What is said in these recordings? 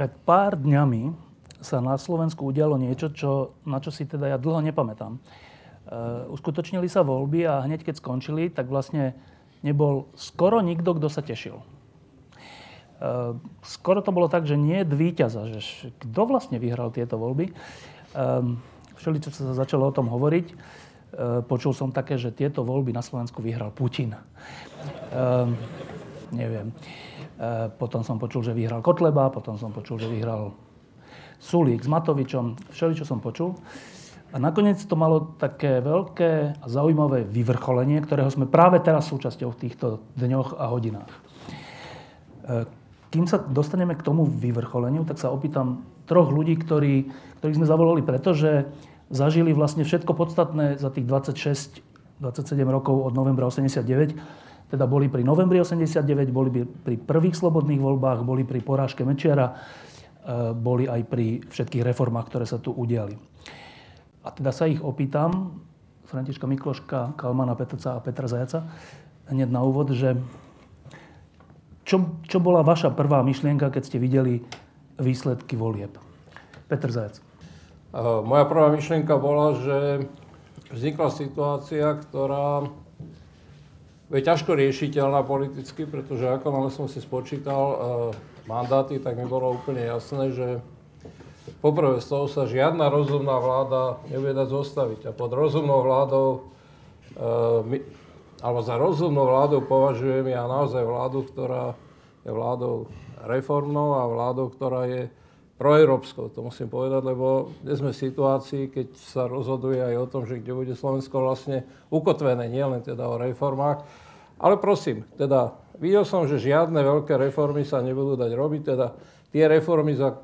Pred pár dňami sa na Slovensku udialo niečo, čo, na čo si teda ja dlho nepamätám. Uh, uskutočnili sa voľby a hneď keď skončili, tak vlastne nebol skoro nikto, kto sa tešil. Uh, skoro to bolo tak, že nie víťaza, že kto vlastne vyhral tieto voľby. Um, všeli, čo sa začalo o tom hovoriť, uh, počul som také, že tieto voľby na Slovensku vyhral Putin. Um, neviem. E, potom som počul, že vyhral Kotleba, potom som počul, že vyhral Sulík s Matovičom, všeli, čo som počul. A nakoniec to malo také veľké a zaujímavé vyvrcholenie, ktorého sme práve teraz súčasťou v týchto dňoch a hodinách. E, kým sa dostaneme k tomu vyvrcholeniu, tak sa opýtam troch ľudí, ktorí, ktorých sme zavolali, pretože zažili vlastne všetko podstatné za tých 26, 27 rokov od novembra 89 teda boli pri novembri 89, boli pri prvých slobodných voľbách, boli pri porážke Mečiara, e, boli aj pri všetkých reformách, ktoré sa tu udiali. A teda sa ich opýtam, Františka Mikloška, Kalmana Petrca a Petra Zajaca, hneď na úvod, že čo, čo bola vaša prvá myšlienka, keď ste videli výsledky volieb? Petr Zajac. E, moja prvá myšlienka bola, že vznikla situácia, ktorá je ťažko riešiteľná politicky, pretože ako som si spočítal uh, mandáty, tak mi bolo úplne jasné, že poprvé z toho sa žiadna rozumná vláda nebude dať zostaviť. A pod rozumnou vládou, uh, my, alebo za rozumnou vládou považujem ja naozaj vládu, ktorá je vládou reformnou a vládou, ktorá je proeurópskou, to musím povedať, lebo dnes sme v situácii, keď sa rozhoduje aj o tom, že kde bude Slovensko vlastne ukotvené, nielen teda o reformách. Ale prosím, teda videl som, že žiadne veľké reformy sa nebudú dať robiť, teda tie reformy, za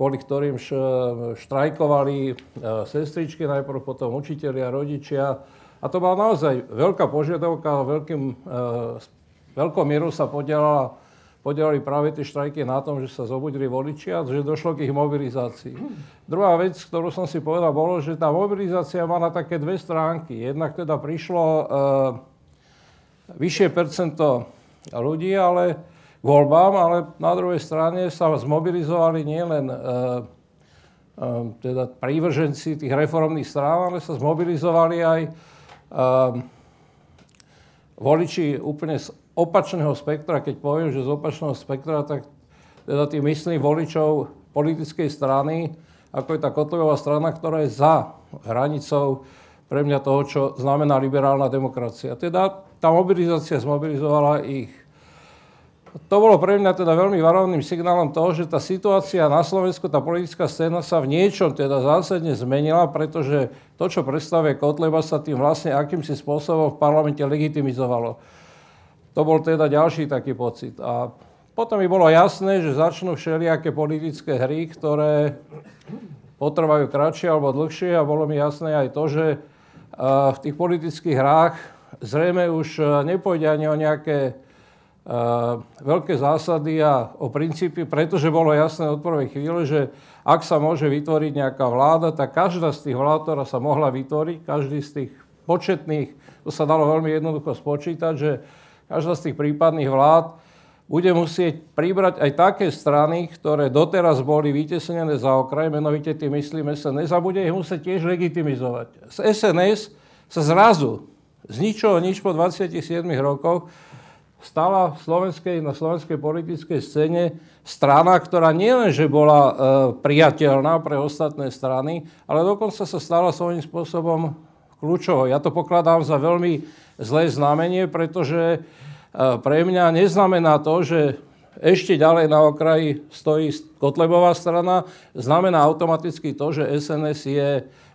kvôli ktorým štrajkovali e, sestričky, najprv potom učitelia, rodičia. A to bola naozaj veľká požiadavka, veľkým, e, veľkou mierou sa podielala podielali práve tie štrajky na tom, že sa zobudili voliči a že došlo k ich mobilizácii. Druhá vec, ktorú som si povedal, bolo, že tá mobilizácia má na také dve stránky. Jednak teda prišlo e, vyššie percento ľudí, ale voľbám, ale na druhej strane sa zmobilizovali nielen e, e, teda prívrženci tých reformných strán, ale sa zmobilizovali aj e, voliči úplne opačného spektra, keď poviem, že z opačného spektra, tak teda tým myslím voličov politickej strany, ako je tá Kotlevová strana, ktorá je za hranicou pre mňa toho, čo znamená liberálna demokracia. Teda tá mobilizácia zmobilizovala ich. To bolo pre mňa teda veľmi varovným signálom toho, že tá situácia na Slovensku, tá politická scéna sa v niečom teda zásadne zmenila, pretože to, čo predstavuje Kotleba, sa tým vlastne akýmsi spôsobom v parlamente legitimizovalo. To bol teda ďalší taký pocit. A potom mi bolo jasné, že začnú všelijaké politické hry, ktoré potrvajú kratšie alebo dlhšie a bolo mi jasné aj to, že v tých politických hrách zrejme už nepôjde ani o nejaké veľké zásady a o princípy, pretože bolo jasné od prvej chvíle, že ak sa môže vytvoriť nejaká vláda, tak každá z tých vlád, ktorá sa mohla vytvoriť, každý z tých početných, to sa dalo veľmi jednoducho spočítať, že každá z tých prípadných vlád bude musieť pribrať aj také strany, ktoré doteraz boli vytesnené za okraj, menovite tým myslíme SNS, a bude ich musieť tiež legitimizovať. Z SNS sa zrazu, z ničoho nič po 27 rokoch, stala v slovenskej, na slovenskej politickej scéne strana, ktorá nielenže bola e, priateľná pre ostatné strany, ale dokonca sa stala svojím spôsobom kľúčovou. Ja to pokladám za veľmi zlé znamenie, pretože e, pre mňa neznamená to, že ešte ďalej na okraji stojí Kotlebová strana, znamená automaticky to, že SNS je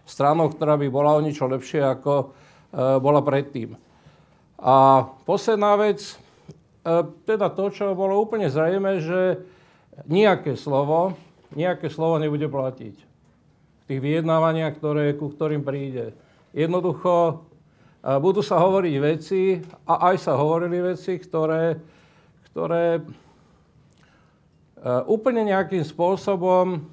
stranou, ktorá by bola o ničo lepšie, ako bola predtým. A posledná vec, e, teda to, čo bolo úplne zrejme, že nejaké slovo, nejaké slovo nebude platiť. V tých vyjednávaniach, ktoré, ku ktorým príde. Jednoducho budú sa hovoriť veci, a aj sa hovorili veci, ktoré, ktoré úplne nejakým spôsobom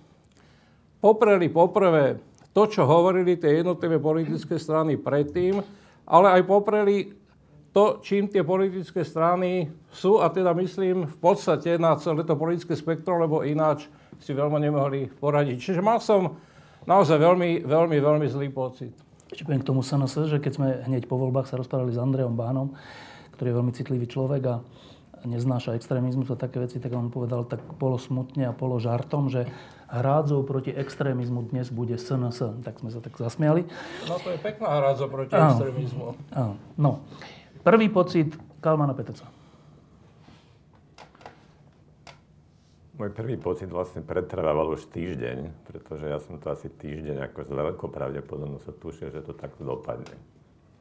popreli poprvé to, čo hovorili tie jednotlivé politické strany predtým, ale aj popreli to, čím tie politické strany sú, a teda myslím v podstate na celé to politické spektrum, lebo ináč si veľmi nemohli poradiť. Čiže mal som naozaj veľmi, veľmi, veľmi zlý pocit. Ešte poviem k tomu SNS, že keď sme hneď po voľbách sa rozprávali s Andrejom Bánom, ktorý je veľmi citlivý človek a neznáša extrémizmus a také veci, tak on povedal tak polo smutne a polo žartom, že hrádzou proti extrémizmu dnes bude SNS. Tak sme sa tak zasmiali. No to je pekná hrádzo proti Áno. extrémizmu. Áno. No. Prvý pocit Kalmana Peteca. Môj prvý pocit vlastne pretrvával už týždeň, pretože ja som to asi týždeň ako s veľkou pravdepodobnosťou tušil, že to takto dopadne.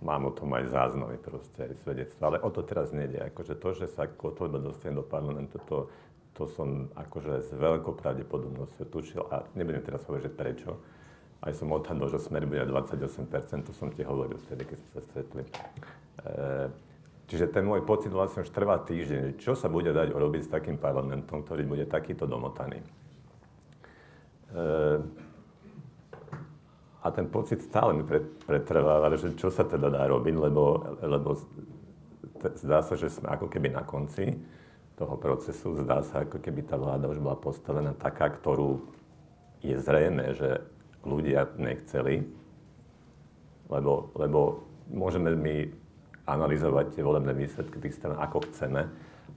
Mám o tom aj záznamy proste, aj svedectvo, ale o to teraz nejde. Akože to, že sa Kotleba dostane do parlamentu, to, to som akože s veľkou pravdepodobnosťou tušil a nebudem teraz hovoriť, že prečo. Aj som odhadol, že smer bude 28%, to som ti hovoril vtedy, keď sme sa stretli. Eh, čiže ten môj pocit vlastne už trvá týždeň, čo sa bude dať urobiť s takým parlamentom, ktorý bude takýto domotaný. Eh, a ten pocit stále mi pretrváva, že čo sa teda dá robiť, lebo, lebo zdá sa, že sme ako keby na konci toho procesu. Zdá sa, ako keby tá vláda už bola postavená taká, ktorú je zrejme, že ľudia nechceli, lebo, lebo môžeme my analyzovať tie volebné výsledky tých stran, ako chceme,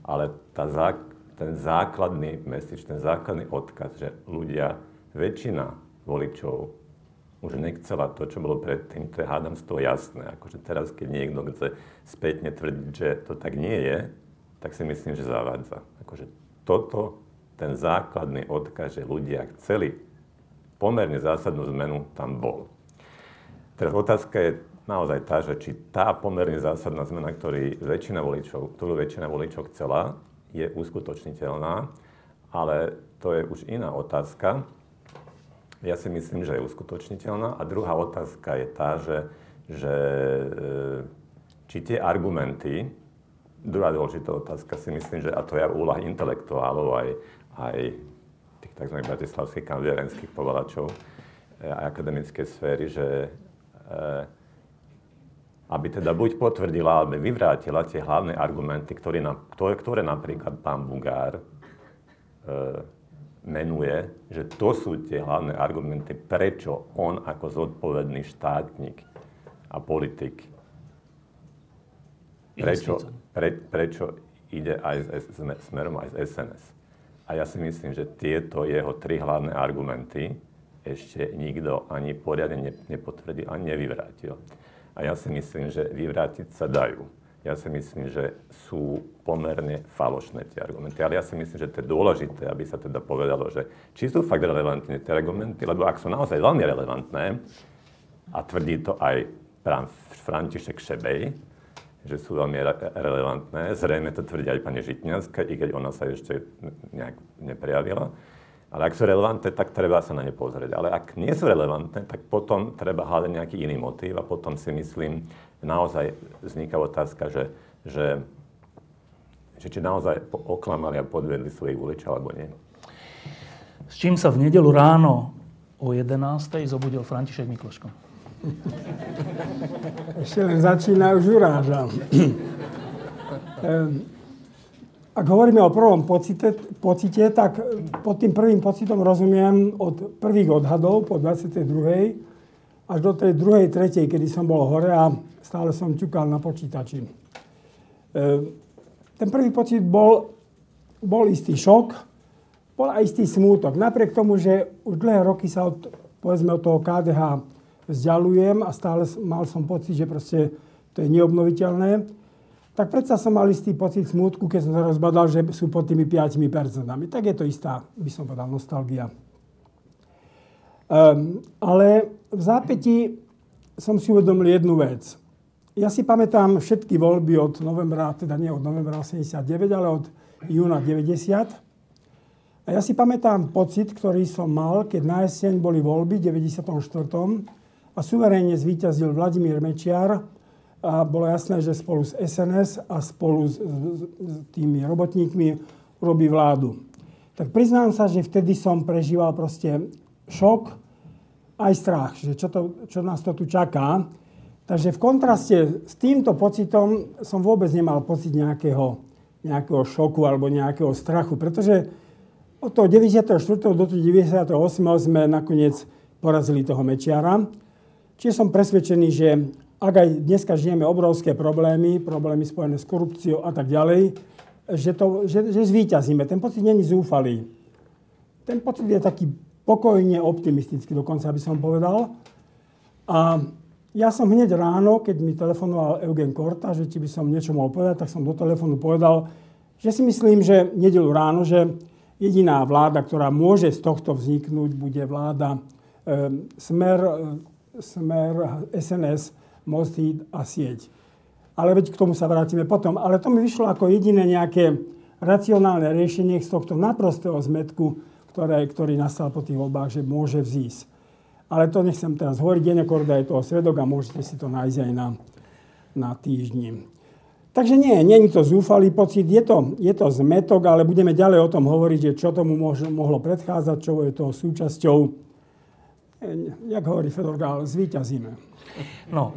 ale tá zá, ten základný message, ten základný odkaz, že ľudia, väčšina voličov už nechcela to, čo bolo predtým, to je hádam z toho jasné. Akože teraz, keď niekto chce spätne tvrdiť, že to tak nie je, tak si myslím, že zavádza. Akože toto, ten základný odkaz, že ľudia chceli pomerne zásadnú zmenu, tam bol. Teraz otázka je, naozaj tá, že či tá pomerne zásadná zmena, ktorý väčšina voličov, ktorú väčšina voličov chcela, je uskutočniteľná, ale to je už iná otázka. Ja si myslím, že je uskutočniteľná. A druhá otázka je tá, že, že e, či tie argumenty, druhá dôležitá otázka si myslím, že, a to je úloha intelektuálov aj, aj tých tzv. bratislavských kandidárenských povalačov e, a akademické sféry, že e, aby teda buď potvrdila, alebo vyvrátila tie hlavné argumenty, ktoré, ktoré, ktoré napríklad pán Bugár e, menuje, že to sú tie hlavné argumenty, prečo on ako zodpovedný štátnik a politik, prečo, pre, prečo ide aj s, smerom aj z SNS. A ja si myslím, že tieto jeho tri hlavné argumenty ešte nikto ani poriadne nepotvrdil, ani nevyvrátil. A ja si myslím, že vyvrátiť sa dajú. Ja si myslím, že sú pomerne falošné tie argumenty. Ale ja si myslím, že to je dôležité, aby sa teda povedalo, že či sú fakt relevantné tie argumenty, lebo ak sú naozaj veľmi relevantné, a tvrdí to aj pán František Šebej, že sú veľmi re- relevantné. Zrejme to tvrdí aj pani Žitňanská, i keď ona sa ešte nejak neprejavila. Ale ak sú relevantné, tak treba sa na ne pozrieť. Ale ak nie sú relevantné, tak potom treba hľadať nejaký iný motív a potom si myslím, naozaj vzniká otázka, že, že, že či naozaj oklamali a podvedli svojich voličov alebo nie. S čím sa v nedelu ráno o 11. zobudil František Mikloško? Ešte len začína, už urážam. Ehm, ak hovoríme o prvom pocite, pocite, tak pod tým prvým pocitom rozumiem od prvých odhadov po 22. až do tej druhej, tretej, kedy som bol hore a stále som ťukal na počítači. E, ten prvý pocit bol, bol istý šok, bol aj istý smútok. Napriek tomu, že už dlhé roky sa od, povedzme, od toho KDH vzdialujem a stále mal som pocit, že proste to je neobnoviteľné tak predsa som mal istý pocit smutku, keď som sa rozbadal, že sú pod tými 5%. Tak je to istá, by som povedal, nostalgia. Um, ale v zápäti som si uvedomil jednu vec. Ja si pamätám všetky voľby od novembra, teda nie od novembra 89, ale od júna 90. A ja si pamätám pocit, ktorý som mal, keď na jeseň boli voľby v 94. a suverénne zvíťazil Vladimír Mečiar a bolo jasné, že spolu s SNS a spolu s, s, tými robotníkmi robí vládu. Tak priznám sa, že vtedy som prežíval proste šok, aj strach, že čo, to, čo nás to tu čaká. Takže v kontraste s týmto pocitom som vôbec nemal pocit nejakého, nejakého šoku alebo nejakého strachu, pretože od toho 94. do toho 98. sme nakoniec porazili toho Mečiara. Čiže som presvedčený, že ak aj dneska žijeme obrovské problémy, problémy spojené s korupciou a tak ďalej, že, to, že, že zvíťazíme. Ten pocit není zúfalý. Ten pocit je taký pokojne optimistický, dokonca by som povedal. A ja som hneď ráno, keď mi telefonoval Eugen Korta, že či by som niečo mohol povedať, tak som do telefónu povedal, že si myslím, že nedelu ráno, že Jediná vláda, ktorá môže z tohto vzniknúť, bude vláda e, Smer, Smer, SNS, Most, a Sieť. Ale veď k tomu sa vrátime potom. Ale to mi vyšlo ako jediné nejaké racionálne riešenie z tohto naprostého zmetku, ktoré, ktorý nastal po tých voľbách, že môže vzísť. Ale to nechcem teraz hovoriť, Genekorda je toho svedok a môžete si to nájsť aj na, na týždni. Takže nie, nie je to zúfalý pocit, je to, je to zmetok, ale budeme ďalej o tom hovoriť, že čo tomu mohlo predchádzať, čo je toho súčasťou. Jak hovorí Fedor Gál, zvíťazíme. No,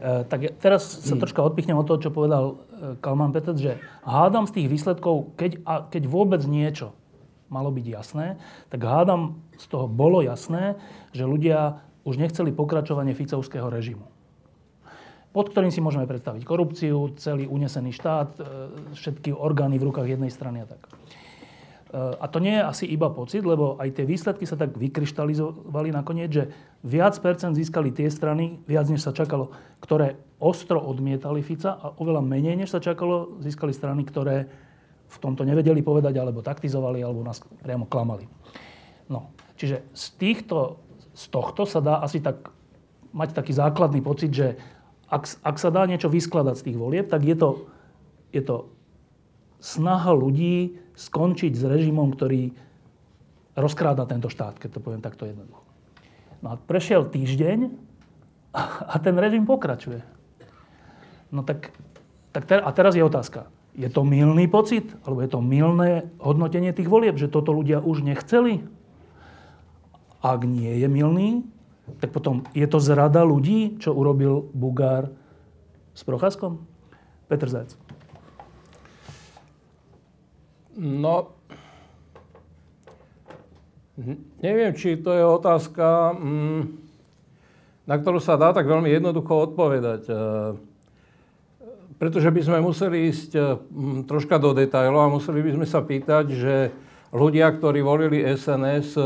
e, tak teraz sa troška odpichnem od toho, čo povedal e, Kalman Petec, že hádam z tých výsledkov, keď, a, keď vôbec niečo malo byť jasné, tak hádam z toho bolo jasné, že ľudia už nechceli pokračovanie Ficovského režimu pod ktorým si môžeme predstaviť korupciu, celý unesený štát, e, všetky orgány v rukách jednej strany a tak. E, a to nie je asi iba pocit, lebo aj tie výsledky sa tak vykryštalizovali nakoniec, že viac percent získali tie strany, viac než sa čakalo, ktoré ostro odmietali Fica a oveľa menej než sa čakalo, získali strany, ktoré v tomto nevedeli povedať, alebo taktizovali, alebo nás priamo klamali. No, čiže z, týchto, z tohto sa dá asi tak mať taký základný pocit, že ak, ak sa dá niečo vyskladať z tých volieb, tak je to, je to snaha ľudí skončiť s režimom, ktorý rozkráda tento štát, keď to poviem takto jednoducho. No a prešiel týždeň a ten režim pokračuje. No tak, tak ter, a teraz je otázka. Je to milný pocit? Alebo je to milné hodnotenie tých volieb, že toto ľudia už nechceli? Ak nie je milný, tak potom je to zrada ľudí, čo urobil Bugár s Procházkom? Petr Zajac. No, neviem, či to je otázka, mm, na ktorú sa dá tak veľmi jednoducho odpovedať. E, pretože by sme museli ísť e, troška do detajlov a museli by sme sa pýtať, že ľudia, ktorí volili SNS, e,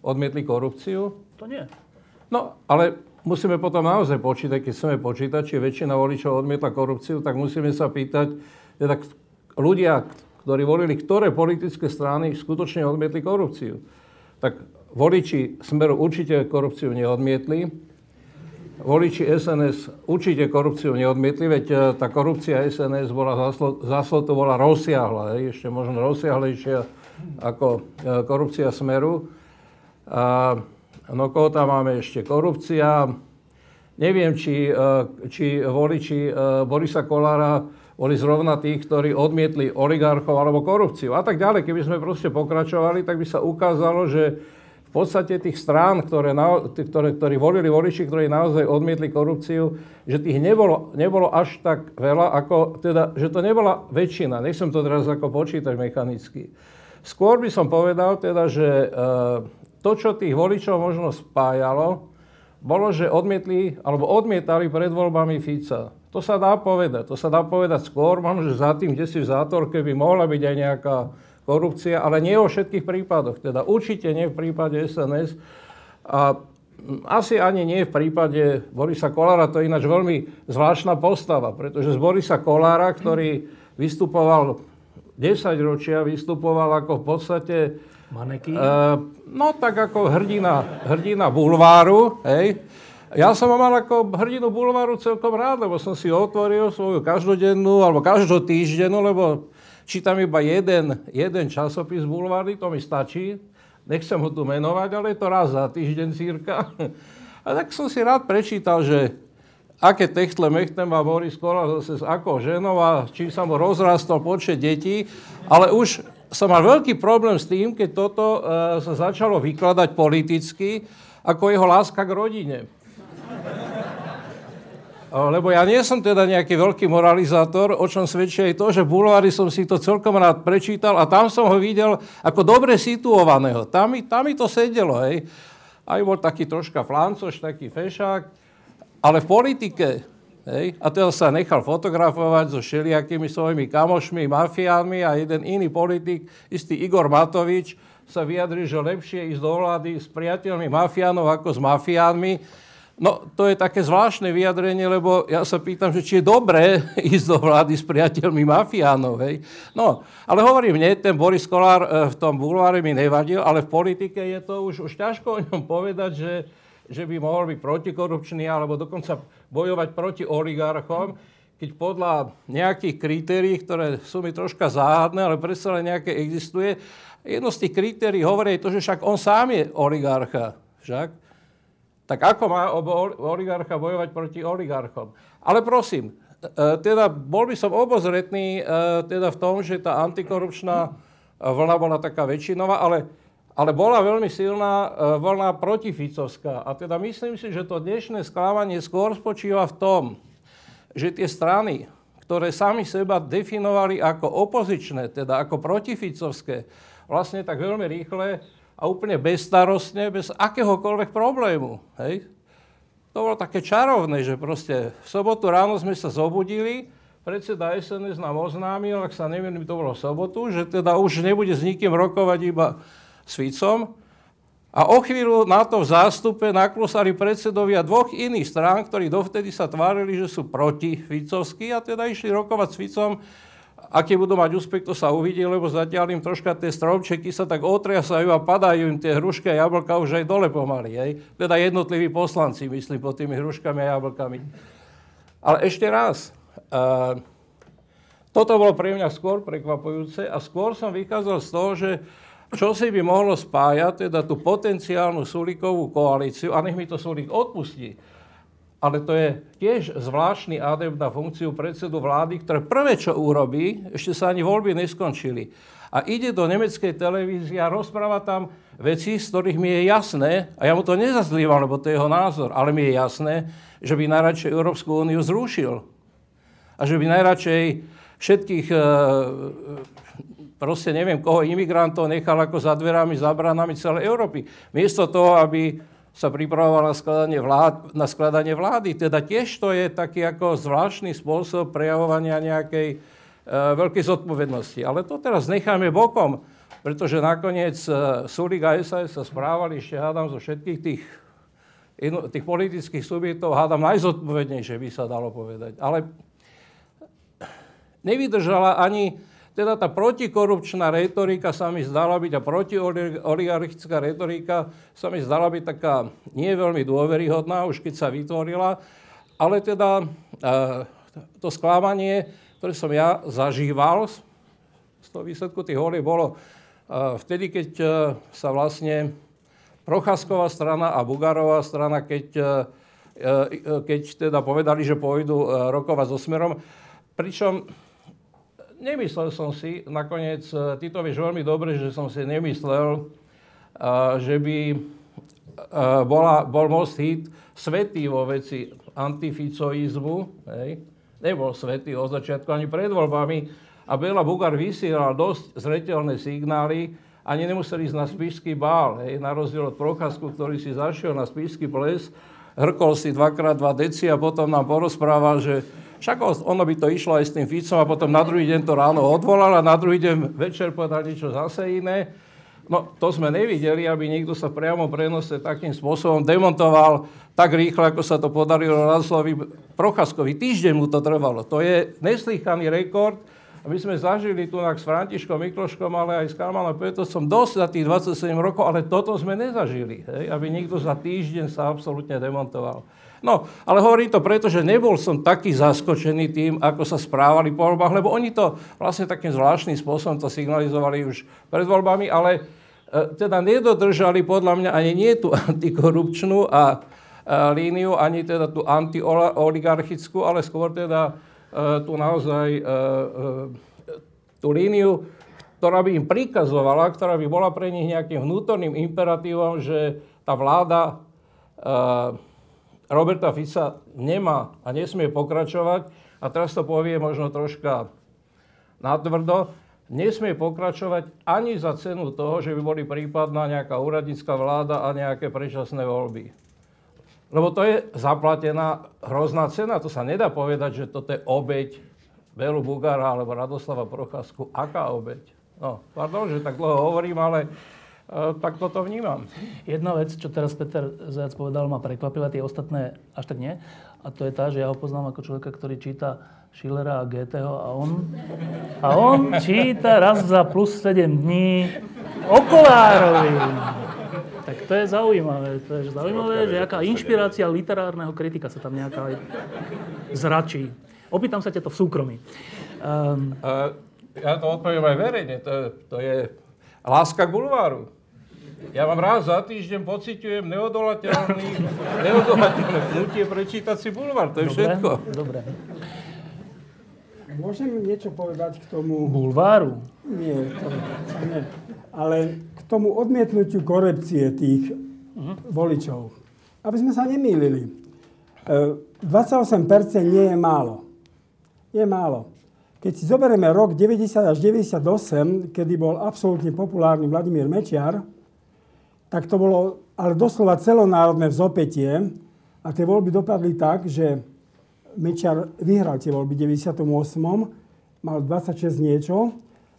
odmietli korupciu? To nie. No, ale musíme potom naozaj počítať, keď chceme počítať, či väčšina voličov odmietla korupciu, tak musíme sa pýtať, teda ľudia, ktorí volili, ktoré politické strany skutočne odmietli korupciu. Tak voliči Smeru určite korupciu neodmietli, voliči SNS určite korupciu neodmietli, veď e, tá korupcia SNS bola záslo, to bola rozsiahla, ešte možno rozsiahlejšia ako e, korupcia Smeru. A No koho tam máme ešte? Korupcia. Neviem, či, e, či voliči Borisa Kolára boli zrovna tí, ktorí odmietli oligarchov alebo korupciu a tak ďalej. Keby sme proste pokračovali, tak by sa ukázalo, že v podstate tých strán, ktoré, ktoré, ktorí volili voliči, ktorí naozaj odmietli korupciu, že tých nebolo, nebolo až tak veľa, ako, teda, že to nebola väčšina. Nechcem to teraz ako počítať mechanicky. Skôr by som povedal teda, že e, to, čo tých voličov možno spájalo, bolo, že odmietli, alebo odmietali pred voľbami Fica. To sa dá povedať. To sa dá povedať skôr, možno, že za tým, kde si v zátorke, by mohla byť aj nejaká korupcia, ale nie vo všetkých prípadoch. Teda určite nie v prípade SNS. A asi ani nie v prípade Borisa Kolára, to je ináč veľmi zvláštna postava, pretože z Borisa Kolára, ktorý vystupoval 10 ročia, vystupoval ako v podstate Maneky? Uh, no tak ako hrdina, hrdina bulváru, hej. Ja som ho mal ako hrdinu bulváru celkom rád, lebo som si otvoril svoju každodennú alebo každotýždennú, lebo čítam iba jeden, jeden časopis bulvárny, to mi stačí. Nechcem ho tu menovať, ale je to raz za týždeň círka. A tak som si rád prečítal, že aké techtle mechte má Boris Kola zase s akou ženou a či sa mu rozrastol počet detí. Ale už som mal veľký problém s tým, keď toto uh, sa začalo vykladať politicky, ako jeho láska k rodine. Lebo ja nie som teda nejaký veľký moralizátor, o čom svedčí aj to, že bulvári som si to celkom rád prečítal a tam som ho videl ako dobre situovaného. Tam mi, tam mi to sedelo, hej. Aj bol taký troška flancoš, taký fešák, ale v politike, hej, a teda sa nechal fotografovať so všelijakými svojimi kamošmi, mafiánmi a jeden iný politik, istý Igor Matovič, sa vyjadri, že lepšie ísť do vlády s priateľmi mafiánov ako s mafiánmi. No, to je také zvláštne vyjadrenie, lebo ja sa pýtam, že či je dobré ísť do vlády s priateľmi mafiánov, hej. No, ale hovorím, nie, ten Boris Kolár eh, v tom bulváre mi nevadil, ale v politike je to už, už ťažko o ňom povedať, že, že by mohol byť protikorupčný alebo dokonca bojovať proti oligarchom, keď podľa nejakých kritérií, ktoré sú mi troška záhadné, ale predsa len nejaké existuje, jedno z tých kritérií hovorí to, že však on sám je oligarcha. Však? Tak ako má oligarcha bojovať proti oligarchom? Ale prosím, e, teda bol by som obozretný e, teda v tom, že tá antikorupčná vlna bola taká väčšinová, ale, ale bola veľmi silná e, vlna protificovská. A teda myslím si, že to dnešné sklávanie skôr spočíva v tom, že tie strany, ktoré sami seba definovali ako opozičné, teda ako protificovské, vlastne tak veľmi rýchle a úplne bezstarostne, bez akéhokoľvek problému. Hej? To bolo také čarovné, že proste v sobotu ráno sme sa zobudili, predseda SNS nám oznámil, ak sa neviem, to bolo v sobotu, že teda už nebude s nikým rokovať iba s Ficom. A o chvíľu na to v zástupe naklosali predsedovia dvoch iných strán, ktorí dovtedy sa tvárili, že sú proti Ficovskí a teda išli rokovať s Ficom Aký budú mať úspech, to sa uvidí, lebo zatiaľ im troška tie stromčeky sa tak otriasajú a padajú im tie hrušky a jablka už aj dole pomaly. Hej? Teda jednotliví poslanci, myslím, pod tými hruškami a jablkami. Ale ešte raz, uh, toto bolo pre mňa skôr prekvapujúce a skôr som vykázal z toho, že čo si by mohlo spájať, teda tú potenciálnu Sulíkovú koalíciu, a nech mi to Sulík odpustí, ale to je tiež zvláštny adept na funkciu predsedu vlády, ktoré prvé, čo urobí, ešte sa ani voľby neskončili. A ide do nemeckej televízie a rozpráva tam veci, z ktorých mi je jasné, a ja mu to nezazlívam, lebo to je jeho názor, ale mi je jasné, že by najradšej Európsku úniu zrušil. A že by najradšej všetkých, e, proste neviem koho, imigrantov nechal ako za dverami, za branami celej Európy. Miesto toho, aby sa pripravoval na skladanie, vlád, na skladanie vlády. Teda tiež to je taký ako zvláštny spôsob prejavovania nejakej e, veľkej zodpovednosti. Ale to teraz necháme bokom, pretože nakoniec e, Sulik a SAS sa správali, ešte hádam, zo všetkých tých, tých politických subjektov, hádam najzodpovednejšie, by sa dalo povedať. Ale nevydržala ani teda tá protikorupčná retorika sa mi zdala byť a protioligarchická retorika sa mi zdala byť taká nie veľmi dôveryhodná, už keď sa vytvorila. Ale teda to sklamanie, ktoré som ja zažíval z toho výsledku tých volieb, bolo vtedy, keď sa vlastne Procházková strana a Bugarová strana, keď, keď teda povedali, že pôjdu rokovať so Smerom, pričom nemyslel som si, nakoniec, e, ty to vieš veľmi dobre, že som si nemyslel, e, že by e, bola, bol most hit svetý vo veci antificoizmu. Hej. Nebol svetý od začiatku ani pred voľbami. A Bela Bugar vysielal dosť zretelné signály, ani nemuseli ísť na spíšský bál, hej, na rozdiel od Procházku, ktorý si zašiel na spíšský ples, hrkol si dvakrát dva deci a potom nám porozprával, že však ono by to išlo aj s tým Ficom a potom na druhý deň to ráno odvolal a na druhý deň večer povedal niečo zase iné. No to sme nevideli, aby niekto sa priamo prenose takým spôsobom demontoval tak rýchlo, ako sa to podarilo Razlovi Procházkovi. Týždeň mu to trvalo. To je neslýchaný rekord my sme zažili tu s Františkom Mikloškom, ale aj s Kalmanom som dosť za tých 27 rokov, ale toto sme nezažili. Hej? Aby nikto za týždeň sa absolútne demontoval. No, ale hovorím to preto, že nebol som taký zaskočený tým, ako sa správali po voľbách, lebo oni to vlastne takým zvláštnym spôsobom to signalizovali už pred voľbami, ale e, teda nedodržali podľa mňa ani nie tú antikorupčnú a, a líniu, ani teda tú antioligarchickú, ale skôr teda e, tú naozaj e, e, tú líniu, ktorá by im prikazovala, ktorá by bola pre nich nejakým vnútorným imperatívom, že tá vláda e, Roberta Fica nemá a nesmie pokračovať, a teraz to povie možno troška natvrdo, nesmie pokračovať ani za cenu toho, že by boli prípadná nejaká úradnícka vláda a nejaké predčasné voľby. Lebo to je zaplatená hrozná cena. To sa nedá povedať, že toto je obeď Belu Bugara alebo Radoslava Procházku. Aká obeď? No, pardon, že tak dlho hovorím, ale tak toto vnímam. Jedna vec, čo teraz Peter Zajac povedal, ma prekvapila, tie ostatné až tak nie. A to je tá, že ja ho poznám ako človeka, ktorý číta Schillera a Goetheho a on, a on číta raz za plus 7 dní Okulárovi. Tak to je zaujímavé. To je zaujímavé, že aká inšpirácia literárneho kritika sa tam nejaká zračí. Opýtam sa ťa to v súkromí. Um, ja to odpoviem aj verejne. To, to je láska k bulváru. Ja vám raz za týždeň pociťujem neodolateľný, neodolateľné pnutie prečítať si bulvár. To je dobre, všetko. Dobre. Môžem niečo povedať k tomu... Bulváru? Nie, to, nie. Ale k tomu odmietnutiu korupcie tých uh-huh. voličov. Aby sme sa nemýlili. 28% e, nie je málo. Je málo. Keď si zoberieme rok 90 až 98, kedy bol absolútne populárny Vladimír Mečiar, tak to bolo ale doslova celonárodné vzopetie a tie voľby dopadli tak, že Mečiar vyhral tie voľby v 98. mal 26 niečo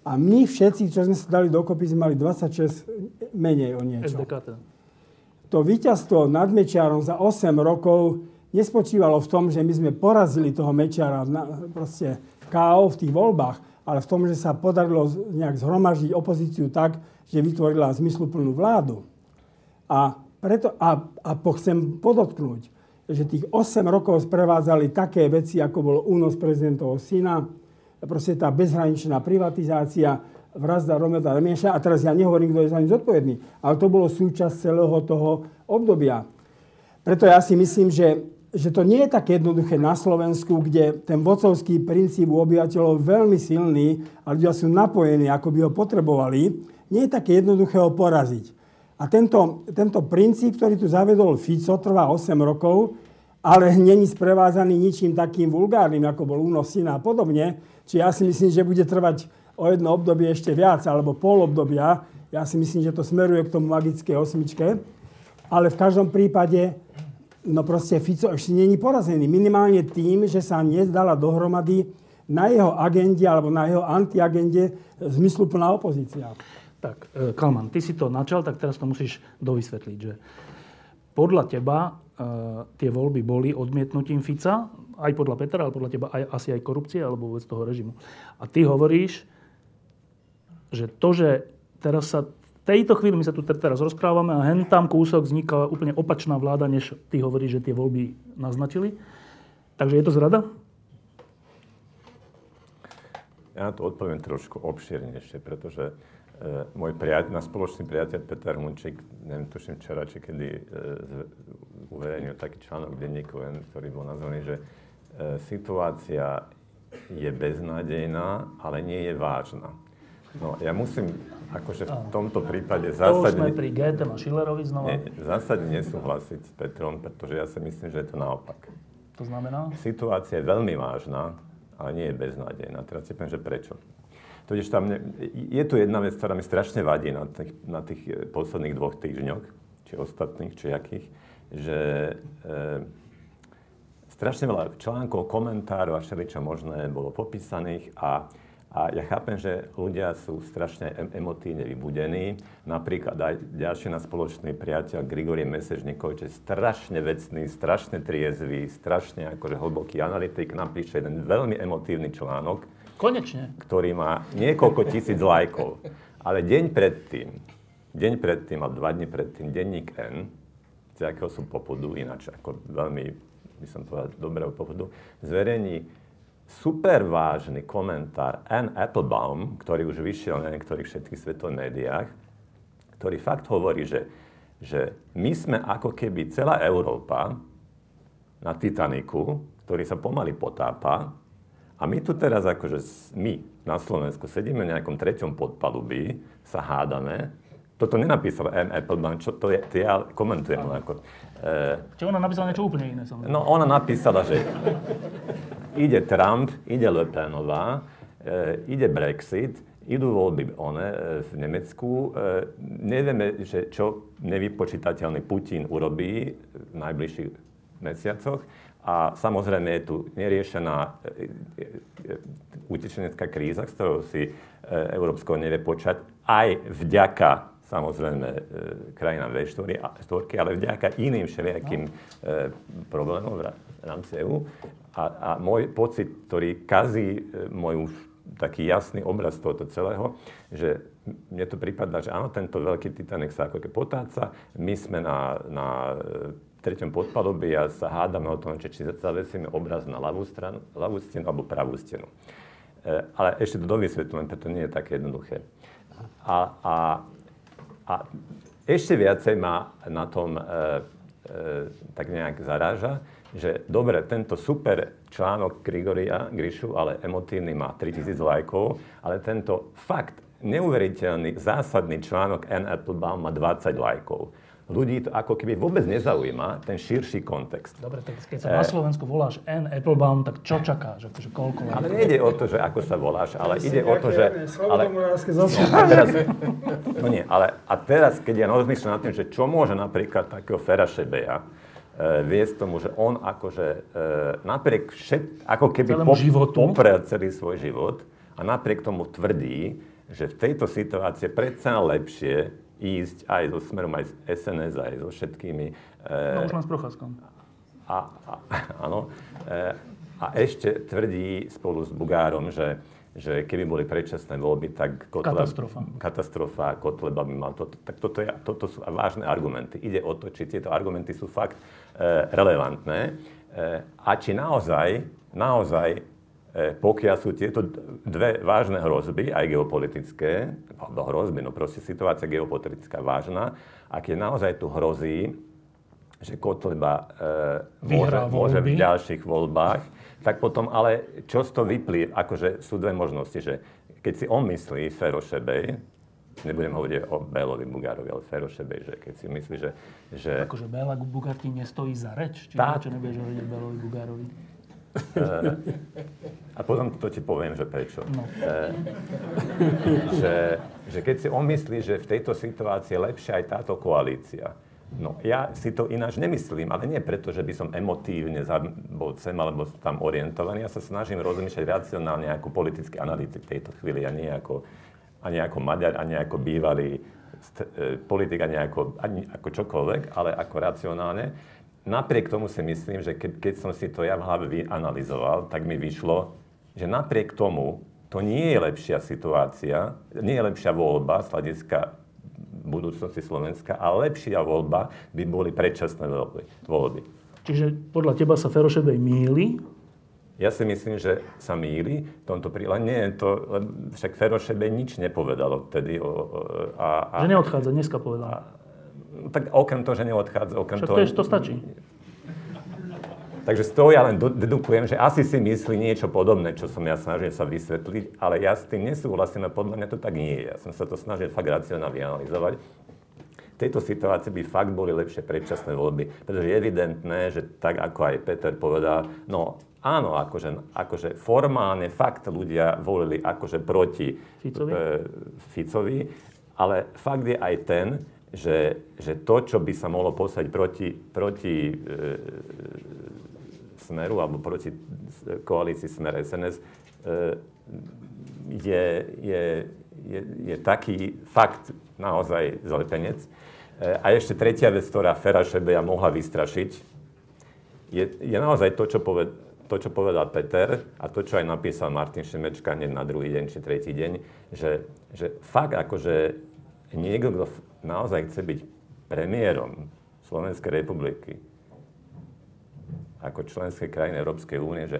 a my všetci, čo sme sa dali dokopy, sme mali 26 menej o niečo. SDK. To víťazstvo nad Mečiarom za 8 rokov nespočívalo v tom, že my sme porazili toho Mečiara na, proste KO v tých voľbách, ale v tom, že sa podarilo nejak zhromaždiť opozíciu tak, že vytvorila zmysluplnú vládu. A, preto, a, a chcem podotknúť, že tých 8 rokov sprevádzali také veci, ako bol únos prezidentovho syna, proste tá bezhraničná privatizácia, vrazda Romeda Remieša. A teraz ja nehovorím, kto je za ním zodpovedný, ale to bolo súčasť celého toho obdobia. Preto ja si myslím, že, že to nie je tak jednoduché na Slovensku, kde ten vocovský princíp u obyvateľov veľmi silný a ľudia sú napojení, ako by ho potrebovali. Nie je také jednoduché ho poraziť. A tento, tento princíp, ktorý tu zavedol Fico, trvá 8 rokov, ale není sprevázaný ničím takým vulgárnym, ako bol únos syna a podobne. Čiže ja si myslím, že bude trvať o jedno obdobie ešte viac, alebo pol obdobia. Ja si myslím, že to smeruje k tomu magické osmičke. Ale v každom prípade, no proste Fico ešte není porazený. Minimálne tým, že sa nezdala dohromady na jeho agende alebo na jeho antiagende zmysluplná opozícia. Tak, e, Kalman, ty si to načal, tak teraz to musíš dovysvetliť, že podľa teba e, tie voľby boli odmietnutím Fica, aj podľa Petra, ale podľa teba aj, asi aj korupcie, alebo vôbec toho režimu. A ty hovoríš, že to, že teraz sa v tejto chvíli my sa tu teraz rozprávame a hen tam kúsok vzniká úplne opačná vláda, než ty hovoríš, že tie voľby naznačili. Takže je to zrada? Ja na to odpoviem trošku obširnejšie, pretože môj priateľ, na spoločný priateľ Peter Hunčík, neviem, tuším včera, či kedy uh, uverejnil taký článok denníku, ktorý bol nazvaný, že uh, situácia je beznádejná, ale nie je vážna. No, ja musím akože v tomto prípade zásadne... To už sme pri Goethe a Schillerovi znova. Nie, zásadne nesúhlasiť s Petrom, pretože ja si myslím, že je to naopak. To znamená? Situácia je veľmi vážna, ale nie je beznádejná. Teraz si poviem, že prečo. Totiž tam, je tu jedna vec, ktorá mi strašne vadí na tých, na tých eh, posledných dvoch týždňoch, či ostatných, či akých, že e, strašne veľa článkov, komentárov a všeličo možné bolo popísaných a, a ja chápem, že ľudia sú strašne emotívne vybudení. Napríklad aj ďalší na spoločný priateľ Grigorie Mesežníkov, čo je strašne vecný, strašne triezvý, strašne akože hlboký analytik, napíše jeden veľmi emotívny článok, Konečne. ktorý má niekoľko tisíc lajkov. Ale deň predtým, deň predtým a dva dní predtým, denník N, z akého sú popudu, ináč ako veľmi, by som povedal, dobrého popudu, zverejní super vážny komentár Ann Applebaum, ktorý už vyšiel na niektorých všetkých svetových médiách, ktorý fakt hovorí, že, že my sme ako keby celá Európa na Titaniku, ktorý sa pomaly potápa, a my tu teraz akože my na Slovensku sedíme v nejakom treťom podpalubí, sa hádame. Toto nenapísal M. Applebaum, čo to je, to ja komentujem len ako... E, Čiže ona napísala niečo úplne iné, samozrejme. No ona napísala, že ide Trump, ide Le Penová, e, ide Brexit, idú voľby one, e, v Nemecku. E, nevieme, že čo nevypočítateľný Putin urobí v najbližších mesiacoch. A samozrejme je tu neriešená e, e, e, utečenecká kríza, s ktorou si Európsko nevie počať, aj vďaka samozrejme krajinám V4, ale vďaka iným všelijakým problémom v rámci EU. A, a môj pocit, ktorý kazí môj už taký jasný obraz tohoto celého, že mne to prípada, že áno, tento veľký Titanic sa ako keď potáca, my sme na, na treťom podpalubí a sa hádame o tom, či zavesíme obraz na ľavú, stranu, ľavú stenu alebo pravú stenu. E, ale ešte to dovysvetľujem, preto nie je také jednoduché. A, a, a ešte viacej ma na tom e, e, tak nejak zaráža, že dobre, tento super článok Grigoria Grishu, ale emotívny má 3000 lajkov, ale tento fakt neuveriteľný, zásadný článok N. Applebaum má 20 lajkov ľudí to ako keby vôbec nezaujíma, ten širší kontext. Dobre, tak keď sa na Slovensku voláš N. Applebaum, tak čo čakáš? Akože koľko ale nejde o to, že ako sa voláš, ale ide o to, že... Ale, a teraz, no nie, ale a teraz, keď ja rozmýšľam nad tým, že čo môže napríklad takého Fera Šebeja, e, viesť tomu, že on akože e, napriek všet, ako keby po, poprel celý svoj život a napriek tomu tvrdí, že v tejto situácii predsa lepšie ísť aj so smerom, aj z SNS, aj so všetkými. No už len s Procházkom. A, a, áno. E, a ešte tvrdí spolu s Bugárom, že, že keby boli predčasné voľby, tak Kotleba, katastrofa. katastrofa, Kotleba by mal toto. Tak toto, je, toto sú vážne argumenty. Ide o to, či tieto argumenty sú fakt e, relevantné e, a či naozaj, naozaj E, pokiaľ sú tieto dve vážne hrozby, aj geopolitické, no hrozby, no proste situácia geopolitická vážna, a keď naozaj tu hrozí, že Kotleba e, môže, môže v ďalších voľbách, tak potom ale čo z toho vyplýva, akože sú dve možnosti, že keď si on myslí, Fero Šebej, nebudem hovoriť o Bélovi Bugárovi, ale Fero Šebej, že keď si myslí, že... že... Akože Béla Bugár ti nestojí za reč? Či tá... čo nebudeš hovoriť o Bélovi Bugárovi? Eh, a potom to ti poviem, že prečo. No. Eh, že, že keď si omyslí, že v tejto situácii je lepšia aj táto koalícia, No, ja si to ináč nemyslím, ale nie preto, že by som emotívne bol sem alebo tam orientovaný. Ja sa snažím rozmýšľať racionálne ako politický analytik v tejto chvíli, a nie ako, ani ako Maďar, ani ako bývalý eh, politik, ani ako, ani ako čokoľvek, ale ako racionálne napriek tomu si myslím, že keď, keď som si to ja v hlave vyanalizoval, tak mi vyšlo, že napriek tomu to nie je lepšia situácia, nie je lepšia voľba z hľadiska budúcnosti Slovenska, ale lepšia voľba by boli predčasné voľby. Čiže podľa teba sa Ferošebej míli? Ja si myslím, že sa míli v tomto príklade. Nie, to, však Ferošebej nič nepovedal odtedy. O, a, a, že neodchádza, dneska povedal. A, tak okrem toho, že neodchádza, okrem Však toho... to, to stačí. Takže z toho ja len dedukujem, že asi si myslí niečo podobné, čo som ja snažil sa vysvetliť, ale ja s tým nesúhlasím a podľa mňa to tak nie je. Ja som sa to snažil fakt racionálne vyanalizovať. V tejto situácii by fakt boli lepšie predčasné voľby, pretože je evidentné, že tak ako aj Peter povedal, no áno, akože, akože formálne fakt ľudia volili akože proti Ficovi? E, Ficovi, ale fakt je aj ten, že, že to, čo by sa mohlo poslať proti, proti e, Smeru alebo proti koalícii Smer SNS, e, je, je, je, je taký fakt naozaj zlepenec. E, a ešte tretia vec, ktorá Fera Šebeja mohla vystrašiť, je, je naozaj to čo, poved, to, čo povedal Peter a to, čo aj napísal Martin Šimečka hneď na druhý deň či tretí deň, že, že fakt akože niekto, kto naozaj chce byť premiérom Slovenskej republiky, ako členskej krajiny Európskej únie, že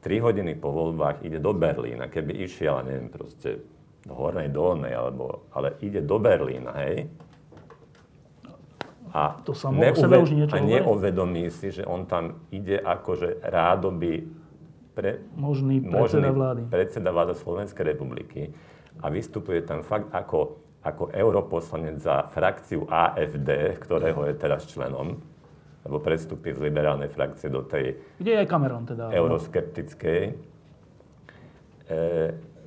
3 hodiny po voľbách ide do Berlína, keby išiel, neviem, proste do Hornej Dolnej, alebo, ale ide do Berlína, hej, a, to samo neuve- sebe už niečo a neuvedomí si, že on tam ide akože rádoby pre, možný predseda vlády. predseda vlády Slovenskej republiky a vystupuje tam fakt ako, ako europoslanec za frakciu AFD, ktorého je teraz členom, lebo prestúpi z liberálnej frakcie do tej... Kde je Cameron teda? Euroskeptickej. E,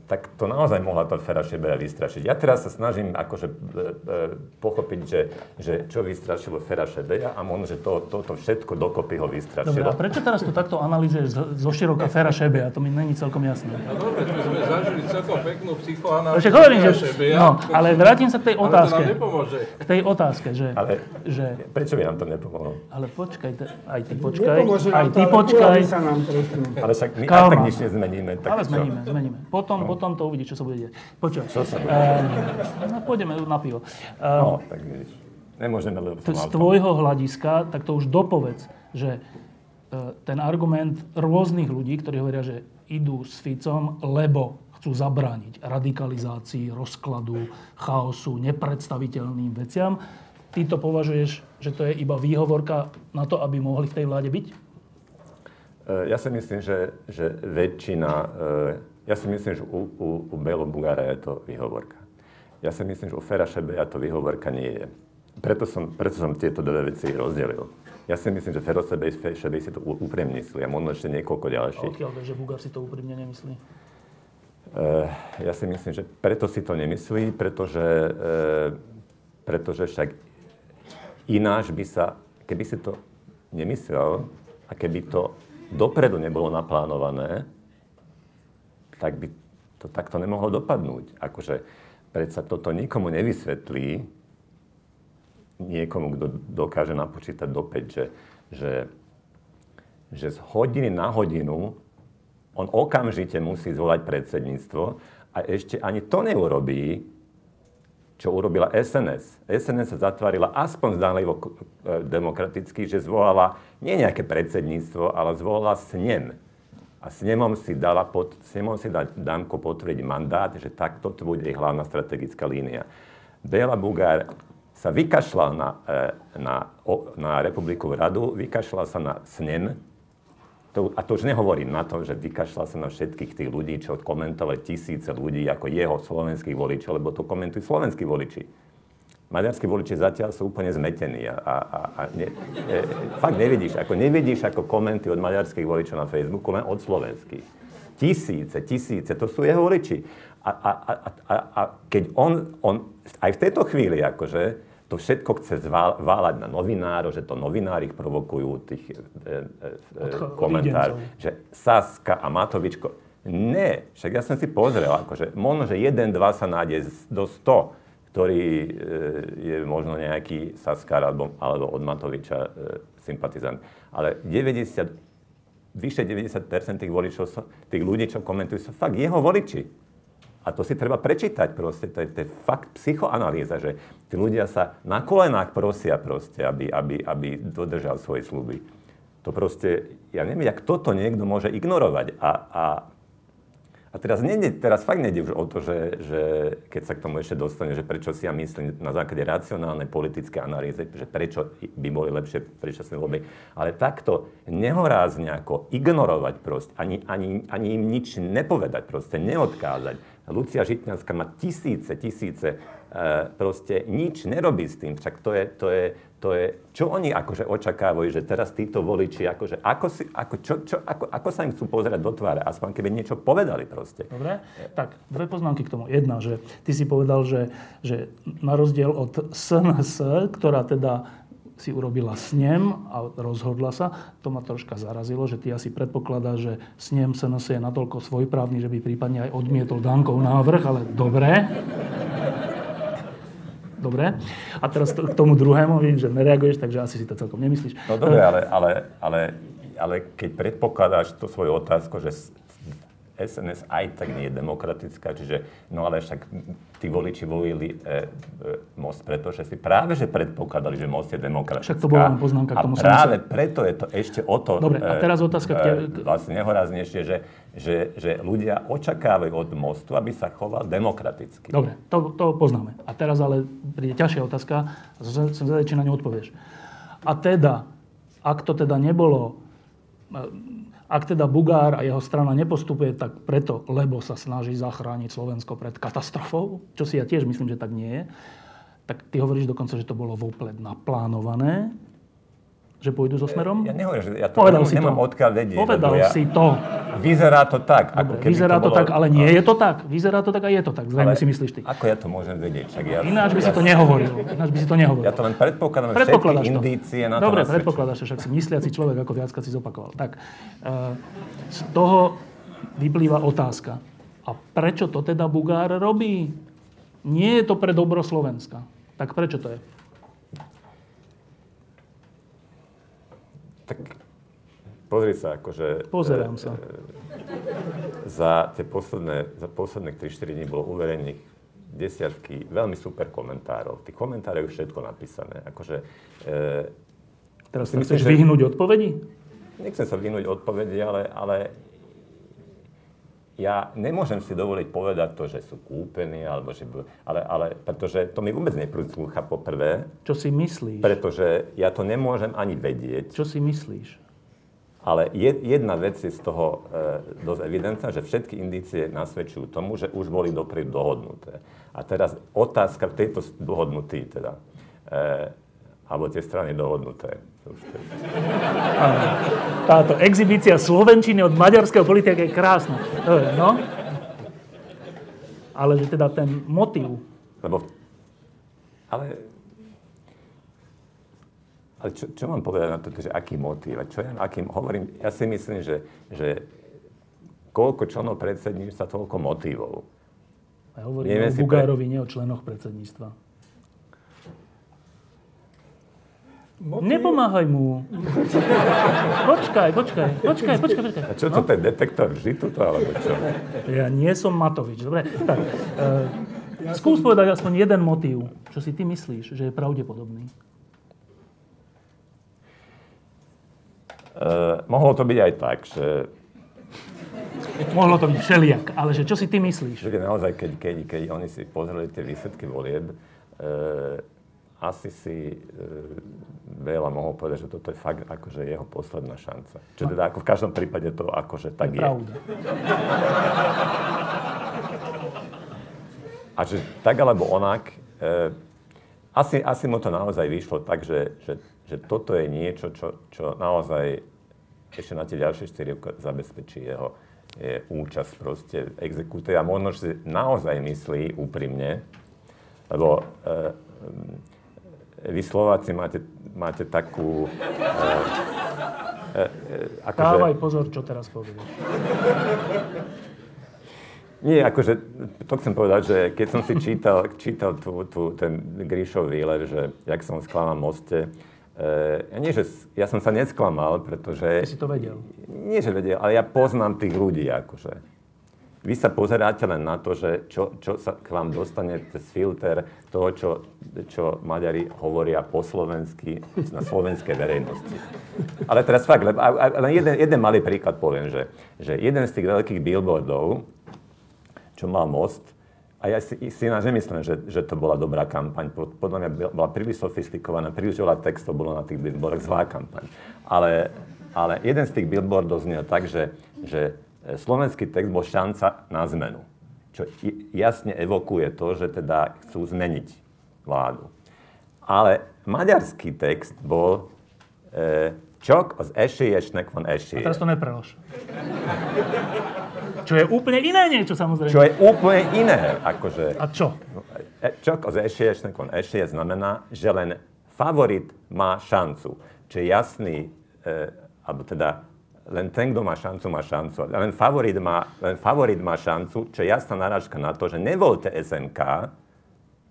tak to naozaj mohla tá Fera Šebera vystrašiť. Ja teraz sa snažím akože e, e, pochopiť, že, že čo vystrašilo Fera Šebera a možno, že to, toto všetko dokopy ho vystrašilo. Dobre, a prečo teraz to takto analýzuješ zo široka Fera Šebera? To mi není celkom jasné. No dobre, my sme zažili celkom peknú psychoanalýzu hovorím, že, no, ale vrátim sa k tej otázke. Ale to nám nepomôže. K tej otázke, že... Ale že, prečo by nám to nepomohlo? Ale počkaj, aj ty počkaj. aj ty počkaj. Ale však my aj tak nič nezmeníme. Tak ale zmeníme, zmeníme. Potom, no. Potom to uvidí, čo sa bude diať. Počúvaj. Čo sa bude uh, pôjdeme na pivo. Uh, no, tak vidíš. Nemôžeme, lebo Z tvojho hľadiska, tak to už dopovedz, že uh, ten argument rôznych ľudí, ktorí hovoria, že idú s Ficom, lebo chcú zabrániť radikalizácii, rozkladu, chaosu, nepredstaviteľným veciam. Ty to považuješ, že to je iba výhovorka na to, aby mohli v tej vláde byť? Ja si myslím, že, že väčšina ja si myslím, že u, u, u Belo Bugára je to výhovorka. Ja si myslím, že u Fera Šebeja to výhovorka nie je. Preto som, preto som tieto dve veci rozdelil. Ja si myslím, že Fero Šebej, Šebej si to úprimne myslí a možno ešte niekoľko ďalších. A odkiaľ že Bugár si to úprimne nemyslí? Uh, ja si myslím, že preto si to nemyslí, pretože, uh, pretože však ináč by sa, keby si to nemyslel a keby to dopredu nebolo naplánované, tak by to takto nemohlo dopadnúť. Akože predsa toto nikomu nevysvetlí, niekomu, kto dokáže napočítať do 5, že, že, že z hodiny na hodinu on okamžite musí zvolať predsedníctvo a ešte ani to neurobí, čo urobila SNS. SNS sa zatvárila aspoň zdánlivo e, demokraticky, že zvolala nie nejaké predsedníctvo, ale zvolala snem a snemom si dala pod, snemom si dá Danko potvrdiť mandát, že takto to bude ich hlavná strategická línia. Bela Bugár sa vykašľal na, e, na, na Republiku radu, vykašľal sa na snem, to, a to už nehovorím na to, že vykašľal sa na všetkých tých ľudí, čo komentovali tisíce ľudí ako jeho slovenských voličov, lebo to komentujú slovenskí voliči maďarskí voliči zatiaľ sú úplne zmetení a, a, a ne, e, fakt nevidíš, ako nevidíš ako komenty od maďarských voličov na Facebooku, len od slovenských. Tisíce, tisíce, to sú jeho voliči. A, a, a, a, a keď on, on aj v tejto chvíli akože to všetko chce zválať na novinárov, že to novinári ich provokujú, tých e, e, e komentár, že Saska a Matovičko. Ne, však ja som si pozrel, akože možno, že jeden, dva sa nájde do 100 ktorý e, je možno nejaký Saskar alebo, alebo od Matoviča e, sympatizant. Ale 90, vyše 90% tých voličov, tých ľudí, čo komentujú, sú fakt jeho voliči. A to si treba prečítať proste, to je, to je fakt psychoanalýza, že tí ľudia sa na kolenách prosia proste, aby, aby, aby dodržal svoje sluby. To proste, ja neviem, jak toto niekto môže ignorovať. A, a a teraz, nejde, teraz fakt nejde už o to, že, že keď sa k tomu ešte dostane, že prečo si ja myslím na základe racionálnej politické analýzy, že prečo by boli lepšie predčasné voľby, ale takto nehorázne ako ignorovať proste, ani, ani, ani im nič nepovedať proste, neodkázať. Lucia Žitňanská má tisíce, tisíce, e, proste nič nerobí s tým, však to je, to je, to je, čo oni akože očakávajú, že teraz títo voliči, akože, ako, si, ako, čo, čo, ako, ako sa im chcú pozerať do tváre, aspoň keby niečo povedali proste. Dobre, tak dve poznámky k tomu. Jedna, že ty si povedal, že, že na rozdiel od SNS, ktorá teda si urobila snem a rozhodla sa. To ma troška zarazilo, že ty asi predpokladá, že snem SNS je natoľko svojprávny, že by prípadne aj odmietol Dankov návrh, ale dobre. Dobre. A teraz k tomu druhému, vidím, že nereaguješ, takže asi si to celkom nemyslíš. No dobre, ale, ale, ale ale keď predpokladáš tú svoju otázku, že SNS aj tak nie je demokratická, čiže no ale však tí voliči volili e, e, Most, pretože si práve že predpokladali, že Most je demokratická. Však to bola poznámka k tomu. A práve som preto je to ešte o to Dobre, a teraz otázka e, e, vlastne nehoraznejšie, že, že, že ľudia očakávajú od Mostu, aby sa choval demokraticky. Dobre, to, to poznáme. A teraz ale príde ťažšia otázka a som zvedavý, či na ňu odpovieš. A teda, ak to teda nebolo ak teda Bugár a jeho strana nepostupuje tak preto, lebo sa snaží zachrániť Slovensko pred katastrofou, čo si ja tiež myslím, že tak nie je, tak ty hovoríš dokonca, že to bolo vopred naplánované, že pôjdu so smerom? Ja nehovorím, že ja to Povedal nemám, nemám odkiaľ vedieť. Povedal ja, si to. Vyzerá to tak. Dobre, ako vyzerá to, bolo... tak, ale nie je to tak. Vyzerá to tak a je to tak. Zrejme si myslíš ty. Ako ja to môžem vedieť? Však ja, Ináč by ja, si to nehovoril. Ináč by si to nehovoril. Ja to len predpokladám, všetky indície na to Dobre, predpokladáš, však si mysliaci človek, ako viackrát si zopakoval. Tak, uh, z toho vyplýva otázka. A prečo to teda Bugár robí? Nie je to pre dobro Slovenska. Tak prečo to je? Tak pozri sa, akože... Pozerám sa. E, za tie posledné, za posledných 3-4 dní bolo uverejných desiatky veľmi super komentárov. Tí komentáre už všetko napísané. Akože, e, Teraz si myslíš vyhnúť odpovedi? Nechcem sa vyhnúť odpovedi, ale, ale ja nemôžem si dovoliť povedať to, že sú kúpení, alebo že... Ale, ale pretože to mi vôbec neprúca poprvé. Čo si myslíš? Pretože ja to nemôžem ani vedieť. Čo si myslíš? Ale jedna vec je z toho e, dosť evidentná, že všetky indície nasvedčujú tomu, že už boli dopredu dohodnuté. A teraz otázka v tejto dohodnutý, teda, e, alebo tie strany dohodnuté. Táto exibícia slovenčiny od maďarského politika je krásna. No. Ale že teda ten motív. Lebo, ale ale čo, čo mám povedať na to, že aký motív? Čo ja, akým, hovorím, ja si myslím, že, že koľko členov predsedníctva, toľko motívov. Ja hovorím Neviem o Bugárovi, pre... nie o členoch predsedníctva. Motiv... Nepomáhaj mu. Počkaj, počkaj, počkaj, počkaj, počkaj. A čo to no? ten detektor vždy tuto, alebo čo? Ja nie som Matovič, dobre? Tak, uh, ja skús som... povedať aspoň jeden motív, čo si ty myslíš, že je pravdepodobný. Uh, mohlo to byť aj tak, že... Mohlo to byť všelijak, ale že čo si ty myslíš? Že naozaj, keď, keď, keď oni si pozreli tie výsledky volieb, uh, asi si uh, veľa mohol povedať, že toto je fakt akože jeho posledná šanca. Čo teda ako v každom prípade to akože tak je. Pravda. A že tak alebo onak, uh, asi, asi mu to naozaj vyšlo tak, že, že že toto je niečo, čo, čo naozaj ešte na tie ďalšie 4 roky zabezpečí jeho je účasť proste exekúte a možno, že naozaj myslí úprimne, lebo e, vy Slováci máte, máte takú... E, e, akože, Dávaj pozor, čo teraz povieš. Nie, akože, to chcem povedať, že keď som si čítal, čítal tú, tú, ten Gríšov výlet, že jak som sklamal moste, Uh, nie, že ja som sa nesklamal, pretože... Ty si to vedel. Nie, že vedel, ale ja poznám tých ľudí, akože. Vy sa pozeráte len na to, že čo, čo sa k vám dostane cez filter toho, čo, čo Maďari hovoria po slovensky na slovenskej verejnosti. Ale teraz fakt, len jeden, jeden malý príklad poviem, že, že jeden z tých veľkých billboardov, čo mal most, a ja si, si ináč nemyslím, že, že to bola dobrá kampaň. Podľa mňa bola príliš sofistikovaná, príliš veľa textov bolo na tých billboardoch, zlá kampaň. Ale, ale jeden z tých billboardov znel tak, že, že slovenský text bol šanca na zmenu. Čo jasne evokuje to, že teda chcú zmeniť vládu. Ale maďarský text bol e, Csak az esélyesnek van esélye. A teraz to neprelož. Čo je úplne iné niečo, samozrejme. Čo je úplne iné. Akože, A čo? E, Csak az esélyesnek van esélye znamená, že len favorit má šancu. Čo je jasný, e, alebo teda len ten, kto má šancu, má šancu. Len favorit má, len favorit má šancu, čo je jasná narážka na to, že nevolte SNK,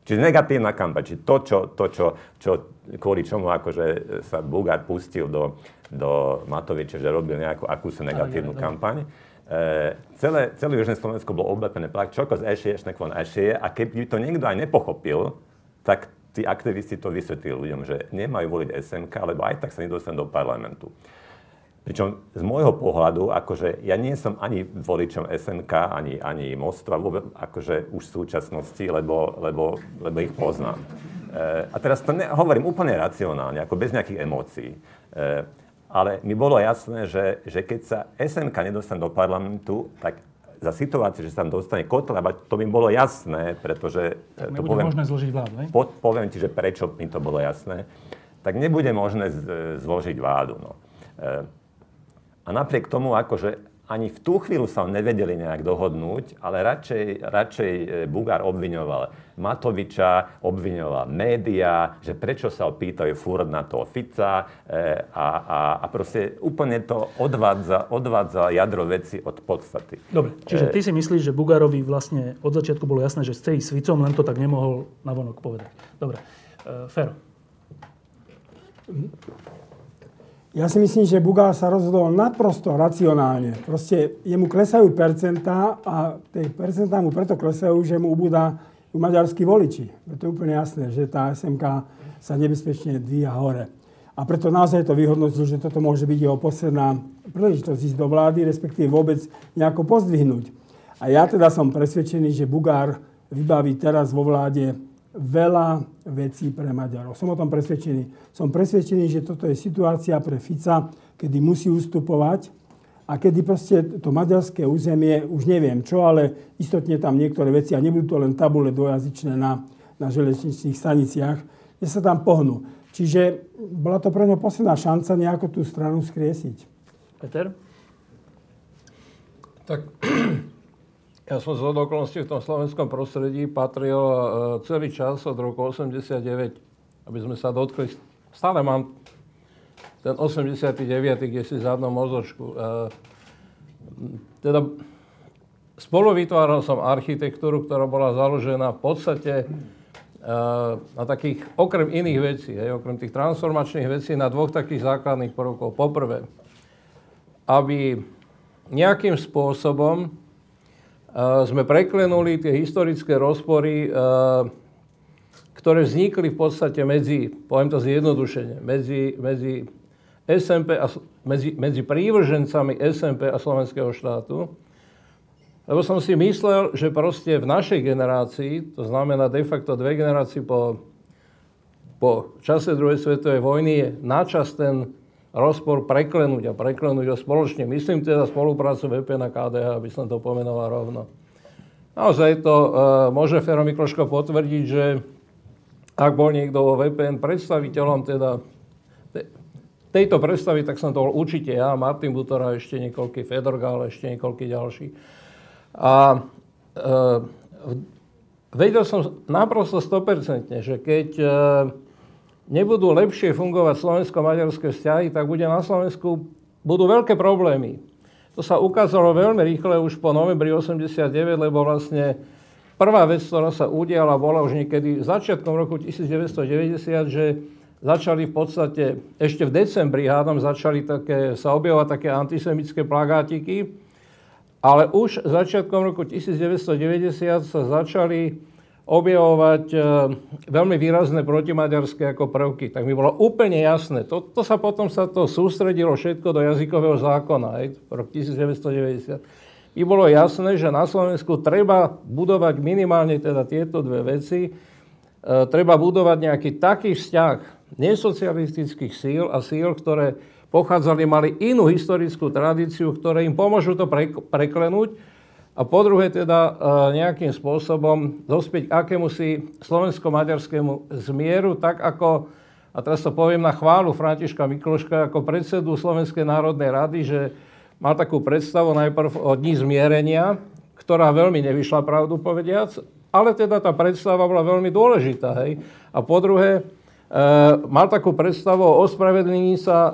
Čiže negatívna kampaň, čiže to, čo, to čo, čo, kvôli čomu akože sa Bugár pustil do, do Matoviča, že robil nejakú akúsi negatívnu kampaň. E, celé, celé Južné Slovensko bolo oblepené plak, čoko z ešie, šnekvon ešie a keby to niekto aj nepochopil, tak tí aktivisti to vysvetlili ľuďom, že nemajú voliť SNK, lebo aj tak sa nedostanú do parlamentu. Pričom z môjho pohľadu, akože ja nie som ani voličom SNK, ani, ani Mostva, vôbec akože už v súčasnosti, lebo, lebo, lebo ich poznám. E, a teraz to ne, hovorím úplne racionálne, ako bez nejakých emócií. E, ale mi bolo jasné, že, že keď sa SNK nedostane do parlamentu, tak za situáciu, že sa tam dostane Kotleba, to mi bolo jasné, pretože... Tak to poviem, možné zložiť vládu, ne? Po, poviem ti, že prečo mi to bolo jasné. Tak nebude možné z, zložiť vládu. No. E, a napriek tomu, akože ani v tú chvíľu sa nevedeli nejak dohodnúť, ale radšej, radšej e, Bugár obviňoval Matoviča, obviňoval médiá, že prečo sa opýtajú furt na toho Fica e, a, a, a proste úplne to odvádza, odvádza jadro veci od podstaty. Dobre, čiže ty si myslíš, že Bugárovi vlastne od začiatku bolo jasné, že chce ísť s Ficom, len to tak nemohol navonok povedať. Dobre. E, Fero. Ja si myslím, že Bugár sa rozhodol naprosto racionálne. Proste jemu klesajú percentá a tie percentá mu preto klesajú, že mu ubúda maďarskí voliči. To je úplne jasné, že tá SMK sa nebezpečne dvíha hore. A preto naozaj to vyhodnotil, že toto môže byť jeho posledná príležitosť ísť do vlády, respektíve vôbec nejako pozdvihnúť. A ja teda som presvedčený, že Bugár vybaví teraz vo vláde veľa vecí pre Maďarov. Som o tom presvedčený. Som presvedčený, že toto je situácia pre Fica, kedy musí ustupovať a kedy proste to maďarské územie, už neviem čo, ale istotne tam niektoré veci, a nebudú to len tabule dvojazyčné na, na železničných staniciach, že sa tam pohnú. Čiže bola to pre ňo posledná šanca nejako tú stranu skriesiť. Peter? Tak ja som z okolností v tom slovenskom prostredí patril e, celý čas od roku 89, aby sme sa dotkli. Stále mám ten 89, kde si zadnom mozočku. E, teda spolu vytváral som architektúru, ktorá bola založená v podstate e, na takých, okrem iných vecí, hej, okrem tých transformačných vecí, na dvoch takých základných prvkov. Poprvé, aby nejakým spôsobom sme preklenuli tie historické rozpory, ktoré vznikli v podstate medzi, poviem to zjednodušene, medzi, medzi SMP a, medzi, medzi prívržencami SMP a slovenského štátu. Lebo som si myslel, že proste v našej generácii, to znamená de facto dve generácie po, po čase druhej svetovej vojny, je načas ten rozpor preklenúť a preklenúť ho spoločne. Myslím teda spoluprácu VPN a KDH, aby som to pomenoval rovno. Naozaj to uh, môže Fero Mikloško potvrdiť, že ak bol niekto vo VPN predstaviteľom teda te, tejto predstavy, tak som to bol určite ja, Martin Butora, ešte niekoľký Fedor Gál, ešte niekoľký ďalší. A uh, vedel som naprosto 100%, že keď uh, nebudú lepšie fungovať slovensko-maďarské vzťahy, tak bude na Slovensku budú veľké problémy. To sa ukázalo veľmi rýchle už po novembri 89, lebo vlastne prvá vec, ktorá sa udiala, bola už niekedy začiatkom roku 1990, že začali v podstate, ešte v decembri, hádam, začali také, sa objavovať také antisemické plagátiky, ale už začiatkom roku 1990 sa začali objavovať e, veľmi výrazné protimaďarské ako prvky. Tak mi bolo úplne jasné. To, to sa potom sa to sústredilo všetko do jazykového zákona, aj, rok 1990. I bolo jasné, že na Slovensku treba budovať minimálne teda tieto dve veci. E, treba budovať nejaký taký vzťah nesocialistických síl a síl, ktoré pochádzali, mali inú historickú tradíciu, ktoré im pomôžu to preklenúť a po druhé teda e, nejakým spôsobom dospieť k akémusi slovensko-maďarskému zmieru, tak ako, a teraz to poviem na chválu Františka Mikloška, ako predsedu Slovenskej národnej rady, že mal takú predstavu najprv o dní zmierenia, ktorá veľmi nevyšla pravdu povediac, ale teda tá predstava bola veľmi dôležitá. Hej? A po druhé, e, mal takú predstavu o ospravedlení sa e,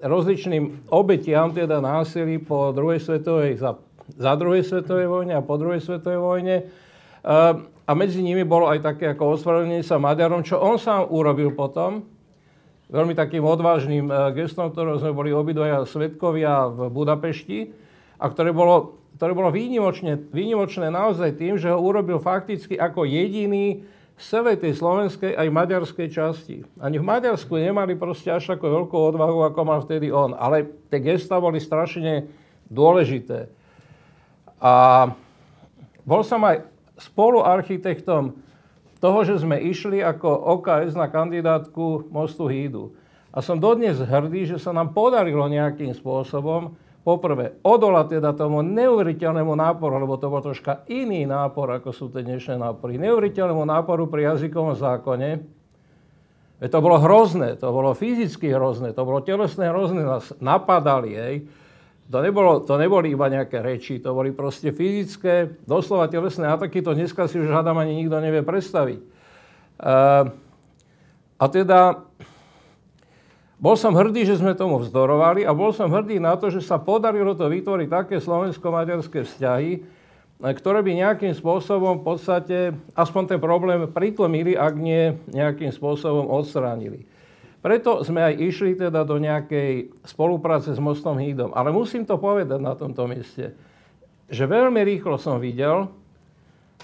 rozličným obetiam, teda násilí po druhej svetovej, za za druhej svetovej vojne a po druhej svetovej vojne. a medzi nimi bolo aj také ako ospravedlnenie sa Maďarom, čo on sám urobil potom, veľmi takým odvážnym e, gestom, ktorého sme boli obidvaja svetkovia v Budapešti a ktoré bolo, ktoré bolo výnimočné, výnimočné naozaj tým, že ho urobil fakticky ako jediný z celej tej slovenskej aj maďarskej časti. Ani v Maďarsku nemali proste až takú veľkú odvahu, ako mal vtedy on. Ale tie gesta boli strašne dôležité. A bol som aj spoluarchitektom toho, že sme išli ako OKS na kandidátku Mostu Hídu. A som dodnes hrdý, že sa nám podarilo nejakým spôsobom poprvé odolať teda tomu neuveriteľnému náporu, lebo to bol troška iný nápor, ako sú tie dnešné nápory, neuveriteľnému náporu pri jazykovom zákone. Veď to bolo hrozné, to bolo fyzicky hrozné, to bolo telesné hrozné, nás napadali, hej. To, nebolo, to neboli iba nejaké reči, to boli proste fyzické, doslova telesné ataky, to dneska si už hádam ani nikto nevie predstaviť. Uh, a teda bol som hrdý, že sme tomu vzdorovali a bol som hrdý na to, že sa podarilo to vytvoriť také slovensko-maďarské vzťahy, ktoré by nejakým spôsobom v podstate aspoň ten problém pritlmili, ak nie nejakým spôsobom odstránili. Preto sme aj išli teda do nejakej spolupráce s Mostom Hídom. Ale musím to povedať na tomto mieste, že veľmi rýchlo som videl,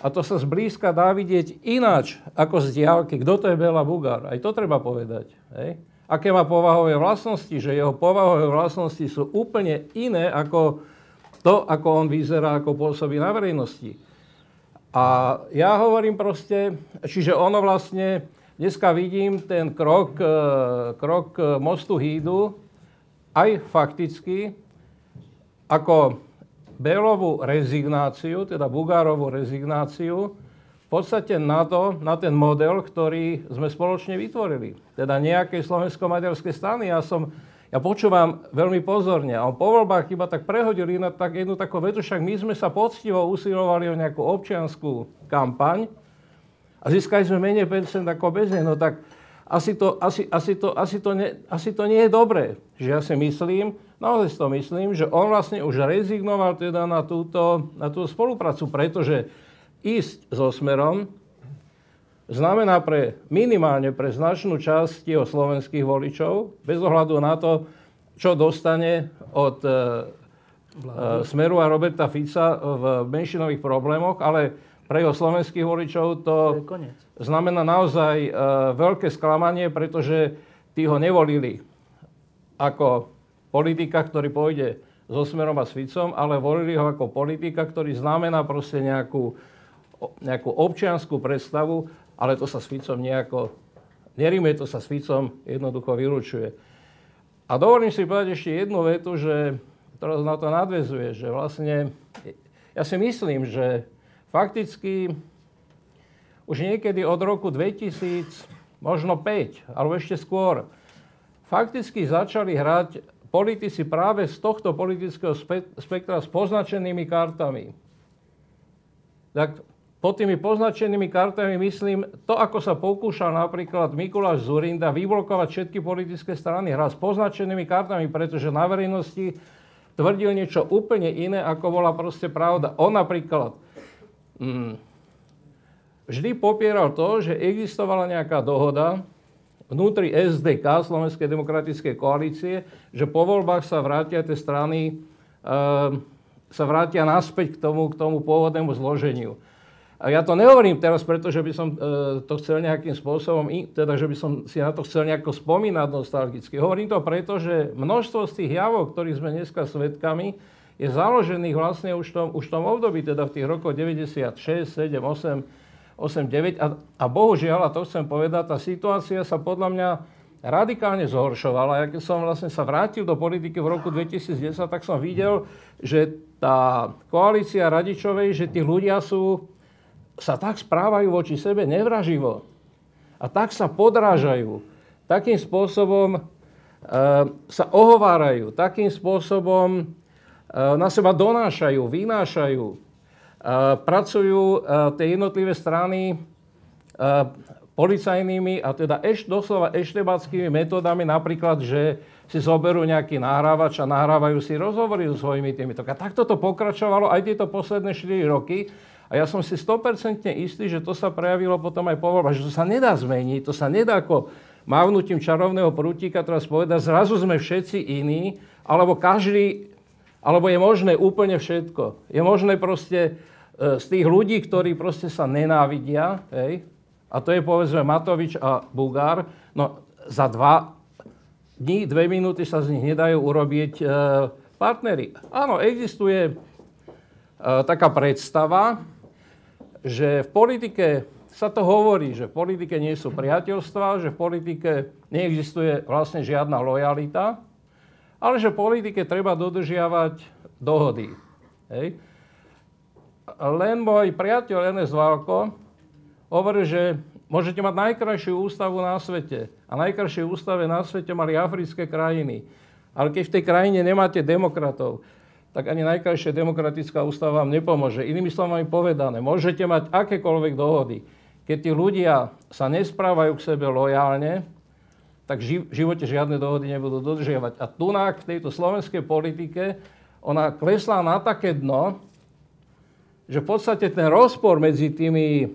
a to sa zblízka dá vidieť ináč ako z diálky, kto to je Bela Bugár. Aj to treba povedať. Hej? aké má povahové vlastnosti, že jeho povahové vlastnosti sú úplne iné ako to, ako on vyzerá, ako pôsobí na verejnosti. A ja hovorím proste, čiže ono vlastne, dneska vidím ten krok, e, krok mostu Hídu aj fakticky ako Bélovú rezignáciu, teda Bugárovú rezignáciu, v podstate na to, na ten model, ktorý sme spoločne vytvorili. Teda nejakej slovensko-maďarskej strany. Ja som, ja počúvam veľmi pozorne. A on po voľbách iba tak prehodil na tak jednu takú vetu, však my sme sa poctivo usilovali o nejakú občianskú kampaň a získali sme menej percent ako bez nej. No tak asi to, asi, asi, to, asi, to ne, asi to nie je dobré. Že ja si myslím, naozaj si to myslím, že on vlastne už rezignoval teda na túto, na túto spoluprácu, pretože ísť so smerom znamená pre minimálne pre značnú časť jeho slovenských voličov, bez ohľadu na to, čo dostane od e, e, Smeru a Roberta Fica v menšinových problémoch, ale pre jeho slovenských voličov to, to znamená naozaj e, veľké sklamanie, pretože tí ho nevolili ako politika, ktorý pôjde so Smerom a Svicom, ale volili ho ako politika, ktorý znamená proste nejakú nejakú občianskú predstavu, ale to sa s Ficom nejako, neríme, to sa s Ficom jednoducho vylučuje. A dovolím si povedať ešte jednu vetu, že, ktorá na to nadvezuje, že vlastne, ja si myslím, že fakticky už niekedy od roku 2000, možno 5, alebo ešte skôr, fakticky začali hrať politici práve z tohto politického spektra s poznačenými kartami. Tak pod tými poznačenými kartami myslím to, ako sa pokúšal napríklad Mikuláš Zurinda vyblokovať všetky politické strany. Hra s poznačenými kartami, pretože na verejnosti tvrdil niečo úplne iné, ako bola proste pravda. On napríklad vždy popieral to, že existovala nejaká dohoda vnútri SDK, Slovenskej demokratickej koalície, že po voľbách sa vrátia tie strany, e, sa vrátia naspäť k tomu, k tomu pôvodnému zloženiu. A ja to nehovorím teraz, pretože by som e, to chcel nejakým spôsobom, teda že by som si na to chcel nejako spomínať nostalgicky. Hovorím to preto, že množstvo z tých javov, ktorých sme dneska svedkami, je založených vlastne už v tom, už tom období, teda v tých rokoch 96, 7, 8, 8, 9. A, a bohužiaľ, a to chcem povedať, tá situácia sa podľa mňa radikálne zhoršovala. Ja keď som vlastne sa vrátil do politiky v roku 2010, tak som videl, že tá koalícia Radičovej, že tí ľudia sú sa tak správajú voči sebe nevraživo a tak sa podrážajú, takým spôsobom e, sa ohovárajú, takým spôsobom na seba donášajú, vynášajú, e, pracujú e, tie jednotlivé strany e, policajnými a teda eš, doslova eštebackými metódami, napríklad, že si zoberú nejaký nahrávač a nahrávajú si rozhovory so svojimi týmito. A takto to pokračovalo aj tieto posledné 4 roky A ja som si 100% istý, že to sa prejavilo potom aj po voľbách, že to sa nedá zmeniť, to sa nedá ako mávnutím čarovného prútika teraz povedať, zrazu sme všetci iní, alebo každý, alebo je možné úplne všetko. Je možné proste e, z tých ľudí, ktorí proste sa nenávidia, hej, a to je povedzme Matovič a Bugár, no za dva dní, dve minúty sa z nich nedajú urobiť e, partnery. Áno, existuje e, taká predstava, že v politike sa to hovorí, že v politike nie sú priateľstva, že v politike neexistuje vlastne žiadna lojalita, ale že v politike treba dodržiavať dohody. Hej. Len môj priateľ Enes Válko hovorí, že môžete mať najkrajšiu ústavu na svete. A najkrajšie ústave na svete mali africké krajiny. Ale keď v tej krajine nemáte demokratov, tak ani najkrajšia demokratická ústava vám nepomôže. Inými slovami povedané, môžete mať akékoľvek dohody. Keď tí ľudia sa nesprávajú k sebe lojálne, tak v živote žiadne dohody nebudú dodržiavať. A tu v tejto slovenskej politike ona klesla na také dno, že v podstate ten rozpor medzi tými,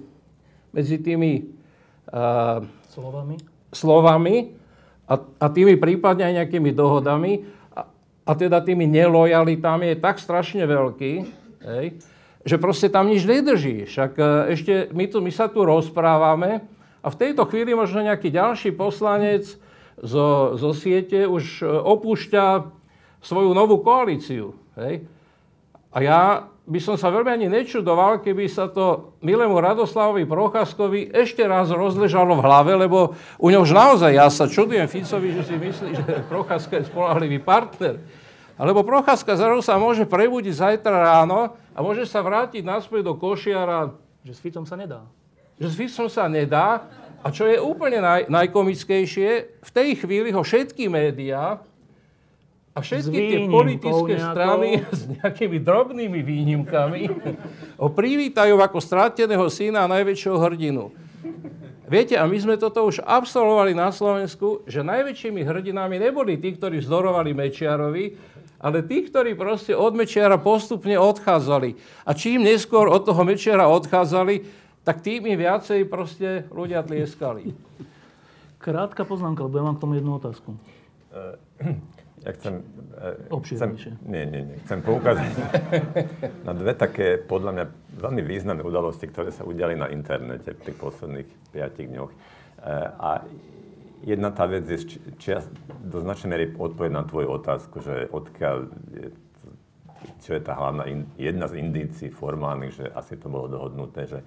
medzi tými uh, slovami, slovami a, a tými prípadne aj nejakými dohodami a teda tými nelojalitami je tak strašne veľký, hej, že proste tam nič nedrží. Však e, ešte my, tu, my sa tu rozprávame a v tejto chvíli možno nejaký ďalší poslanec zo, zo siete už e, opúšťa svoju novú koalíciu. Hej. A ja by som sa veľmi ani nečudoval, keby sa to milému Radoslavovi Procházkovi ešte raz rozležalo v hlave, lebo u ňo už naozaj, ja sa čudujem Ficovi, že si myslí, že Procházka je spolahlivý partner. Alebo Procházka zrazu sa môže prebudiť zajtra ráno a môže sa vrátiť naspäť do Košiara. Že s Ficom sa nedá. Že s Ficom sa nedá. A čo je úplne naj, najkomickejšie, v tej chvíli ho všetky médiá a všetky tie politické strany s nejakými drobnými výnimkami ho privítajú ako stráteného syna a najväčšieho hrdinu. Viete, a my sme toto už absolvovali na Slovensku, že najväčšími hrdinami neboli tí, ktorí vzdorovali Mečiarovi, ale tí, ktorí proste od Mečiara postupne odchádzali. A čím neskôr od toho Mečiara odchádzali, tak tým viacej proste ľudia tlieskali. Krátka poznámka, lebo ja mám k tomu jednu otázku. Uh, ja chcem... E, chcem, nie, nie, nie. Chcem poukázať na dve také, podľa mňa, veľmi významné udalosti, ktoré sa udiali na internete v tých posledných 5 dňoch. E, a jedna tá vec je, či ja do značnej miery odpoveď na tvoju otázku, že odkiaľ je, čo je tá hlavná, jedna z indícií formálnych, že asi to bolo dohodnuté, že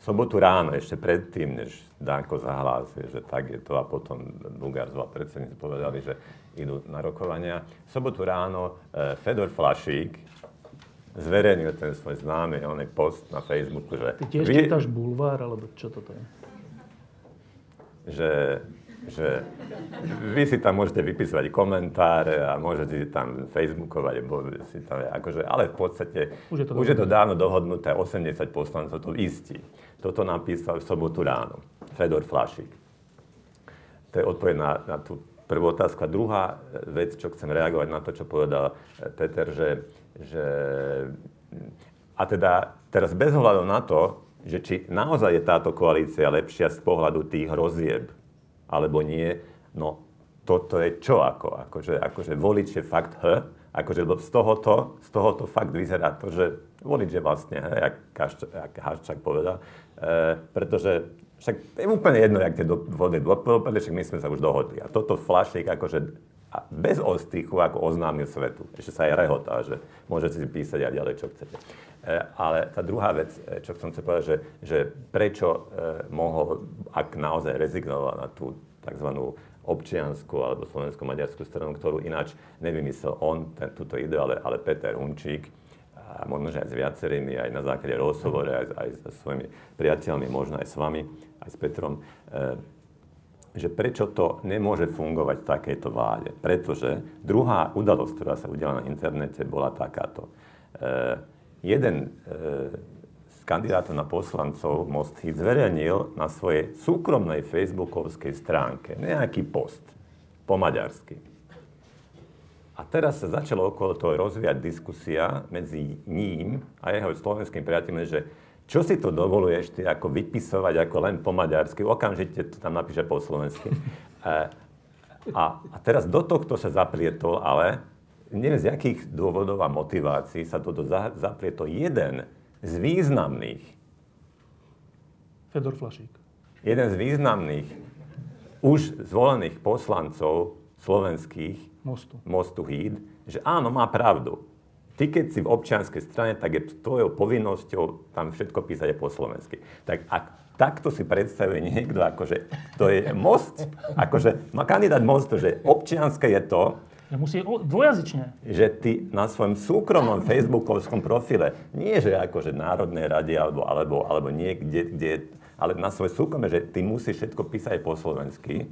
sobotu ráno, ešte predtým, než Danko zahlásil, že tak je to a potom Bugarzová predsedníci povedali, že idú na rokovania. Sobotu ráno e, Fedor Flašík zverejnil ten svoj známy oný post na Facebooku, že... Ty tiež vy... čítaš bulvár, alebo čo toto je? Že, že vy si tam môžete vypísať komentáre a môžete si tam facebookovať, si tam, akože, ale v podstate už je to, už je to dávno dohodnuté, 80 poslancov to istí. Toto napísal v sobotu ráno Fedor Flašík. To je odpoveď na, na tú prvú otázku. A druhá vec, čo chcem reagovať na to, čo povedal eh, Peter, že, že a teda teraz bez ohľadu na to, že či naozaj je táto koalícia lepšia z pohľadu tých hrozieb, alebo nie, no toto je čo ako? Akože, akože volič je fakt H, akože z tohoto, z tohoto fakt vyzerá to, že volič je vlastne, H, jak, Haščák povedal, e, pretože však je úplne jedno, jak tie vody dopadli, však my sme sa už dohodli. A toto flašík akože bez ostychu ako oznámil svetu. Ešte sa aj rehotá, že môžete si písať aj ďalej, čo chcete. E, ale tá druhá vec, e, čo chcem sa povedať, že, že prečo mohol, ak naozaj rezignoval na tú tzv. občiansku alebo slovensko-maďarskú stranu, ktorú ináč nevymyslel on, ten, túto ideu, ale, ale Peter Hunčík, a možno, že aj s viacerými, aj na základe rozhovore, aj, aj so svojimi priateľmi, možno aj s vami, aj s Petrom, eh, že prečo to nemôže fungovať v takejto vláde. Pretože druhá udalosť, ktorá sa udiala na internete, bola takáto. Eh, jeden eh, z kandidátov na poslancov Mosty zverejnil na svojej súkromnej facebookovskej stránke nejaký post po maďarsky. A teraz sa začalo okolo toho rozvíjať diskusia medzi ním a jeho slovenským priateľom, že čo si to dovoluješ ty ako vypisovať ako len po maďarsky, okamžite to tam napíše po slovensky. A, a, a teraz do tohto sa zaplietol, ale neviem z jakých dôvodov a motivácií sa toto za, zaplietol jeden z významných. Fedor Flašík. Jeden z významných už zvolených poslancov slovenských Mostu. Mostu Híd, že áno, má pravdu. Ty, keď si v občianskej strane, tak je tvojou povinnosťou tam všetko písať po slovensky. Tak ak takto si predstavuje niekto, akože to je most, akože má kandidát mostu, že občianske je to, že musí dvojazyčne. Že ty na svojom súkromnom facebookovskom profile, nie že akože Národnej rade alebo, alebo, alebo niekde, kde, ale na svoje súkromie, že ty musíš všetko písať po slovensky,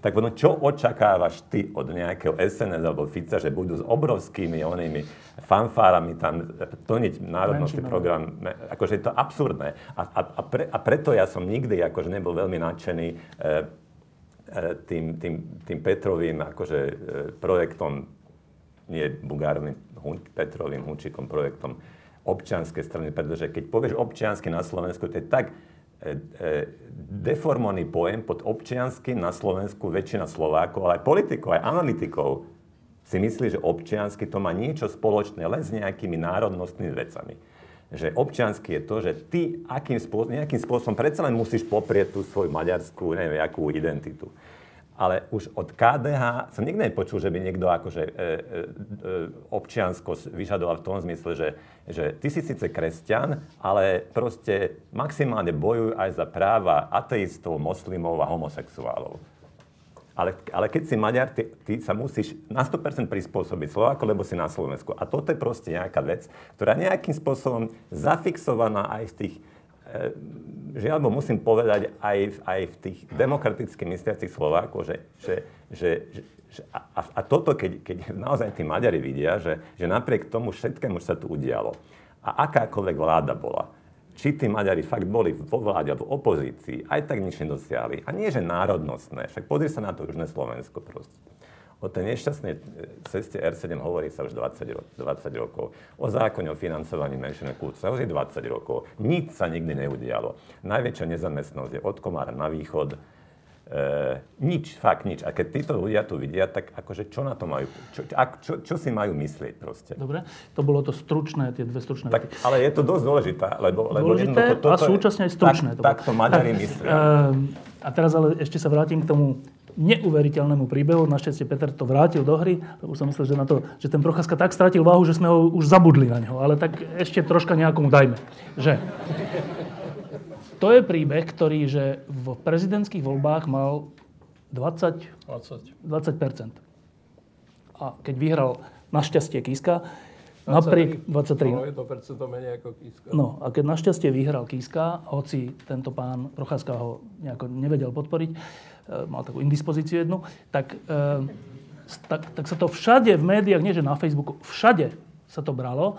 tak potom čo očakávaš ty od nejakého SNS alebo Fica, že budú s obrovskými onými fanfárami tam plniť národnostný program? Akože je to absurdné. A, a, a, pre, a preto ja som nikdy akože nebol veľmi nadšený e, e, tým, tým, tým Petrovým akože, e, projektom, nie Bugárovým, Hun, Petrovým Hunčikom projektom občianskej strany, pretože keď povieš občiansky na Slovensku, to je tak E, e, deformovaný pojem pod občiansky na Slovensku väčšina Slovákov, ale aj politikov, aj analytikov si myslí, že občiansky to má niečo spoločné len s nejakými národnostnými vecami. Že občiansky je to, že ty akým spôsobom, nejakým spôsobom predsa len musíš poprieť tú svoju maďarskú, neviem, akú identitu ale už od KDH som nikdy nepočul, že by niekto akože e, e, e, občiansko vyžadoval v tom zmysle, že, že ty si síce kresťan, ale proste maximálne bojuj aj za práva ateistov, moslimov a homosexuálov. Ale, ale keď si Maďar, ty, ty sa musíš na 100% prispôsobiť Slováko, lebo si na Slovensku. A toto je proste nejaká vec, ktorá nejakým spôsobom zafixovaná aj v tých E, žiaľ musím povedať aj, aj v tých demokraticky mysliacich Slovákov, že, že, že, že a, a toto, keď, keď naozaj tí Maďari vidia, že, že napriek tomu všetkému, sa tu udialo, a akákoľvek vláda bola, či tí Maďari fakt boli vo vláde v opozícii, aj tak nič nedosiahli. A nie, že národnostné, však pozri sa na to Južné Slovensko proste. O tej nešťastnej e, ceste R7 hovorí sa už 20, ro- 20 rokov. O zákone o financovaní menšiny kultúry sa už 20 rokov. Nič sa nikdy neudialo. Najväčšia nezamestnosť je od Komára na východ. E, nič, fakt nič. A keď títo ľudia tu vidia, tak akože čo na to majú, čo, čo, čo, čo si majú myslieť proste? Dobre, to bolo to stručné, tie dve stručné tak, Ale je to dosť dôležité, lebo, lebo dôležité toto a súčasne aj stručné. Tak, to, tak to Maďari myslia. Uh, a teraz ale ešte sa vrátim k tomu neuveriteľnému príbehu. Našťastie Peter to vrátil do hry, lebo som myslel, že, na to, že ten Procházka tak stratil váhu, že sme ho už zabudli na neho. Ale tak ešte troška nejakomu dajme. Že to je príbeh, ktorý že v prezidentských voľbách mal 20, 20. 20%. A keď vyhral našťastie Kiska, Napriek 23. No, je to percento menej ako Kiska. No, a keď našťastie vyhral Kiska, hoci tento pán Procházka ho nejako nevedel podporiť, mal takú indispozíciu jednu, tak, e, tak, tak sa to všade v médiách, nie že na Facebooku, všade sa to bralo,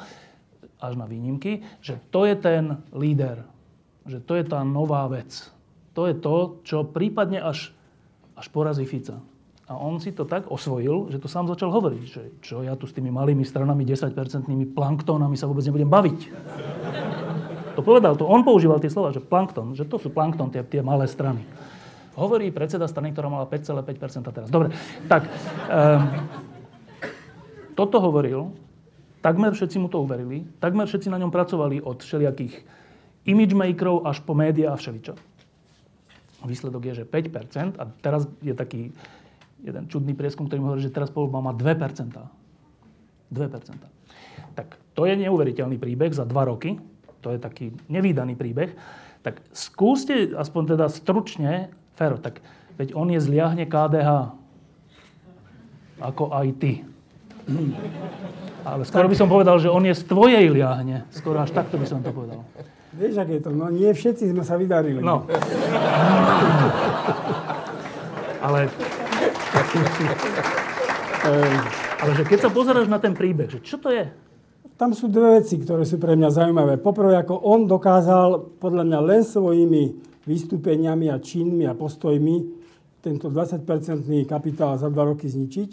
až na výnimky, že to je ten líder, že to je tá nová vec. To je to, čo prípadne až, až porazí Fica. A on si to tak osvojil, že to sám začal hovoriť, že čo ja tu s tými malými stranami, 10-percentnými planktónami sa vôbec nebudem baviť. To povedal, to on používal tie slova, že plankton, že to sú plankton, tie, tie malé strany. Hovorí predseda strany, ktorá mala 5,5% teraz. Dobre, tak um, toto hovoril, takmer všetci mu to uverili, takmer všetci na ňom pracovali od všelijakých image makerov až po médiá a všeličo. Výsledok je, že 5%, a teraz je taký jeden čudný prieskum, ktorý hovorí, že teraz polba má 2%. 2%. Tak to je neuveriteľný príbeh za dva roky. To je taký nevýdaný príbeh. Tak skúste aspoň teda stručne, Fero, tak veď on je zliahne KDH. Ako aj ty. Ale skoro by som povedal, že on je z tvojej liahne. Skoro až takto by som to povedal. Vieš, aké je to? No nie všetci sme sa vydarili. No. Ale ale že keď sa pozeráš na ten príbeh, že čo to je? Tam sú dve veci, ktoré sú pre mňa zaujímavé. Poprvé, ako on dokázal podľa mňa len svojimi vystúpeniami a činmi a postojmi tento 20-percentný kapitál za dva roky zničiť.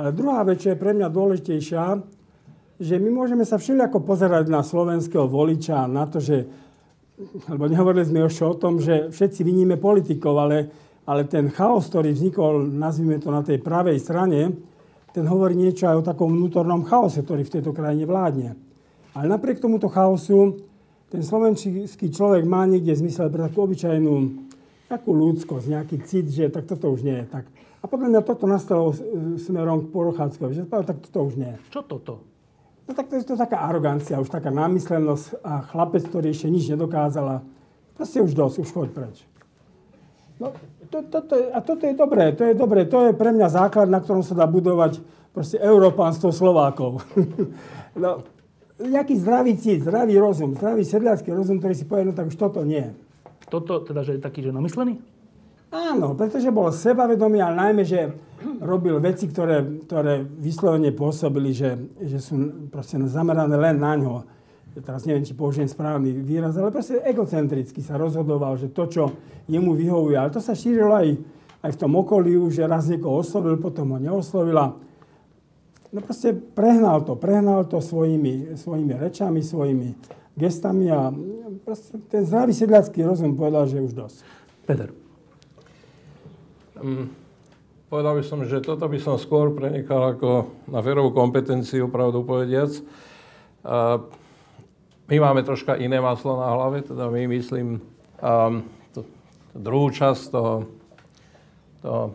Ale druhá vec, čo je pre mňa dôležitejšia, že my môžeme sa všelijako pozerať na slovenského voliča, na to, že, lebo nehovorili sme ešte o tom, že všetci viníme politikov, ale, ale ten chaos, ktorý vznikol, nazvime to na tej pravej strane, ten hovorí niečo aj o takom vnútornom chaose, ktorý v tejto krajine vládne. Ale napriek tomuto chaosu, ten slovenský človek má niekde zmysel pre takú obyčajnú takú ľudskosť, nejaký cit, že tak toto už nie je. Tak. A podľa mňa toto nastalo smerom k Porocháckovi, že tak toto už nie. Čo toto? No tak to je to taká arogancia, už taká námyslenosť a chlapec, ktorý ešte nič nedokázala. Proste už dosť, už choď preč. No, to, to, to, a toto je dobré, to je dobré, to je pre mňa základ, na ktorom sa dá budovať proste Európánstvo Slovákov. no, nejaký zdravý cít, zdravý rozum, zdravý sedliacký rozum, ktorý si povie, no tak už toto nie. Toto teda, že je taký, že namyslený? Áno, pretože bol sebavedomý, ale najmä, že robil veci, ktoré, ktoré vyslovene pôsobili, že, že sú proste zamerané len na ňo. Teraz neviem, či použijem správny výraz, ale proste egocentricky sa rozhodoval, že to, čo jemu vyhovuje. Ale to sa šírilo aj, aj v tom okolí, že raz niekoho oslovil, potom ho neoslovila. No proste prehnal to, prehnal to svojimi, svojimi rečami, svojimi gestami a proste ten zdravý sedliacký rozum povedal, že už dosť. Peter. Um, povedal by som, že toto by som skôr prenechal ako na verovú kompetenciu, pravdu povediac. Uh, my máme troška iné maslo na hlave, teda my myslím um, to, to druhú časť toho,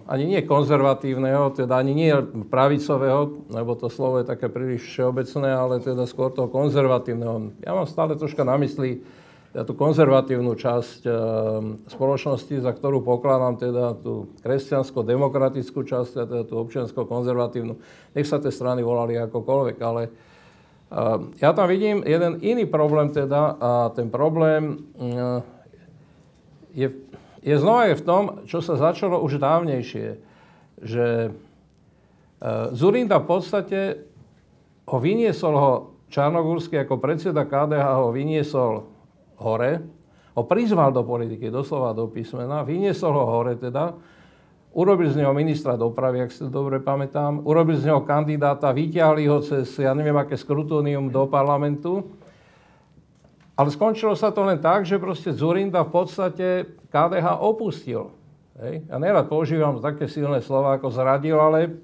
ani nie konzervatívneho, teda ani nie pravicového, lebo to slovo je také príliš všeobecné, ale teda skôr toho konzervatívneho. Ja mám stále troška na mysli teda tú konzervatívnu časť e, spoločnosti, za ktorú pokladám teda tú kresťansko-demokratickú časť, teda tú občiansko-konzervatívnu. Nech sa tie strany volali akokoľvek, ale e, ja tam vidím jeden iný problém teda a ten problém e, je, je znova je v tom, čo sa začalo už dávnejšie, že e, Zurinda v podstate ho vyniesol ho Čarnogórsky ako predseda KDH ho vyniesol hore, ho prizval do politiky, doslova do písmena, vyniesol ho hore teda, urobil z neho ministra dopravy, ak si to dobre pamätám, urobil z neho kandidáta, vyťahli ho cez, ja neviem, aké skrutónium do parlamentu, ale skončilo sa to len tak, že proste Zurinda v podstate KDH opustil. Hej? Ja nerad používam také silné slova ako zradil, ale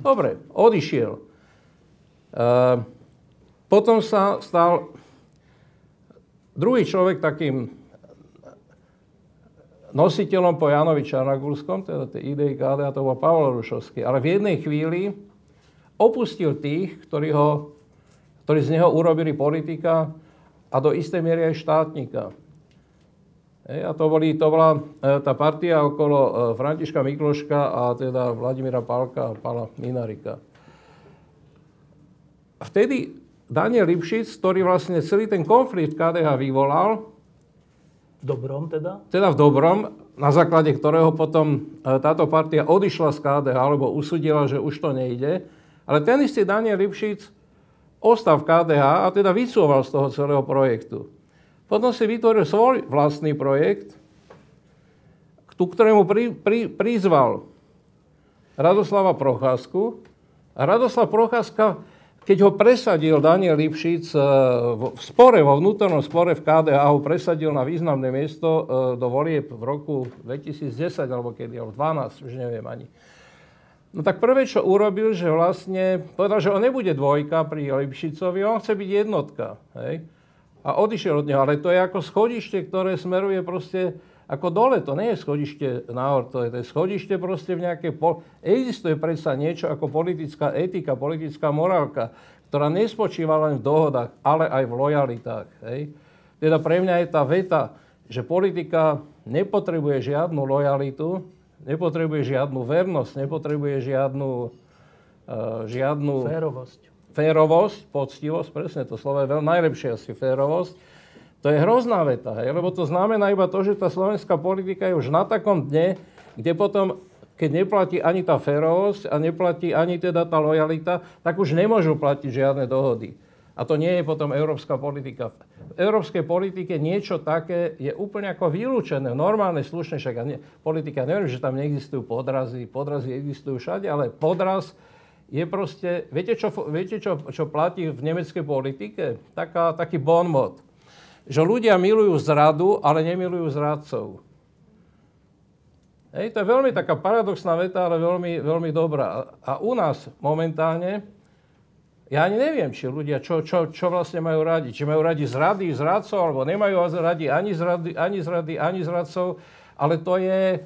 dobre, odišiel. Uh, potom sa stal Druhý človek takým nositeľom po Janovi Čarnagulskom, teda tej idei KDA, to bol Pavel Rušovský. Ale v jednej chvíli opustil tých, ktorí, ho, ktorí z neho urobili politika a do istej miery aj štátnika. E, a to, boli, to bola e, tá partia okolo e, Františka Mikloška a teda Vladimíra Palka a Pala Minarika. Vtedy Daniel Lipšic, ktorý vlastne celý ten konflikt KDH vyvolal. V dobrom teda? Teda v dobrom, na základe ktorého potom e, táto partia odišla z KDH, alebo usudila, že už to nejde. Ale ten istý Daniel Lipšic ostal v KDH a teda vycúval z toho celého projektu. Potom si vytvoril svoj vlastný projekt, k ktorému pri, pri, prizval Radoslava Procházku. A Radoslav Procházka keď ho presadil Daniel Lipšic eh, v spore, vo vnútornom spore v KDH ho presadil na významné miesto eh, do volieb v roku 2010 alebo kedy, alebo 12, už neviem ani. No tak prvé, čo urobil, že vlastne povedal, že on nebude dvojka pri Lipšicovi, on chce byť jednotka. Hej? A odišiel od neho. Ale to je ako schodište, ktoré smeruje proste ako dole, to nie je schodište nahor, to je, to je schodište proste v nejakej... Po... Existuje predsa niečo ako politická etika, politická morálka, ktorá nespočíva len v dohodách, ale aj v lojalitách. Hej? Teda pre mňa je tá veta, že politika nepotrebuje žiadnu lojalitu, nepotrebuje žiadnu vernosť, nepotrebuje žiadnu... Uh, žiadnu férovosť. Férovosť, poctivosť, presne to slovo je veľmi najlepšie asi férovosť to je hrozná veta, hej? lebo to znamená iba to, že tá slovenská politika je už na takom dne, kde potom, keď neplatí ani tá férovosť a neplatí ani teda tá lojalita, tak už nemôžu platiť žiadne dohody. A to nie je potom európska politika. V európskej politike niečo také je úplne ako vylúčené. Normálne, slušné, však nie, politika, neviem, že tam neexistujú podrazy, podrazy existujú všade, ale podraz je proste, viete, čo, viete čo, čo platí v nemeckej politike? Taká, taký bon mot. Že ľudia milujú zradu, ale nemilujú zradcov. Hej, to je veľmi taká paradoxná veta, ale veľmi, veľmi dobrá. A u nás momentálne, ja ani neviem, či ľudia, čo, čo, čo vlastne majú radi. Či majú radi zrady, zradcov, alebo nemajú radi ani zrady, ani zrady, ani zradcov. Ale to je,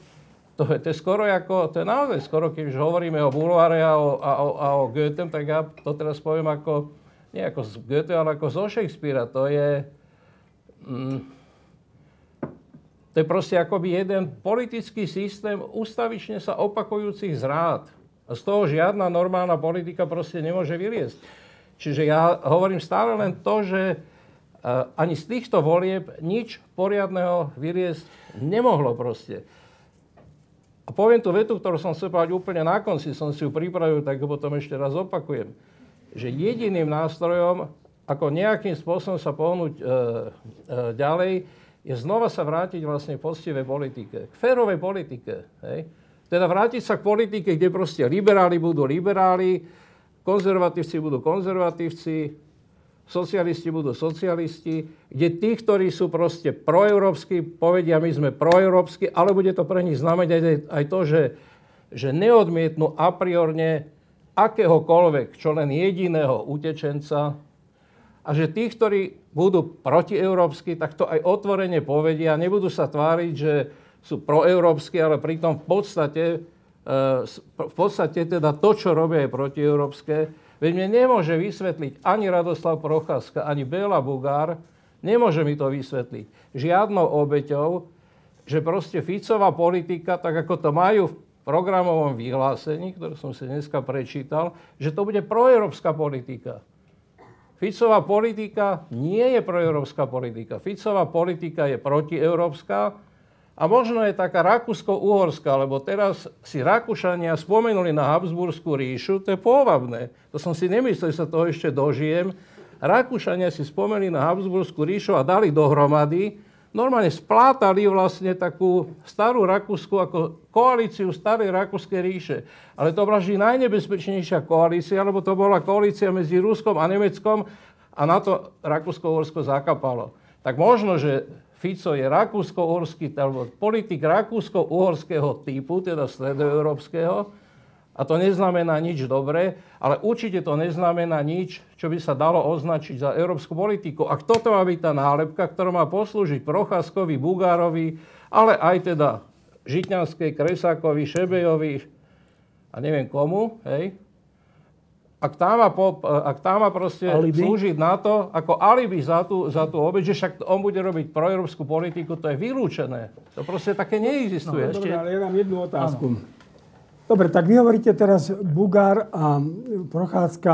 to je, to je skoro ako, to je naozaj skoro, keď už hovoríme o Bulváre a o, a, o, a o Goethe, tak ja to teraz poviem ako, nie ako z Goethe, ale ako zo Shakespearea. To je, mm, to je proste akoby jeden politický systém ustavične sa opakujúcich zrád. A z toho žiadna normálna politika proste nemôže vyliesť. Čiže ja hovorím stále len to, že uh, ani z týchto volieb nič poriadného vyliesť nemohlo proste. A poviem tú vetu, ktorú som chcel povedať úplne na konci, som si ju pripravil, tak potom ešte raz opakujem. Že jediným nástrojom, ako nejakým spôsobom sa pohnúť e, e, ďalej, je znova sa vrátiť vlastne k poctivej politike. K férovej politike. Hej? Teda vrátiť sa k politike, kde proste liberáli budú liberáli, konzervatívci budú konzervatívci, socialisti budú socialisti, kde tí, ktorí sú proste proeurópsky, povedia, my sme proeurópsky, ale bude to pre nich znamenať aj to, že, že neodmietnú a priorne akéhokoľvek, čo len jediného utečenca. A že tí, ktorí budú protieurópsky, tak to aj otvorene povedia, nebudú sa tváriť, že sú proeurópsky, ale pritom v podstate, eh, v podstate teda to, čo robia je protieurópske, Veď mne nemôže vysvetliť ani Radoslav Procházka, ani Bela Bugár, nemôže mi to vysvetliť žiadnou obeťou, že proste Ficová politika, tak ako to majú v programovom vyhlásení, ktoré som si dneska prečítal, že to bude proeurópska politika. Ficová politika nie je proeurópska politika. Ficová politika je protieurópska a možno je taká Rakúsko-Uhorská, lebo teraz si Rakúšania spomenuli na Habsburskú ríšu, to je pôvabné. To som si nemyslel, že sa toho ešte dožijem. Rakúšania si spomenuli na Habsburskú ríšu a dali dohromady, normálne splátali vlastne takú starú Rakúsku ako koalíciu starej Rakúskej ríše. Ale to bola vždy najnebezpečnejšia koalícia, lebo to bola koalícia medzi Ruskom a Nemeckom a na to Rakúsko-Uhorsko zakapalo. Tak možno, že Fico je rakúsko-uhorský, alebo politik rakúsko-uhorského typu, teda stredoeurópskeho, a to neznamená nič dobré, ale určite to neznamená nič, čo by sa dalo označiť za európsku politiku. A toto má byť tá nálepka, ktorá má poslúžiť Procházkovi, Bugárovi, ale aj teda Žitňanskej, Kresákovi, Šebejovi a neviem komu, hej, ak tá má, po, ak tá má proste alibi? slúžiť na to, ako alibi za tú, za tú obeď, že však on bude robiť proeurópsku politiku, to je vylúčené. To proste také neexistuje. No, dobre, ale ja mám jednu otázku. Ano. Dobre, tak vy hovoríte teraz Bugár a Prochádzka,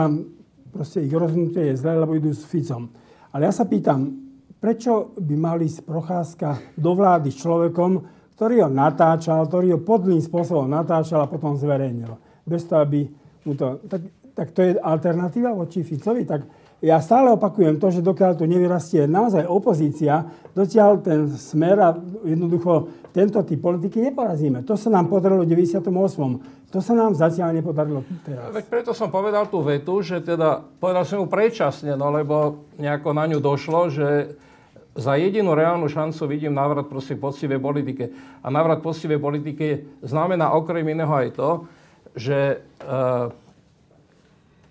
proste ich rozhodnutie je zlé, lebo idú s Ficom. Ale ja sa pýtam, prečo by mali ísť Procházka do vlády s človekom, ktorý ho natáčal, ktorý ho podlým spôsobom natáčal a potom zverejnil. Bez toho, aby mu to... Tak tak to je alternatíva voči Ficovi. Tak ja stále opakujem to, že dokiaľ tu nevyrastie naozaj opozícia, dotiaľ ten smer a jednoducho tento typ politiky neporazíme. To sa nám podarilo v 98. To sa nám zatiaľ nepodarilo teraz. Veď preto som povedal tú vetu, že teda, povedal som ju predčasne, no lebo nejako na ňu došlo, že za jedinú reálnu šancu vidím návrat proste poctivej politike. A návrat poctivej politike znamená okrem iného aj to, že e,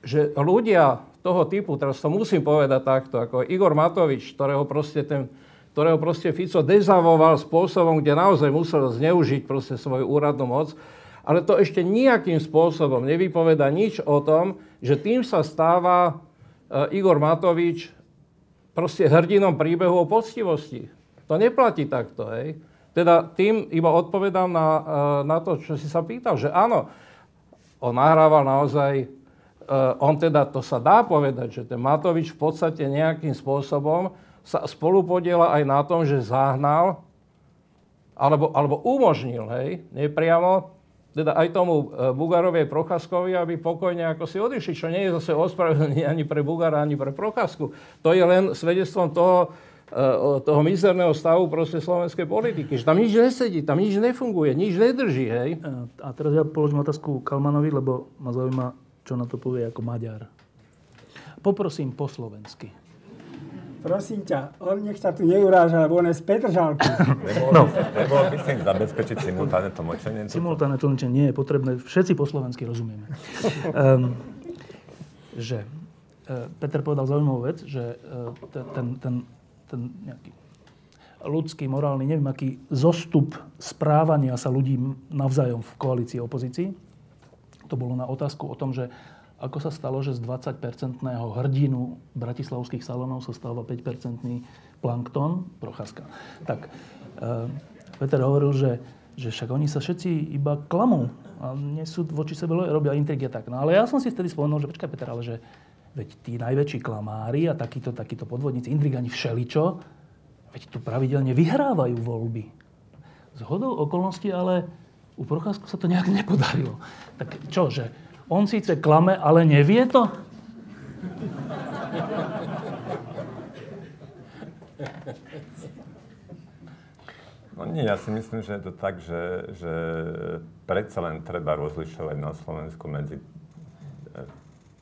že ľudia toho typu, teraz to musím povedať takto, ako Igor Matovič, ktorého proste, ten, ktorého proste Fico dezavoval spôsobom, kde naozaj musel zneužiť proste svoju úradnú moc, ale to ešte nejakým spôsobom nevypoveda nič o tom, že tým sa stáva e, Igor Matovič proste hrdinom príbehu o poctivosti. To neplatí takto, hej. Teda tým iba odpovedám na, e, na to, čo si sa pýtal, že áno, on nahrával naozaj on teda, to sa dá povedať, že ten Matovič v podstate nejakým spôsobom sa spolupodiela aj na tom, že zahnal alebo, alebo umožnil, hej, nepriamo, teda aj tomu uh, Bugarovi Procházkovi, aby pokojne ako si odišli, čo nie je zase ospravedlenie ani pre Bugara, ani pre Procházku. To je len svedectvom toho, uh, toho mizerného stavu proste slovenskej politiky. Že tam nič nesedí, tam nič nefunguje, nič nedrží, hej. A teraz ja položím otázku Kalmanovi, lebo ma zaujíma čo na to povie ako Maďar. Poprosím po slovensky. Prosím ťa, on nech sa tu neuráža, lebo on je z Petržalky. No. Nebolo by si zabezpečiť simultánne tlmočenie? Simultánne tlmočenie nie je potrebné. Všetci po slovensky rozumieme. um, že uh, Peter povedal zaujímavú vec, že uh, ten, ten, ten nejaký ľudský, morálny, neviem aký zostup správania sa ľudí navzájom v koalícii a opozícii. To bolo na otázku o tom, že ako sa stalo, že z 20-percentného hrdinu bratislavských salónov sa stáva 5-percentný plankton, procházka. Tak, e, Peter hovoril, že, že však oni sa všetci iba klamú a nie sú voči sebe, robia intrigy tak. No ale ja som si vtedy spomenul, že počkaj Peter, ale že veď tí najväčší klamári a takíto, takíto podvodníci, intrigani všeličo, veď tu pravidelne vyhrávajú voľby. Z hodou okolností ale u Procházku sa to nejak nepodarilo. Tak čo, že on síce klame, ale nevie to? No nie, ja si myslím, že je to tak, že, že predsa len treba rozlišovať na Slovensku medzi e,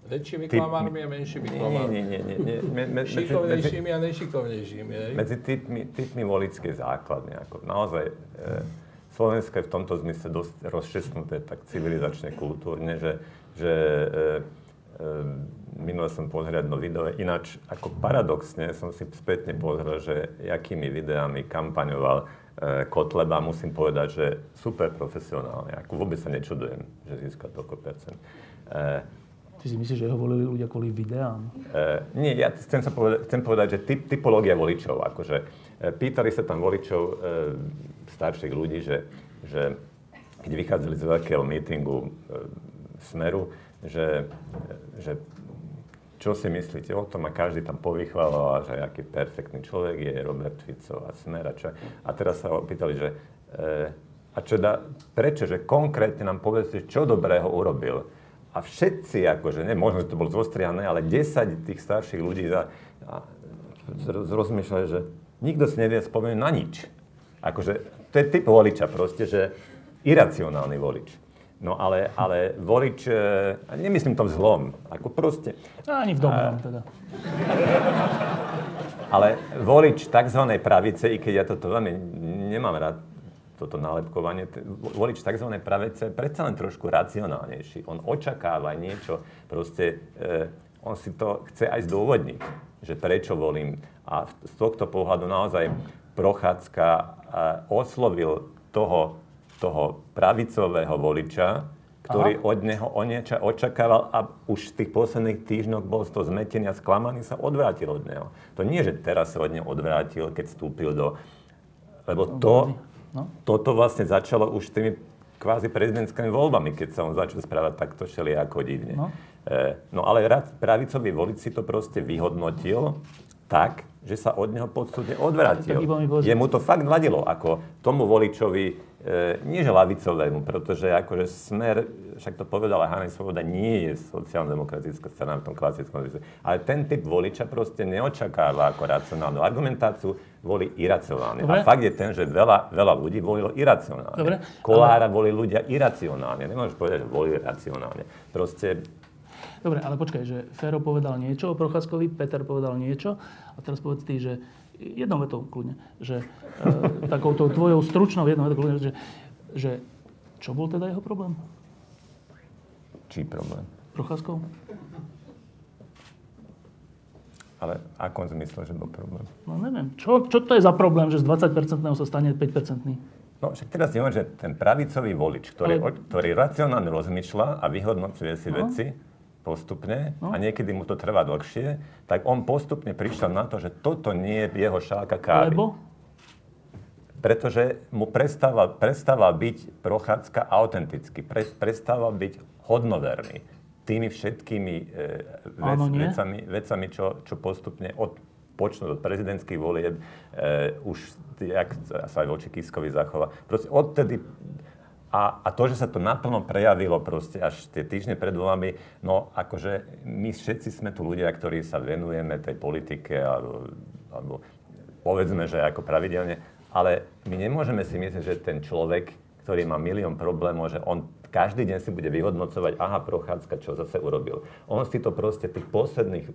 väčšími klamármi a menšími klamármi. Nie, nie, nie. nie. Me, me, Šikovnejšími medzi, a nešikovnejšími. Medzi typmi, typmi voličskej základne. Ako naozaj, e, Slovensko je v tomto zmysle dosť rozšestnuté tak civilizačne, kultúrne, že, že e, e, minule som pozrel jedno video, ináč ako paradoxne som si spätne pozrel, že jakými videami kampaňoval e, Kotleba, musím povedať, že super profesionálne. Ako vôbec sa nečudujem, že získa toľko percent. E, Ty si myslíš, že ho volili ľudia kvôli videám? Uh, nie, ja chcem, sa povedať, chcem povedať, že typ, typológia voličov, akože pýtali sa tam voličov uh, starších ľudí, že, že keď vychádzali z veľkého mítingu uh, Smeru, že, že čo si myslíte o tom a každý tam povychváľal, že aký perfektný človek je Robert Fico a Smer a čo. A teraz sa opýtali, že a čo da, prečo, že konkrétne nám povedzte, čo dobrého urobil a všetci, akože, ne, možno, že to bolo zostriané, ale 10 tých starších ľudí za, a, rozmýšľali, že nikto si nevie spomenúť na nič. Akože, to je typ voliča proste, že iracionálny volič. No ale, ale volič, e, nemyslím to v zlom, ako proste... Ani v dobrom teda. Ale volič tzv. pravice, i keď ja toto veľmi nemám rád, toto nálepkovanie, volič tzv. pravice je predsa len trošku racionálnejší. On očakáva niečo, proste e, on si to chce aj zdôvodniť, že prečo volím. A z tohto pohľadu naozaj Prochádzka e, oslovil toho, toho pravicového voliča, ktorý Aha. od neho o niečo očakával a už v tých posledných týždňoch bol z toho zmetený a sklamaný, sa odvrátil od neho. To nie, že teraz sa od neho odvrátil, keď vstúpil do... Lebo to, No? Toto vlastne začalo už tými kvázi prezidentskými voľbami, keď sa on začal správať takto ako divne. No, e, no ale rad, pravicový volič si to proste vyhodnotil tak, že sa od neho podsudne odvrátil. Jemu to fakt vadilo, ako tomu voličovi E, nie že lavicovému, pretože akože smer, však to povedala Hanna Svoboda, nie je sociálno-demokratická strana v tom klasickom zmysle. Ale ten typ voliča proste neočakáva ako racionálnu argumentáciu, volí iracionálne. Dobre. A fakt je ten, že veľa, veľa ľudí volilo iracionálne. Dobre. Kolára ale... volí ľudia iracionálne. Nemôžeš povedať, že volí racionálne. Proste Dobre, ale počkaj, že Fero povedal niečo o Procházkovi, Peter povedal niečo a teraz povedz ty, že jednou vetou kľudne, že e, takouto tvojou stručnou jednou vetou kľudne, že, že čo bol teda jeho problém? Čí problém? Procházkov? Ale akom zmysle, že bol problém? No neviem. Čo, čo to je za problém, že z 20% sa stane 5%? No však teraz neviem, že ten pravicový volič, ktorý, Ale... ktorý racionálne rozmýšľa a vyhodnocuje si no. veci, postupne no. a niekedy mu to trvá dlhšie, tak on postupne prišiel na to, že toto nie je jeho šálka kávy. Lebo? Pretože mu prestáva, prestáva byť prochádzka autenticky, pre, prestáva byť hodnoverný tými všetkými e, vec, Áno, vecami, vecami čo, čo postupne od počnúť od prezidentských volieb, e, už jak sa aj voči Kiskovi zachová. Proste odtedy a, a to, že sa to naplno prejavilo proste až tie týždne pred voľbami, no akože my všetci sme tu ľudia, ktorí sa venujeme tej politike alebo, alebo povedzme, že ako pravidelne, ale my nemôžeme si myslieť, že ten človek, ktorý má milión problémov, že on každý deň si bude vyhodnocovať, aha, Prochádzka, čo zase urobil. On si to proste tých posledných e,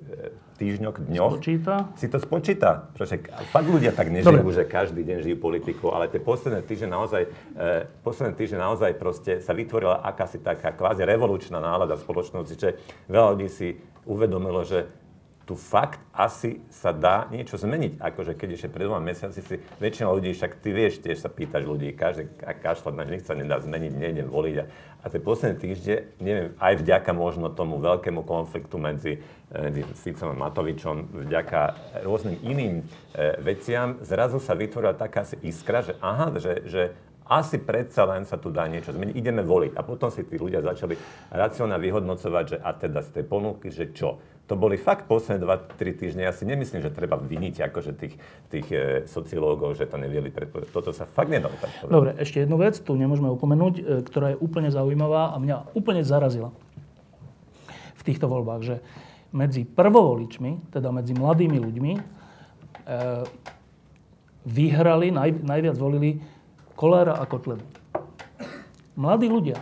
týždňoch, dňoch... Spočíta? Si to spočíta. Proste, fakt ľudia tak nežijú, Dobre. že každý deň žijú politiku, ale tie posledné týždne naozaj, e, posledné týždne naozaj proste sa vytvorila akási taká kvázi revolučná nálada v spoločnosti, že veľa ľudí si uvedomilo, že tu fakt asi sa dá niečo zmeniť. Akože keď ešte pred dvoma mesiaci si väčšina ľudí, však ty vieš, tiež sa pýtaš ľudí, každý a kašľať na nich sa nedá zmeniť, nejdem voliť. A, a tie posledné týždne, neviem, aj vďaka možno tomu veľkému konfliktu medzi, medzi Ficom a Matovičom, vďaka rôznym iným e, veciam, zrazu sa vytvorila taká si iskra, že aha, že, že asi predsa len sa tu dá niečo zmeniť, ideme voliť. A potom si tí ľudia začali racionálne vyhodnocovať, že a teda z tej ponuky, že čo, to boli fakt posledné 2-3 týždne. Ja si nemyslím, že treba viniť akože tých, tých e, sociológov, že to nevieli predpovedať. Toto sa fakt nedalo tak povedať. Dobre, ešte jednu vec, tu nemôžeme opomenúť, e, ktorá je úplne zaujímavá a mňa úplne zarazila v týchto voľbách, že medzi prvovoličmi, teda medzi mladými ľuďmi, e, vyhrali, naj, najviac volili Kolára a Kotlebu. Mladí ľudia,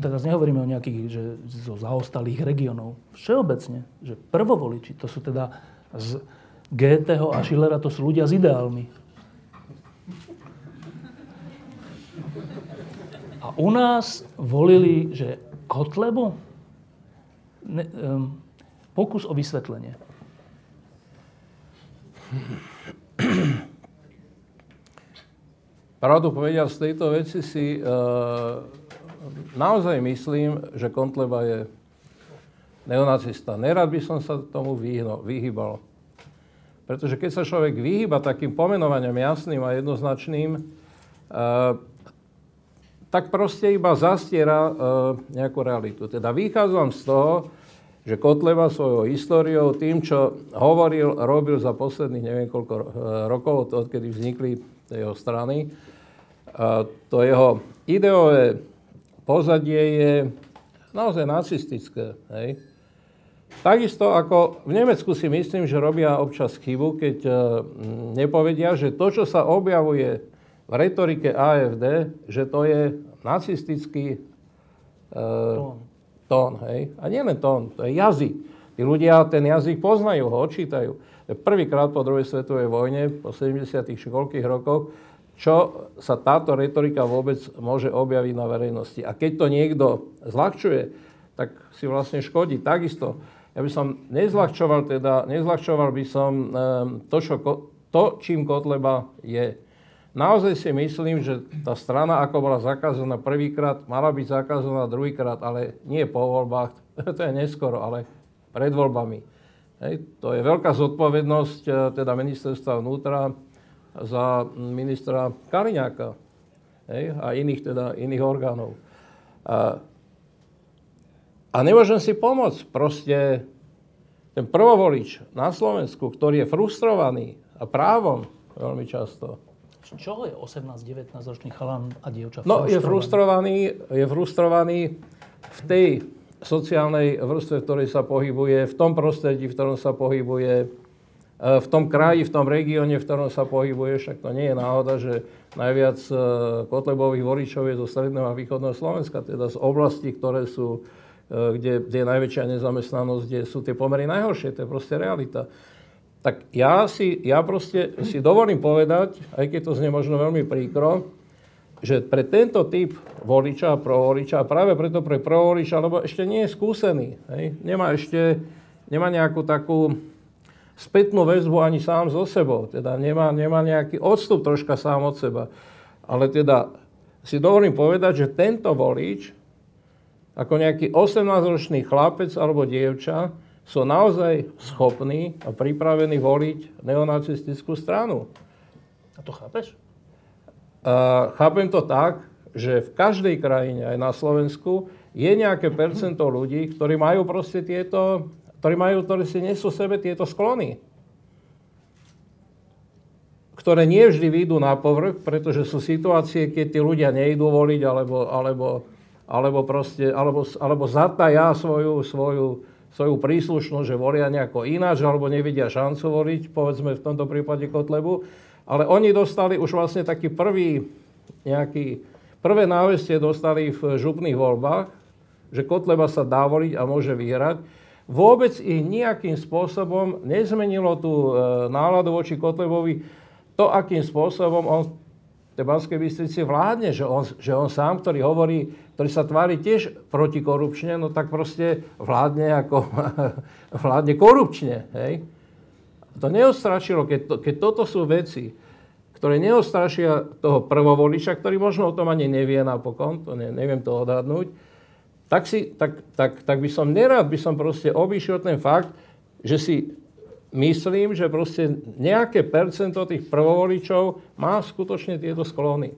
teraz nehovoríme o nejakých že zo zaostalých regiónov. Všeobecne, že prvovoliči, to sú teda z Goetheho a Schillera, to sú ľudia s ideálmi. A u nás volili, že Kotlebu? Ne, um, pokus o vysvetlenie. Pravdu povedia, z tejto veci si uh, naozaj myslím, že Kontleba je neonacista. Nerad by som sa tomu vyhno, vyhýbal. Pretože keď sa človek vyhýba takým pomenovaniam jasným a jednoznačným, uh, tak proste iba zastiera uh, nejakú realitu. Teda vychádzam z toho, že Kotleba svojou históriou, tým, čo hovoril, robil za posledných neviem koľko rokov, odkedy vznikli jeho strany, to jeho ideové pozadie je naozaj nacistické. Hej. Takisto ako v Nemecku si myslím, že robia občas chybu, keď uh, nepovedia, že to, čo sa objavuje v retorike AFD, že to je nacistický uh, tón. tón hej. A nie len tón, to je jazyk. Tí ľudia ten jazyk poznajú, ho odčítajú. Prvýkrát po druhej svetovej vojne, po 70. koľkých rokoch, čo sa táto retorika vôbec môže objaviť na verejnosti. A keď to niekto zľahčuje, tak si vlastne škodí. Takisto, ja by som nezľahčoval, teda, nezľahčoval by som um, to, čo, to, čím Kotleba je. Naozaj si myslím, že tá strana, ako bola zakázaná prvýkrát, mala byť zakázaná druhýkrát, ale nie po voľbách, to je neskoro, ale pred voľbami. Hej, to je veľká zodpovednosť eh, teda ministerstva vnútra, za ministra Kaliňáka hej, a iných, teda, iných orgánov. A, a nemôžem si pomôcť. Proste ten prvovolič na Slovensku, ktorý je frustrovaný a právom veľmi často. Čoho je 18-19 ročný chalan a dievča No, je frustrovaný, je frustrovaný v tej sociálnej vrstve, v ktorej sa pohybuje, v tom prostredí, v ktorom sa pohybuje, v tom kraji, v tom regióne, v ktorom sa pohybuje, však to nie je náhoda, že najviac e, kotlebových voličov je zo stredného a východného Slovenska, teda z oblastí, ktoré sú, e, kde, kde je najväčšia nezamestnanosť, kde sú tie pomery najhoršie, to je proste realita. Tak ja si, ja proste si dovolím povedať, aj keď to znie možno veľmi príkro, že pre tento typ voliča, provoliča, práve preto pre provoliča, lebo ešte nie je skúsený, hej, nemá ešte, nemá nejakú takú, spätnú väzbu ani sám so sebou. Teda nemá, nemá nejaký odstup troška sám od seba. Ale teda si dovolím povedať, že tento volič, ako nejaký 18-ročný chlapec alebo dievča, sú naozaj schopní a pripravení voliť neonacistickú stranu. A to chápeš? Uh, chápem to tak, že v každej krajine, aj na Slovensku, je nejaké percento ľudí, ktorí majú proste tieto ktorí, majú, ktorí si nesú sebe tieto sklony, ktoré nie vždy výjdu na povrch, pretože sú situácie, keď tí ľudia nejdú voliť, alebo, alebo, alebo, proste, alebo, alebo zataja svoju, svoju, svoju príslušnosť, že volia nejako ináč, alebo nevidia šancu voliť, povedzme v tomto prípade Kotlebu. Ale oni dostali už vlastne taký prvý nejaký prvé návestie dostali v župných voľbách, že Kotleba sa dá voliť a môže vyhrať, vôbec ich nejakým spôsobom nezmenilo tú e, náladu voči Kotlebovi, to, akým spôsobom on tej Banskej Bystrici vládne, že on, že on sám, ktorý hovorí, ktorý sa tvári tiež protikorupčne, no tak proste vládne ako vládne korupčne. Hej? To neostrašilo, keď, to, keď toto sú veci, ktoré neostrašia toho prvovoliča, ktorý možno o tom ani nevie napokon, to ne, neviem to odhadnúť, tak, si, tak, tak, tak by som nerad, by som proste obišiel ten fakt, že si myslím, že proste nejaké percento tých prvovoličov má skutočne tieto sklony.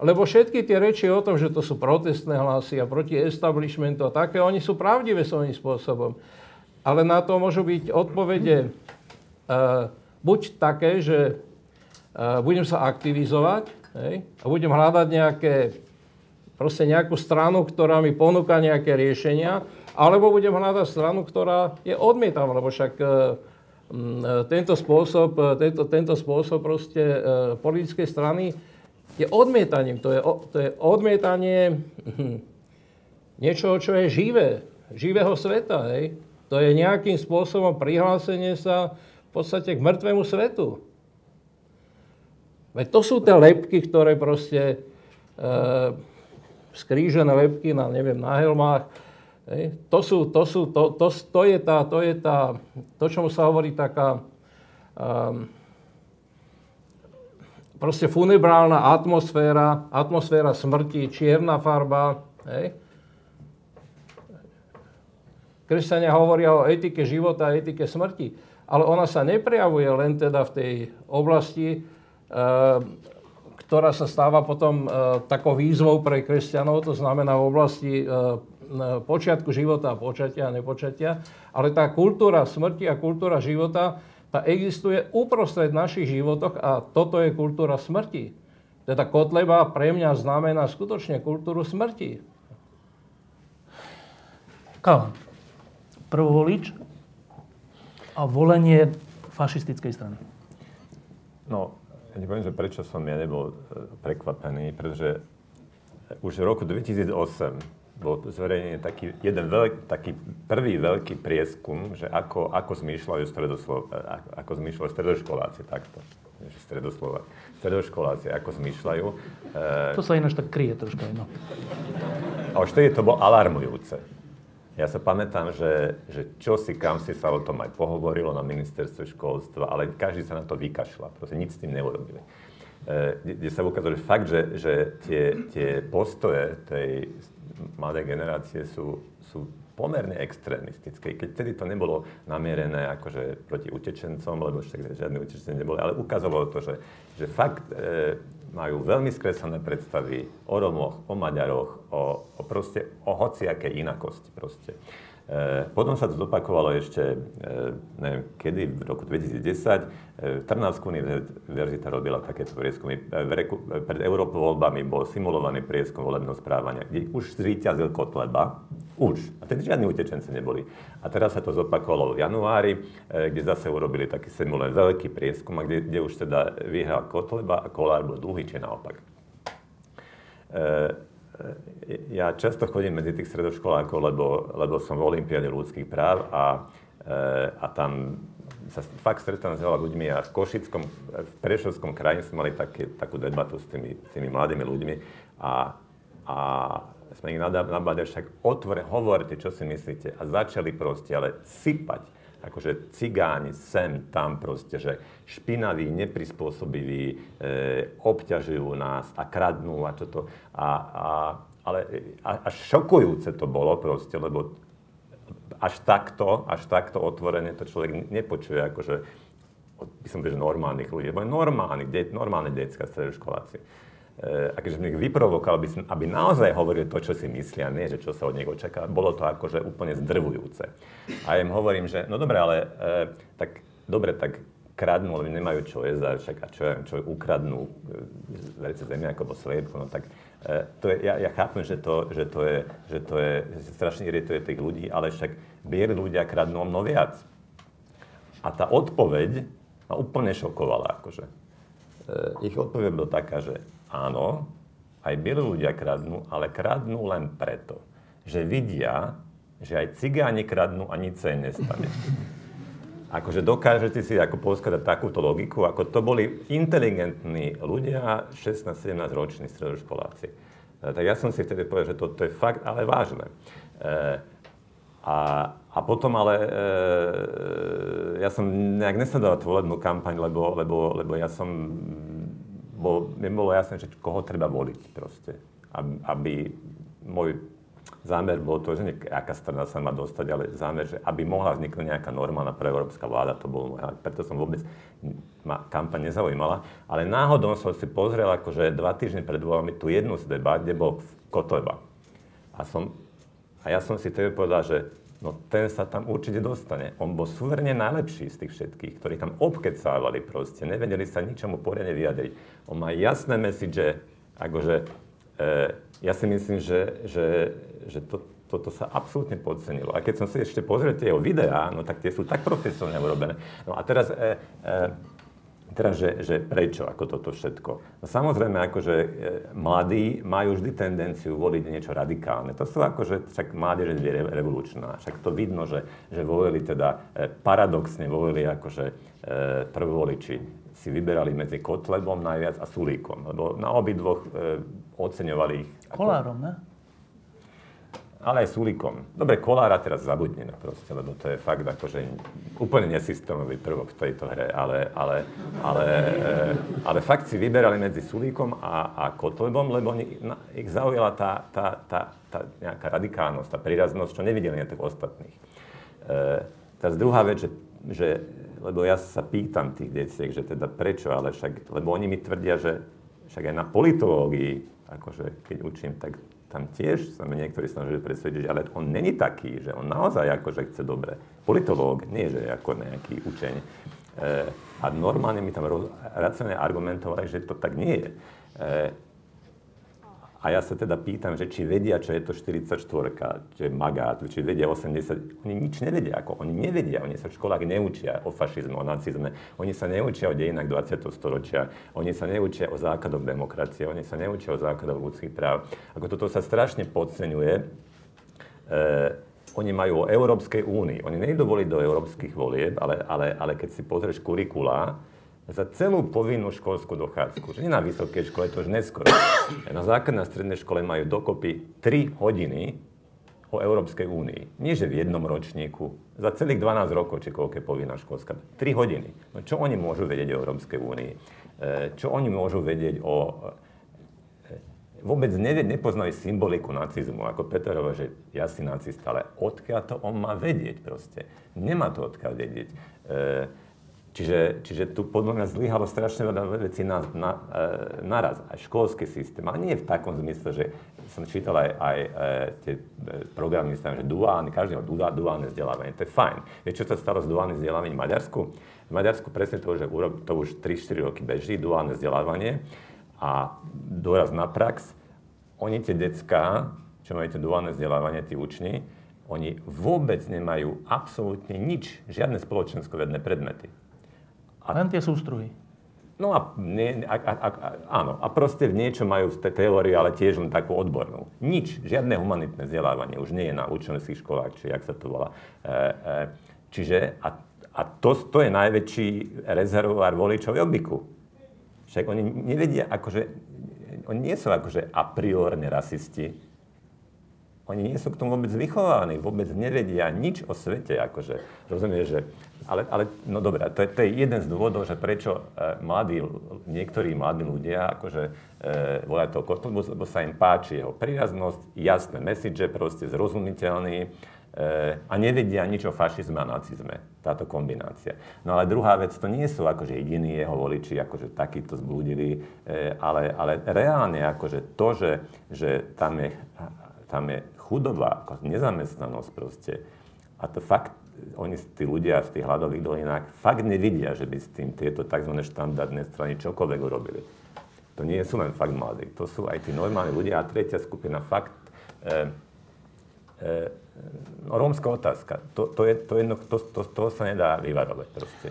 Lebo všetky tie reči o tom, že to sú protestné hlasy a proti establishmentu a také, oni sú pravdivé svojím spôsobom. Ale na to môžu byť odpovede uh, buď také, že uh, budem sa aktivizovať hej, a budem hľadať nejaké, proste nejakú stranu, ktorá mi ponúka nejaké riešenia, alebo budem hľadať stranu, ktorá je odmietavá, lebo však uh, tento spôsob, tento, tento spôsob proste politickej strany je odmietaním. To je, to je odmietanie hm, niečoho, čo je živé, živého sveta. Hej. To je nejakým spôsobom prihlásenie sa v podstate k mŕtvemu svetu. Veď to sú tie lepky, ktoré proste e, skrížené lepky na, neviem, na helmách. Hej. To, sú, to, sú, to, to, to, je tá, to je tá, to, čomu sa hovorí taká um, proste funebrálna atmosféra, atmosféra smrti, čierna farba. Hej. Kresťania hovoria o etike života a etike smrti, ale ona sa neprejavuje len teda v tej oblasti, e, ktorá sa stáva potom e, takou výzvou pre kresťanov, to znamená v oblasti e, počiatku života a počatia a nepočatia, ale tá kultúra smrti a kultúra života, tá existuje uprostred našich životoch a toto je kultúra smrti. Teda Kotleba pre mňa znamená skutočne kultúru smrti. Kalan prvovolič a volenie fašistickej strany? No, ja nepoviem, že prečo som ja nebol e, prekvapený, pretože už v roku 2008 bol zverejnený taký jeden veľk, taký prvý veľký prieskum, že ako, ako zmýšľajú stredoslo, e, ako, ako zmýšľajú stredoškoláci, takto. Stredoslova, stredoškoláci, ako zmýšľajú. E, to sa ináč tak kryje troška, no. A už vtedy to bolo alarmujúce. Ja sa pamätám, že, že čo si, kam si sa o tom aj pohovorilo na ministerstve školstva, ale každý sa na to vykašľa. Proste nič s tým neurobili. E, kde sa ukázalo, že fakt, že, že tie, tie postoje tej mladej generácie sú, sú pomerne extrémistické. Keď tedy to nebolo namierené akože proti utečencom, lebo však žiadne utečenci neboli, ale ukázalo to, že, že fakt e, majú veľmi skreslené predstavy o Romoch, o Maďaroch, o, o proste o hociakej inakosti proste. E, potom sa to zopakovalo ešte, e, neviem, kedy, v roku 2010. E, Trnavská univerzita robila takéto prieskumy. E, reku, e, pred bol simulovaný prieskum volebného správania, kde už zvíťazil Kotleba. Už. A tedy žiadni utečenci neboli. A teraz sa to zopakovalo v januári, e, kde zase urobili taký simulovaný veľký prieskum, a kde, kde už teda vyhral Kotleba a Kolár bol dlhý, či naopak. E, E, ja často chodím medzi tých stredoškolákov, lebo, lebo som v Olympiáde ľudských práv a, e, a tam sa fakt stretám s veľa ľuďmi a v Košickom, v Prešovskom kraji sme mali také, takú debatu s tými, tými mladými ľuďmi a, a sme ich nabádali, však otvore, hovorte, čo si myslíte a začali proste ale sypať akože cigáni sem, tam proste, že špinaví, neprispôsobiví, e, obťažujú nás a kradnú a toto. A, a, ale a, šokujúce to bolo proste, lebo až takto, až takto otvorene to človek nepočuje, akože by som povedal, normálnych ľudí, lebo normálni, de, normálne detská stredoškoláci. E, a keďže mi vyprovokoval, aby, aby naozaj hovorili to, čo si myslia, nie, že čo sa od nich očakáva, bolo to akože úplne zdrvujúce. A im hovorím, že no dobre, ale e, tak dobre, tak kradnú, lebo nemajú čo jesť, a však čo, čo ukradnú e, veci zemiak alebo sliepku, no tak e, to je, ja, ja chápem, že to, že to je, že to je, že strašne irituje tých ľudí, ale však bieli ľudia kradnú o mnoho viac. A tá odpoveď ma úplne šokovala, akože. E, ich odpoveď bola taká, že áno, aj bieli ľudia kradnú, ale kradnú len preto, že vidia, že aj cigáni kradnú a nič sa im nestane. Akože dokážete si ako poskladať takúto logiku, ako to boli inteligentní ľudia, 16-17 roční stredoškoláci. E, tak ja som si vtedy povedal, že toto je fakt, ale vážne. E, a, a potom ale e, ja som nejak nesledoval tú volebnú kampaň, lebo, lebo, lebo ja som, bol, mi bolo jasné, že koho treba voliť proste. Aby, môj zámer bol to, že nejaká strana sa má dostať, ale zámer, že aby mohla vzniknúť nejaká normálna preeurópska vláda, to bol môj. Preto som vôbec ma kampaň nezaujímala. Ale náhodou som si pozrel akože dva týždne pred voľbami tú jednu z debat, kde bol Kotleba. A, som, a ja som si tedy povedal, že no ten sa tam určite dostane. On bol súverne najlepší z tých všetkých, ktorí tam obkecávali proste, nevedeli sa ničomu poriadne vyjadriť. On má jasné message, akože e, ja si myslím, že, že, že to, toto sa absolútne podcenilo. A keď som si ešte pozrel tie jeho videá, no tak tie sú tak profesionálne urobené. No a teraz, e, e, teraz že, že prečo, ako toto všetko? No samozrejme, akože e, mladí majú vždy tendenciu voliť niečo radikálne. To sú akože, však mládež je revolučná. Však to vidno, že, že volili teda, e, paradoxne volili akože e, prvovoliči si vyberali medzi Kotlebom najviac a Sulíkom, lebo na obidvoch e, oceňovali ich. Ako... Kolárom, ne? Ale aj Sulíkom. Dobre, Kolára teraz zabudneme proste, lebo to je fakt akože úplne nesystémový prvok v tejto hre, ale, ale, ale, e, ale fakt si vyberali medzi Sulíkom a, a Kotlebom, lebo ich zaujala tá, tá, tá, tá nejaká radikálnosť, tá príraznosť, čo nevideli na tých ostatných. E, teraz druhá vec, že, že lebo ja sa pýtam tých deciek, že teda prečo, ale však, lebo oni mi tvrdia, že však aj na politológii, akože keď učím, tak tam tiež sa mi niektorí snažili presvedčiť, ale on není taký, že on naozaj akože chce dobre. Politológ, nie že ako nejaký učeň. E, a normálne mi tam racionálne argumentovali, že to tak nie je. E, a ja sa teda pýtam, že či vedia, čo je to 44, čo je magát, či vedia 80. Oni nič nevedia. Ako, oni nevedia. Oni sa v školách neučia o fašizmu, o nacizme. Oni sa neučia o dejinách 20. storočia. Oni sa neučia o základoch demokracie. Oni sa neučia o základoch ľudských práv. Ako toto sa strašne podceňuje. E, oni majú o Európskej únii. Oni nejdú voliť do európskych volieb, ale, ale, ale keď si pozrieš kurikula, za celú povinnú školskú dochádzku. Že nie na vysokej škole, to už neskoro. Na základnej strednej škole majú dokopy 3 hodiny o Európskej únii. Nie, že v jednom ročníku. Za celých 12 rokov, či koľko je povinná školská. 3 hodiny. No čo oni môžu vedieť o Európskej únii? E, čo oni môžu vedieť o... E, vôbec nevie, nepoznajú symboliku nacizmu, ako Peterova, že ja si nacista, ale odkiaľ to on má vedieť proste. Nemá to odkiaľ vedieť. E, Čiže, čiže tu podľa mňa zlyhalo strašne veľa vecí na, na, e, naraz. Aj školský systém. A nie v takom zmysle, že som čítal aj, aj e, tie e, programy, že duálne, každý má duálne vzdelávanie. To je fajn. Vieš, čo sa stalo s duálnym vzdelávaním v Maďarsku? V Maďarsku presne to, že to už 3-4 roky beží, duálne vzdelávanie a dôraz na prax. Oni tie decká, čo majú tie duálne vzdelávanie, tí učni, oni vôbec nemajú absolútne nič, žiadne spoločensko-vedné predmety. A len tie sústruhy. No a, nie, a, a, a, áno, a proste v niečo majú z tej teórie, ale tiež len takú odbornú. Nič, žiadne humanitné vzdelávanie už nie je na učeneckých školách, či jak sa to volá. E, e, čiže, a, a to, to je najväčší rezervoár voličov jobiku. Však oni nevedia, akože, oni nie sú akože a priorne rasisti, oni nie sú k tomu vôbec vychovaní, vôbec nevedia nič o svete, akože, rozumieš, že ale, ale no dobré, to to je jeden z dôvodov, že prečo e, mladí, niektorí mladí ľudia akože e, volajú toho Kotlebu, lebo sa im páči jeho príraznosť, jasné message, proste zrozumiteľný e, a nevedia nič o fašizme a nacizme, táto kombinácia. No ale druhá vec, to nie sú akože jediní jeho voliči, akože takýto zblúdili, e, ale, ale reálne akože to, že, že tam, je, tam je chudoba, nezamestnanosť proste, a to fakt oni, tí ľudia v tých hľadových dolinách, fakt nevidia, že by s tým tieto tzv. štandardné strany čokoľvek urobili. To nie sú len fakt mladí, to sú aj tí normálni ľudia. A tretia skupina, fakt, e, e, rómska otázka. To, to, je, to, jedno, to, to, to sa nedá vyvarovať proste.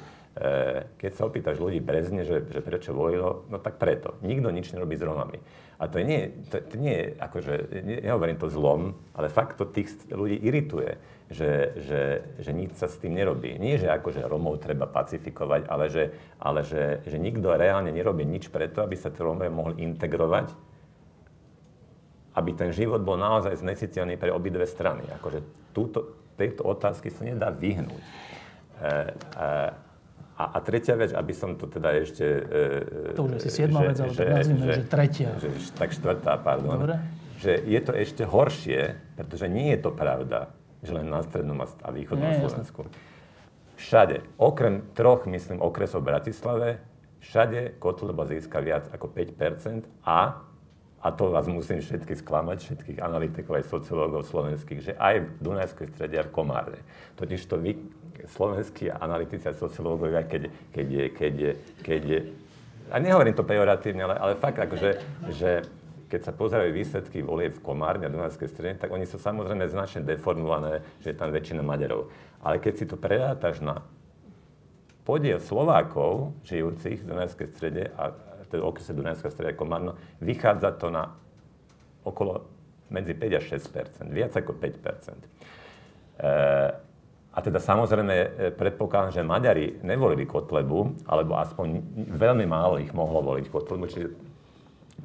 keď sa opýtaš ľudí Brezne, že, že prečo volilo, no tak preto. Nikto nič nerobí s Romami. A to nie, to, to nie akože, nehovorím to zlom, ale fakt to tých ľudí irituje, že, že, že nič sa s tým nerobí. Nie, že akože Romov treba pacifikovať, ale že, ale že, že nikto reálne nerobí nič preto, aby sa tí mohli integrovať, aby ten život bol naozaj znesiteľný pre obidve strany. Akože túto, tejto otázky sa nedá vyhnúť. E, e, a, a tretia vec, aby som to teda ešte... E, to už asi siedma vec, ale že, tak nazvime, že, že tretia. Že, tak štvrtá, pardon. Dobre. Že je to ešte horšie, pretože nie je to pravda, že len na strednom a východnom nie, Slovensku. Jasne. Všade, okrem troch, myslím, okresov v Bratislave, všade Kotleba získa viac ako 5 a a to vás musím všetky sklamať, všetkých analytikov aj sociológov slovenských, že aj v Dunajskej strede a v Komárne. Totiž to vy, slovenskí analytici a sociológovia, keď, keď, keď, keď, a nehovorím to pejoratívne, ale, ale fakt akože, že keď sa pozerajú výsledky volieb v Komárne a Dunajskej strede, tak oni sú samozrejme značne deformované, že je tam väčšina Maďarov. Ale keď si to predátaš na podiel Slovákov, žijúcich v Dunajskej strede a teda okrese Dunajská streda Komárno, vychádza to na okolo medzi 5 až 6 viac ako 5 e, a teda samozrejme e, predpokladám, že Maďari nevolili Kotlebu, alebo aspoň veľmi málo ich mohlo voliť Kotlebu, čiže,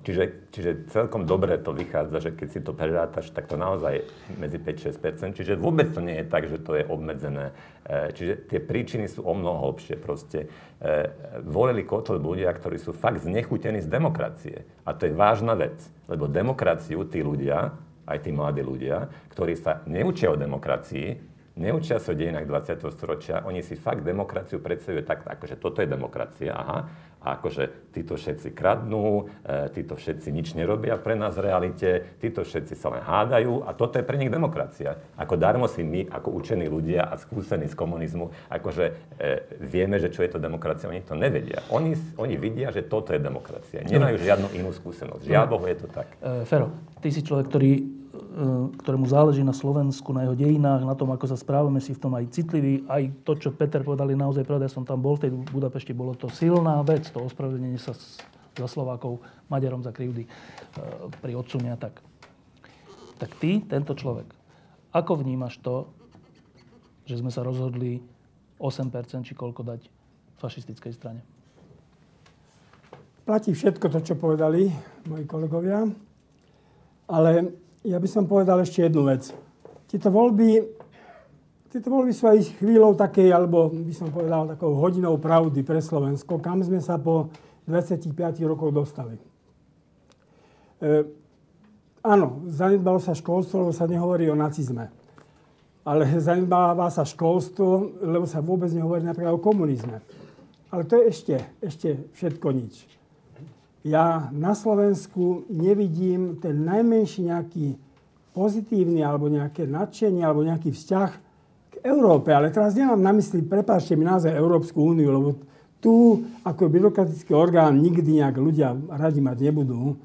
čiže, čiže celkom dobre to vychádza, že keď si to prerátaš, tak to naozaj medzi 5-6%, čiže vôbec to nie je tak, že to je obmedzené. E, čiže tie príčiny sú o mnoho hlbšie. Proste e, volili Kotlebu ľudia, ktorí sú fakt znechutení z demokracie. A to je vážna vec, lebo demokraciu tí ľudia, aj tí mladí ľudia, ktorí sa neučia o demokracii, neučia sa o dejinách 20. storočia, oni si fakt demokraciu predstavujú tak, akože toto je demokracia, aha, a akože títo všetci kradnú, e, títo všetci nič nerobia pre nás v realite, títo všetci sa len hádajú a toto je pre nich demokracia. Ako darmo si my, ako učení ľudia a skúsení z komunizmu, akože e, vieme, že čo je to demokracia, oni to nevedia. Oni, oni vidia, že toto je demokracia. Nemajú žiadnu inú skúsenosť. Žiaľ Bohu je to tak. E, Fero, ty si človek, ktorý ktorému záleží na Slovensku, na jeho dejinách, na tom, ako sa správame, si v tom aj citlivý. Aj to, čo Peter povedal, je naozaj pravda. Ja som tam bol v tej Budapešti, bolo to silná vec, to ospravedlnenie sa za Slovákov, Maďarom za krivdy e, pri odsunia. Tak. tak ty, tento človek, ako vnímaš to, že sme sa rozhodli 8% či koľko dať fašistickej strane? Platí všetko to, čo povedali moji kolegovia, ale ja by som povedal ešte jednu vec. Tieto voľby, tieto voľby sú aj chvíľou takej, alebo by som povedal takou hodinou pravdy pre Slovensko, kam sme sa po 25 rokov dostali. E, áno, zanedbalo sa školstvo, lebo sa nehovorí o nacizme. Ale zanedbáva sa školstvo, lebo sa vôbec nehovorí napríklad o komunizme. Ale to je ešte, ešte všetko nič ja na Slovensku nevidím ten najmenší nejaký pozitívny alebo nejaké nadšenie alebo nejaký vzťah k Európe. Ale teraz nemám na mysli, prepáčte mi naozaj Európsku úniu, lebo tu ako byrokratický orgán nikdy nejak ľudia radi mať nebudú,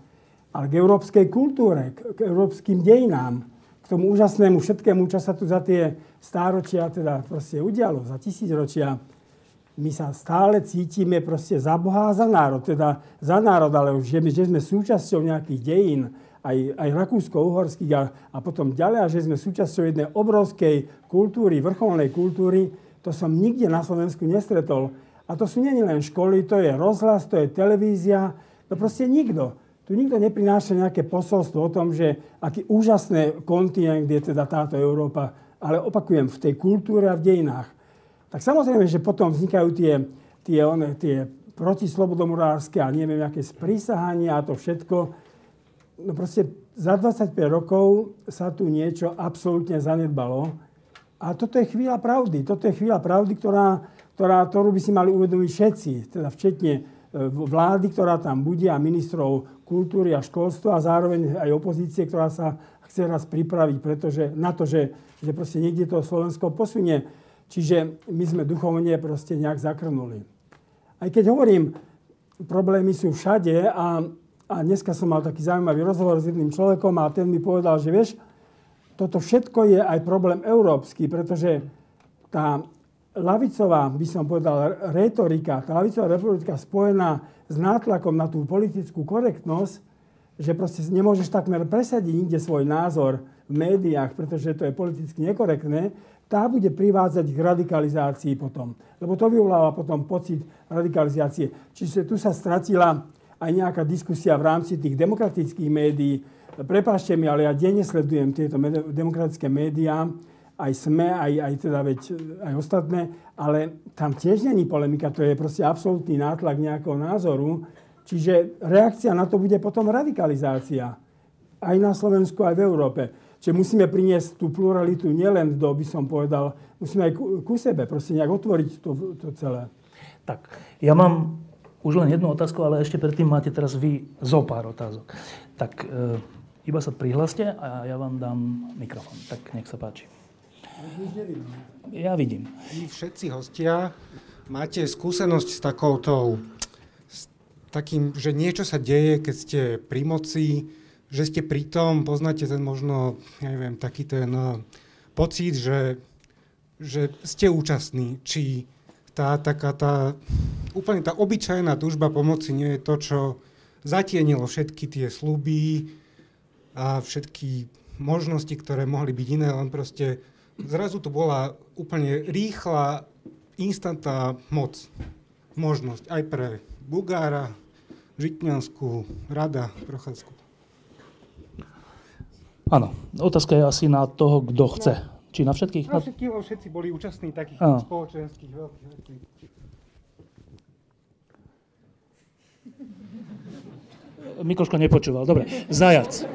ale k európskej kultúre, k európskym dejinám, k tomu úžasnému všetkému, čo sa tu za tie stáročia teda proste udialo, za tisícročia my sa stále cítime proste za Boha a za národ. Teda za národ, ale už že, že sme súčasťou nejakých dejín, aj, aj rakúsko-uhorských a, a potom ďalej, a že sme súčasťou jednej obrovskej kultúry, vrcholnej kultúry, to som nikde na Slovensku nestretol. A to sú nie len školy, to je rozhlas, to je televízia, to proste nikto. Tu nikto neprináša nejaké posolstvo o tom, že aký úžasný kontinent je teda táto Európa, ale opakujem, v tej kultúre a v dejinách tak samozrejme, že potom vznikajú tie, tie, one, tie protislobodomurárske a neviem, aké sprísahania a to všetko. No proste za 25 rokov sa tu niečo absolútne zanedbalo. A toto je chvíľa pravdy. Toto je chvíľa pravdy, ktorá, ktorá, ktorú by si mali uvedomiť všetci, teda včetne e, vlády, ktorá tam bude a ministrov kultúry a školstva a zároveň aj opozície, ktorá sa chce raz pripraviť pretože, na to, že, že proste niekde to Slovensko posunie. Čiže my sme duchovne proste nejak zakrnuli. Aj keď hovorím, problémy sú všade a, a dneska som mal taký zaujímavý rozhovor s jedným človekom a ten mi povedal, že vieš, toto všetko je aj problém európsky, pretože tá, lavicová, by som povedal, retorika, tá lavicová retorika spojená s nátlakom na tú politickú korektnosť, že proste nemôžeš takmer presadiť nikde svoj názor v médiách, pretože to je politicky nekorektné, tá bude privádzať k radikalizácii potom. Lebo to vyvoláva potom pocit radikalizácie. Čiže tu sa stratila aj nejaká diskusia v rámci tých demokratických médií. Prepášte mi, ale ja denne sledujem tieto demokratické médiá, aj SME, aj, aj, teda veď, aj ostatné, ale tam tiež není polemika, to je proste absolútny nátlak nejakého názoru. Čiže reakcia na to bude potom radikalizácia. Aj na Slovensku, aj v Európe. Čiže musíme priniesť tú pluralitu nielen do, by som povedal, musíme aj ku, ku sebe, proste nejak otvoriť to, to celé. Tak, ja mám už len jednu otázku, ale ešte predtým máte teraz vy zo pár otázok. Tak e, iba sa prihlaste a ja vám dám mikrofón. Tak nech sa páči. Ja vidím. Vy všetci hostia máte skúsenosť s takouto, s takým, že niečo sa deje, keď ste pri moci, že ste pri tom, poznáte ten možno, ja neviem, taký ten uh, pocit, že, že ste účastní, či tá taká tá, úplne tá obyčajná túžba pomoci nie je to, čo zatienilo všetky tie sluby a všetky možnosti, ktoré mohli byť iné, len proste zrazu to bola úplne rýchla, instantná moc, možnosť aj pre Bugára, Žitňanskú, Rada, Prochádzku. Áno, otázka je asi na toho, kto chce. No. Či na všetkých? Na všetkých, lebo všetci boli účastní takých Áno. spoločenských veľkých vecí. Mikoško nepočúval. Dobre, zajac.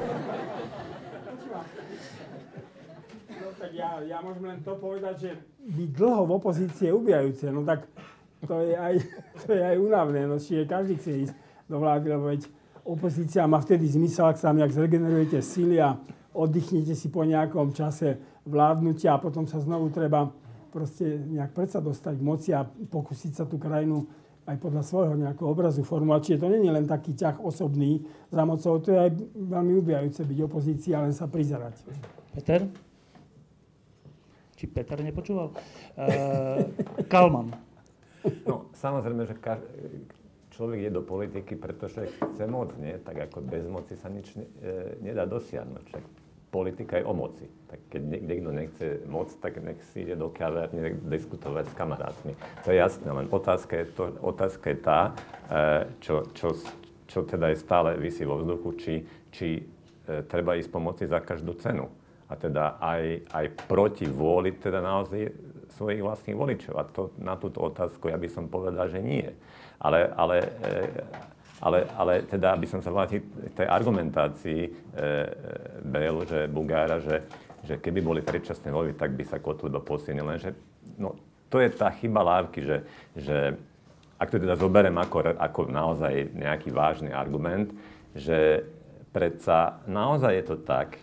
ja, ja môžem len to povedať, že byť dlho v opozícii je ubijajúce. No tak to je aj, to je aj únavné. No čiže každý chce ísť do vlády, lebo veď opozícia má vtedy zmysel, ak sa nejak zregenerujete síly a oddychnete si po nejakom čase vládnutia a potom sa znovu treba proste nejak predsa dostať k moci a pokúsiť sa tú krajinu aj podľa svojho nejakého obrazu formovať. Čiže to nie je len taký ťah osobný za mocou, to je aj veľmi ubijajúce byť opozícia a len sa prizerať. Peter? Či Peter nepočúval? Uh, Kalman. No, samozrejme, že kaž- človek je do politiky, pretože chce moc, nie? Tak ako bez moci sa nič ne, e, nedá dosiahnuť. Však politika je o moci. Tak keď niekto nechce moc, tak nech si ide do kavárne diskutovať s kamarátmi. To je jasné, len otázka je, to, otázka je tá, e, čo, čo, čo teda je stále vysí vo vzduchu, či, či e, treba ísť pomoci za každú cenu a teda aj, aj proti vôli teda naozaj svojich vlastných voličov. A to, na túto otázku ja by som povedal, že nie. Ale, ale, e, ale, ale teda, aby som sa vrátil k tej argumentácii e, e Bélu, že Bugára, že, že keby boli predčasné voľby, tak by sa Kotleba posilnil. Lenže no, to je tá chyba lávky, že, že ak to teda zoberiem ako, ako naozaj nejaký vážny argument, že predsa naozaj je to tak,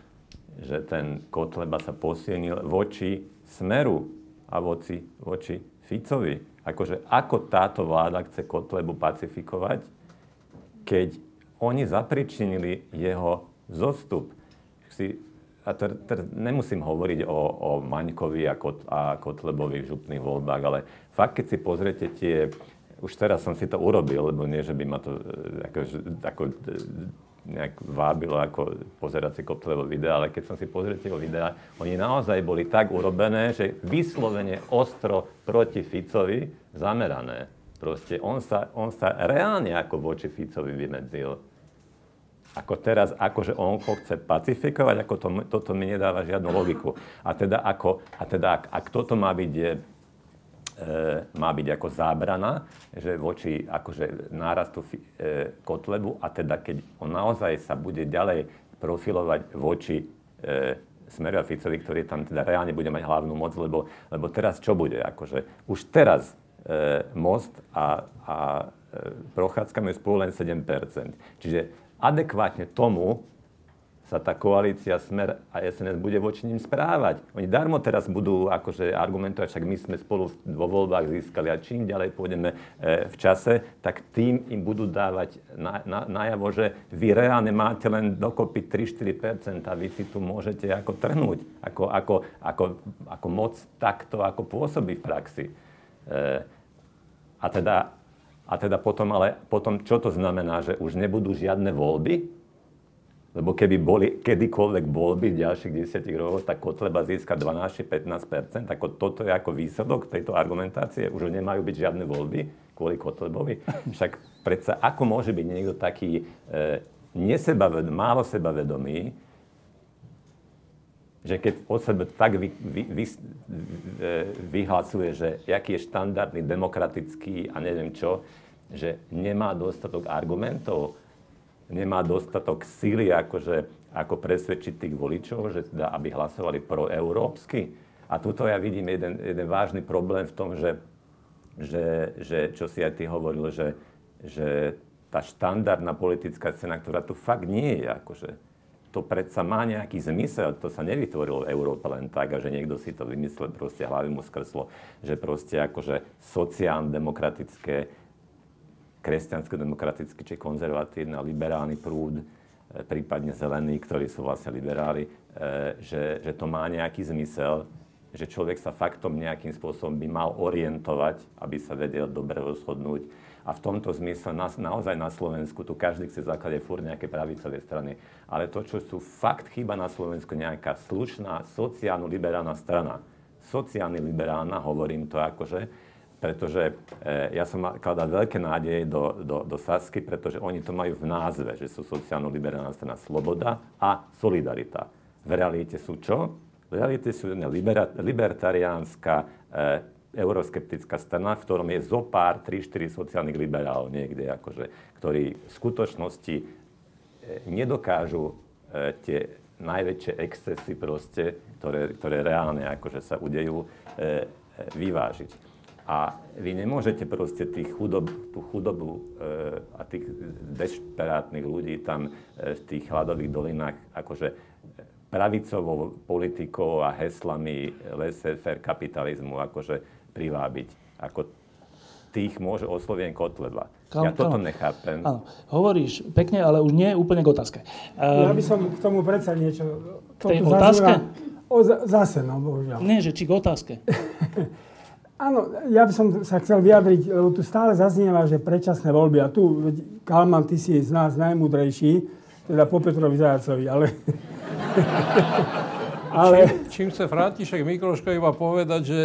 že ten Kotleba sa posilnil voči Smeru a voči, voči Ficovi. Akože ako táto vláda chce Kotlebu pacifikovať, keď oni zapričinili jeho zostup. Si, a ter, ter, nemusím hovoriť o, o Maňkovi a, Kot, a Kotlebovi v župných voľbách, ale fakt, keď si pozriete tie, už teraz som si to urobil, lebo nie, že by ma to e, ako, ako nejak vábilo ako pozerať si Kotlevo videa, ale keď som si pozrel tie videa, oni naozaj boli tak urobené, že vyslovene ostro proti Ficovi zamerané. Proste on sa, on sa reálne ako voči Ficovi vymedzil. Ako teraz, akože on ho chce pacifikovať, ako to, toto mi nedáva žiadnu logiku. A teda, ako, a teda ak, ak toto má byť e, má byť ako zábrana, že voči akože nárastu e, Kotlebu a teda keď on naozaj sa bude ďalej profilovať voči e, Smeru a Ficovi, ktorý tam teda reálne bude mať hlavnú moc, lebo, lebo teraz čo bude? Akože už teraz Most a, a e, Prochádzka majú spolu len 7%. Čiže adekvátne tomu sa tá koalícia Smer a SNS bude voči ním správať. Oni darmo teraz budú akože argumentovať, však my sme spolu vo voľbách získali a čím ďalej pôjdeme e, v čase, tak tým im budú dávať na, na, najavo, že vy reálne máte len dokopy 3-4% a vy si tu môžete ako trhnúť, ako, ako, ako, ako moc takto, ako pôsobí v praxi. A, teda, a teda potom, ale potom, čo to znamená, že už nebudú žiadne voľby? Lebo keby boli kedykoľvek voľby v ďalších 10 rokoch, tak Kotleba získa 12-15%. Ako toto je ako výsledok tejto argumentácie. Už nemajú byť žiadne voľby kvôli Kotlebovi. Však predsa ako môže byť niekto taký e, málo sebavedomý, že keď o sebe tak vy, vy, vy, e, vyhlasuje, že aký je štandardný, demokratický a neviem čo, že nemá dostatok argumentov, nemá dostatok síly, akože, ako presvedčiť tých voličov, že teda, aby hlasovali proeurópsky. A tuto ja vidím jeden, jeden vážny problém v tom, že, že, že čo si aj ty hovoril, že, že tá štandardná politická scéna, ktorá tu fakt nie je, akože, to predsa má nejaký zmysel, to sa nevytvorilo v Európe len tak, a že niekto si to vymyslel, proste hlavy mu skreslo, že proste akože sociálno-demokratické kresťansko-demokratický či konzervatívny a liberálny prúd, e, prípadne zelení, ktorí sú vlastne liberáli, e, že, že to má nejaký zmysel, že človek sa faktom nejakým spôsobom by mal orientovať, aby sa vedel dobre rozhodnúť. A v tomto zmysle na, naozaj na Slovensku tu každý chce zakladať furt nejaké pravicové strany. Ale to, čo sú fakt chyba na Slovensku, nejaká slušná sociálno-liberálna strana. Sociálne liberálna, hovorím to akože, pretože e, ja som kladal veľké nádeje do, do, do Sasky, pretože oni to majú v názve, že sú sociálno-liberálna strana Sloboda a Solidarita. V realite sú čo? V realite sú libera, libertariánska, e, euroskeptická strana, v ktorom je zo pár, 3-4 sociálnych liberálov niekde, akože, ktorí v skutočnosti e, nedokážu e, tie najväčšie excesy proste, ktoré, ktoré reálne akože sa udejú, e, vyvážiť. A vy nemôžete proste tých chudob, tú chudobu a tých desperátnych ľudí tam v tých hladových dolinách akože pravicovou politikou a heslami laissez-faire kapitalizmu akože privábiť. Ako tých môže oslovieť Kotleba. Kam, ja toto nechápem. Áno, hovoríš pekne, ale už nie úplne k otázke. Um, ja by som k tomu predsa niečo... K tej otázke? O, zase, no, bohužiaľ. Nie, že či k otázke. Áno, ja by som sa chcel vyjadriť, lebo tu stále zaznieva, že predčasné voľby. A tu, Kalman, ty si z nás najmúdrejší, teda po Petrovi Zajacovi, ale... ale... Čím, čím chce František Mikloško iba povedať, že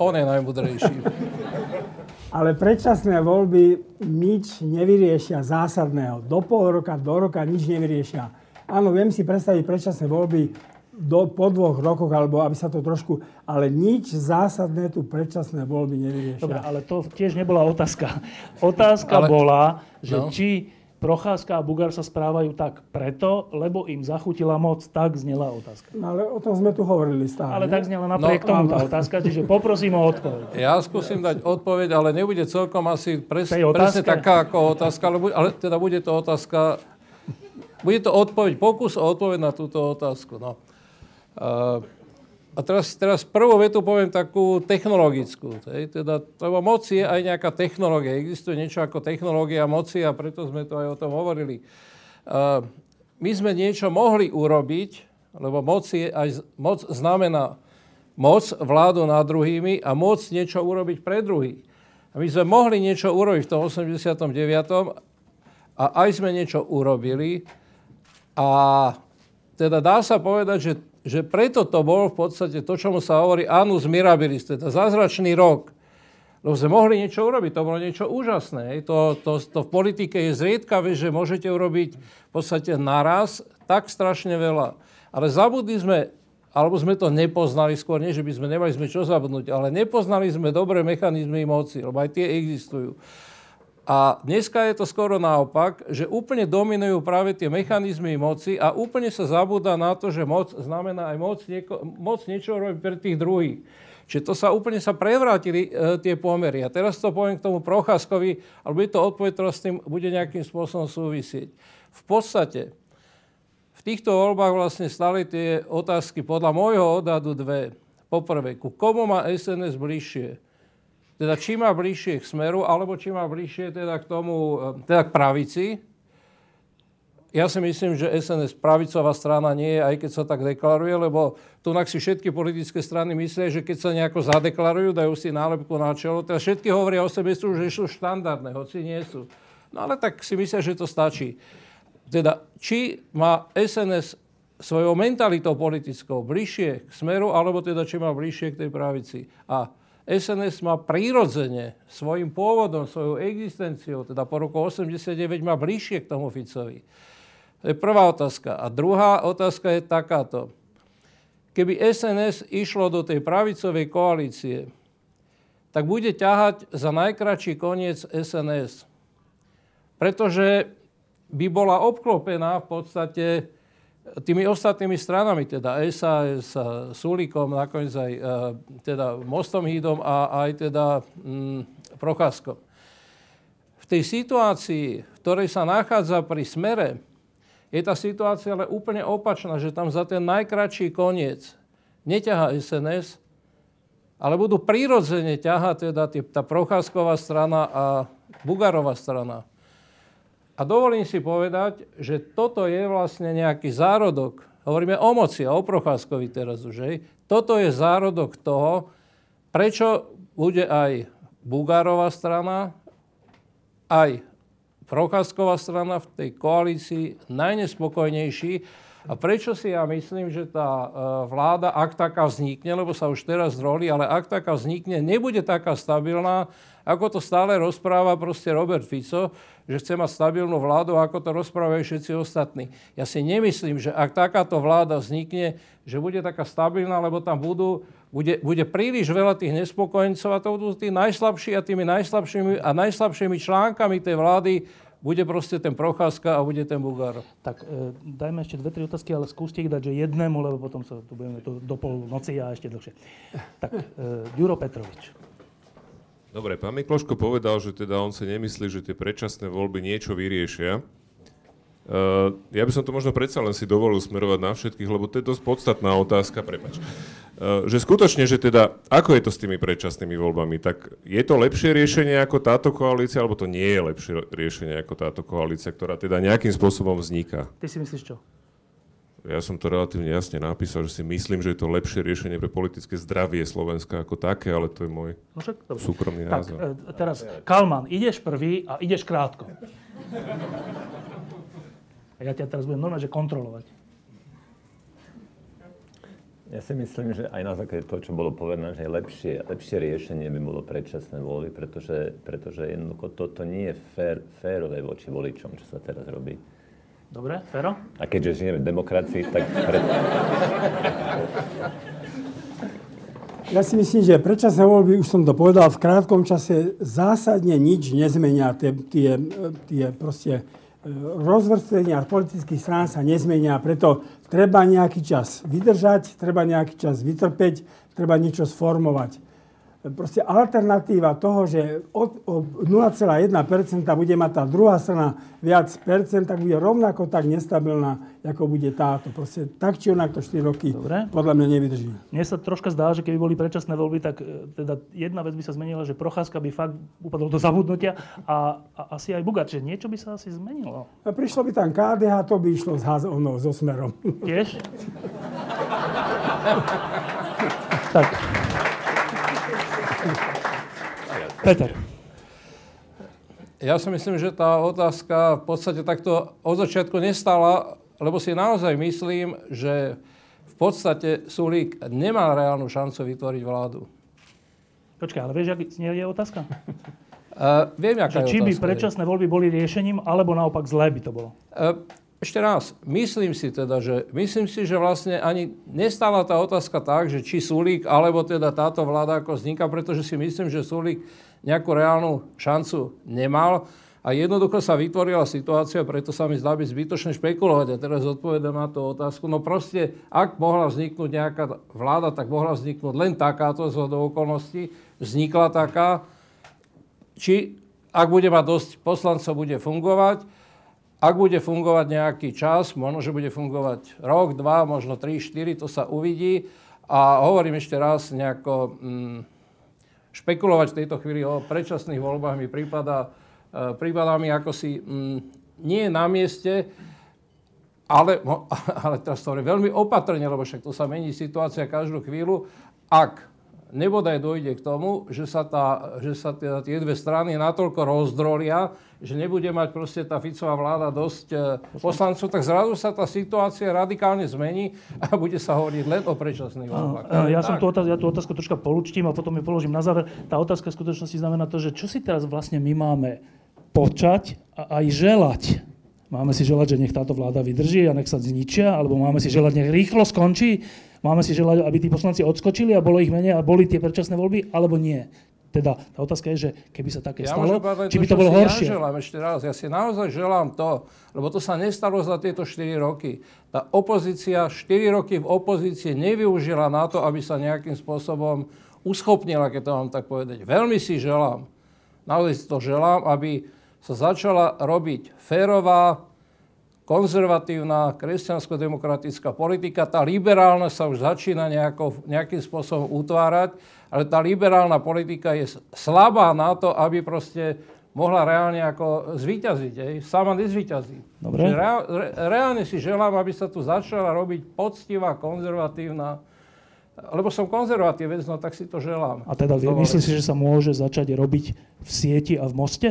on je najmúdrejší. Ale predčasné voľby nič nevyriešia zásadného. Do pol roka, do roka nič nevyriešia. Áno, viem si predstaviť predčasné voľby do, po dvoch rokoch, alebo aby sa to trošku... Ale nič zásadné tu predčasné voľby nevyriešia. Dobre, ale to tiež nebola otázka. Otázka ale, bola, že no. či Procházka a Bugár sa správajú tak preto, lebo im zachutila moc. Tak znela otázka. No, ale o tom sme tu hovorili stále. Ale ne? tak znela napriek no, tomu tá otázka, čiže poprosím o odpoveď. Ja skúsim dať odpoveď, ale nebude celkom asi pres, presne taká ako otázka, ale, bude, ale teda bude to otázka, bude to odpoveď, pokus o odpoveď na túto otázku. No. A teraz, teraz prvú vetu poviem takú technologickú. Teda, lebo moc je aj nejaká technológia. Existuje niečo ako technológia moci a preto sme to aj o tom hovorili. My sme niečo mohli urobiť, lebo moc, je aj, moc znamená moc vládu nad druhými a moc niečo urobiť pre druhých. A my sme mohli niečo urobiť v tom 89. a aj sme niečo urobili. A teda dá sa povedať, že že preto to bol v podstate to, čomu sa hovorí anus mirabilis, teda zázračný rok. Lebo sme mohli niečo urobiť, to bolo niečo úžasné. To, to, to v politike je zriedkavé, že môžete urobiť v podstate naraz tak strašne veľa. Ale zabudli sme, alebo sme to nepoznali skôr, nie že by sme nemali sme čo zabudnúť, ale nepoznali sme dobré mechanizmy moci, lebo aj tie existujú. A dneska je to skoro naopak, že úplne dominujú práve tie mechanizmy moci a úplne sa zabúda na to, že moc znamená aj moc, nieko, moc niečo robiť pre tých druhých. Čiže to sa úplne sa prevrátili e, tie pomery. A teraz to poviem k tomu Procházkovi, ale bude to odpoveď, ktorá s tým bude nejakým spôsobom súvisieť. V podstate, v týchto voľbách vlastne stali tie otázky podľa môjho odhadu dve. Poprvé, ku komu má SNS bližšie? Teda či má bližšie k smeru, alebo či má bližšie teda k tomu, e, teda k pravici. ja si myslím, že SNS pravicová strana nie je, aj keď sa tak deklaruje, lebo tu si všetky politické strany myslia, že keď sa nejako zadeklarujú, dajú si nálepku na čelo, teda všetky hovoria o sebe, že sú štandardné, hoci nie sú. No ale tak si myslia, že to stačí. Teda, či má SNS svojou mentalitou politickou bližšie k smeru, alebo teda či má bližšie k tej pravici. A SNS má prírodzene svojim pôvodom, svojou existenciou, teda po roku 89 má bližšie k tomu Ficovi. To je prvá otázka. A druhá otázka je takáto. Keby SNS išlo do tej pravicovej koalície, tak bude ťahať za najkračší koniec SNS. Pretože by bola obklopená v podstate tými ostatnými stranami, teda SAS, Sulíkom, nakoniec aj e, teda Mostom Hídom a aj teda mm, Procházkom. V tej situácii, v ktorej sa nachádza pri smere, je tá situácia ale úplne opačná, že tam za ten najkračší koniec neťaha SNS, ale budú prirodzene ťahať teda tá Procházková strana a Bugarová strana. A dovolím si povedať, že toto je vlastne nejaký zárodok. Hovoríme o moci a o Procházkovi teraz už. Hej. Toto je zárodok toho, prečo bude aj Bugárová strana, aj Procházková strana v tej koalícii najnespokojnejší. A prečo si ja myslím, že tá e, vláda, ak taká vznikne, lebo sa už teraz rolí, ale ak taká vznikne, nebude taká stabilná, ako to stále rozpráva proste Robert Fico, že chce mať stabilnú vládu, ako to rozprávajú všetci ostatní. Ja si nemyslím, že ak takáto vláda vznikne, že bude taká stabilná, lebo tam budú, bude, bude príliš veľa tých nespokojencov a to budú tí najslabší a tými najslabšími a najslabšími článkami tej vlády bude proste ten Procházka a bude ten Bugár. Tak e, dajme ešte dve, tri otázky, ale skúste ich dať, že jednému, lebo potom sa tu budeme to do pol noci a ešte dlhšie. Tak, e, Juro Petrovič. Dobre, pán Mikloško povedal, že teda on si nemyslí, že tie predčasné voľby niečo vyriešia. Uh, ja by som to možno predsa len si dovolil smerovať na všetkých, lebo to je dosť podstatná otázka, prepač. Uh, že skutočne, že teda, ako je to s tými predčasnými voľbami, tak je to lepšie riešenie ako táto koalícia, alebo to nie je lepšie riešenie ako táto koalícia, ktorá teda nejakým spôsobom vzniká? Ty si myslíš čo? Ja som to relatívne jasne napísal, že si myslím, že je to lepšie riešenie pre politické zdravie Slovenska ako také, ale to je môj no však, súkromný tak, názor. E, teraz, Kalman, ideš prvý a ideš krátko. A ja ťa teraz budem normálne že kontrolovať. Ja si myslím, že aj na základe toho, čo bolo povedané, že lepšie, lepšie riešenie by bolo predčasné voľby, pretože, pretože jednoducho toto nie je fér, férové voči voličom, čo sa teraz robí. Dobre, Fero? A keďže žijeme v demokracii, tak... Pre... Ja si myslím, že predčasné voľby, už som to povedal, v krátkom čase zásadne nič nezmenia. Tie, tie, tie proste rozvrstvenia politických strán sa nezmenia, preto treba nejaký čas vydržať, treba nejaký čas vytrpeť, treba niečo sformovať proste alternatíva toho, že od, od 0,1% bude mať tá druhá strana viac percent, tak bude rovnako tak nestabilná, ako bude táto. Proste tak či onak to 4 roky Dobre. podľa mňa nevydrží. Mne sa troška zdá, že keby boli predčasné voľby, tak e, teda jedna vec by sa zmenila, že Procházka by fakt upadol do zabudnutia a, a asi aj Bugat, že niečo by sa asi zmenilo. A prišlo by tam KDH, to by išlo s ono, so smerom. Tiež? tak. Peter. Ja si myslím, že tá otázka v podstate takto od začiatku nestala, lebo si naozaj myslím, že v podstate Sulík nemal reálnu šancu vytvoriť vládu. Počkaj, ale vieš, aký nie je otázka? Uh, viem, aká že, je či by predčasné voľby boli riešením, alebo naopak zlé by to bolo? Uh, ešte raz, myslím si teda, že myslím si, že vlastne ani nestála tá otázka tak, že či Sulík, alebo teda táto vláda ako vzniká, pretože si myslím, že Sulík nejakú reálnu šancu nemal a jednoducho sa vytvorila situácia, preto sa mi zdá byť zbytočné špekulovať. A teraz odpovedám na tú otázku. No proste, ak mohla vzniknúť nejaká vláda, tak mohla vzniknúť len takáto z okolností. Vznikla taká. Či ak bude mať dosť poslancov, bude fungovať ak bude fungovať nejaký čas, možno, že bude fungovať rok, dva, možno tri, štyri, to sa uvidí. A hovorím ešte raz, nejako mm, špekulovať v tejto chvíli o predčasných voľbách mi prípada, e, prípada mi ako si mm, nie na mieste. ale, no, ale teraz to veľmi opatrne, lebo však to sa mení situácia každú chvíľu. Ak nebodaj dojde k tomu, že sa, tá, že sa teda tie dve strany natoľko rozdrolia, že nebude mať proste tá Ficová vláda dosť e, poslancov, tak zrazu sa tá situácia radikálne zmení a bude sa hovoriť len o predčasných voľbách. Ja, som tú otázku, ja tú otázku troška polúčtim a potom ju položím na záver. Tá otázka v skutočnosti znamená to, že čo si teraz vlastne my máme počať a aj želať. Máme si želať, že nech táto vláda vydrží a nech sa zničia, alebo máme si želať, nech rýchlo skončí Máme si želať, aby tí poslanci odskočili a bolo ich menej a boli tie predčasné voľby, alebo nie? Teda tá otázka je, že keby sa také ja stalo, či by to bolo horšie. Ja želám ešte raz, ja si naozaj želám to, lebo to sa nestalo za tieto 4 roky. Tá opozícia 4 roky v opozícii nevyužila na to, aby sa nejakým spôsobom uschopnila, keď to mám tak povedať. Veľmi si želám, naozaj si to želám, aby sa začala robiť férová, konzervatívna kresťansko-demokratická politika. Tá liberálna sa už začína nejako, nejakým spôsobom utvárať, ale tá liberálna politika je slabá na to, aby proste mohla reálne ako zvíťaziť. Ej. Sama nezvíťazí. Dobre. Re, reálne si želám, aby sa tu začala robiť poctivá, konzervatívna lebo som konzervatívec, no tak si to želám. A teda myslíš si, že sa môže začať robiť v sieti a v moste?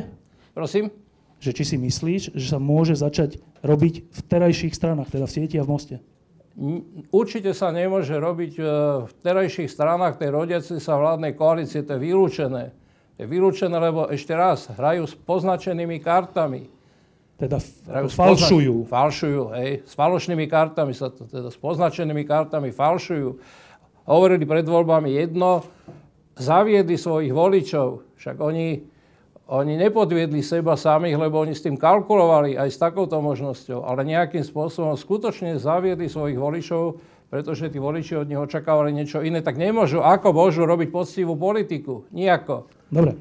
Prosím? že či si myslíš, že sa môže začať robiť v terajších stranách, teda v sieti a v moste? Určite sa nemôže robiť e, v terajších stranách tej rodiacej sa vládnej koalície, to je vylúčené. To je vylúčené, lebo ešte raz, hrajú s poznačenými kartami. Teda hrajú falšujú. Pozna- falšujú, hej. S falošnými kartami sa to, teda s poznačenými kartami falšujú. Hovorili pred voľbami jedno, zaviedli svojich voličov. Však oni oni nepodviedli seba samých, lebo oni s tým kalkulovali aj s takouto možnosťou, ale nejakým spôsobom skutočne zaviedli svojich voličov, pretože tí voliči od nich očakávali niečo iné, tak nemôžu, ako môžu robiť poctivú politiku? Nijako. Dobre.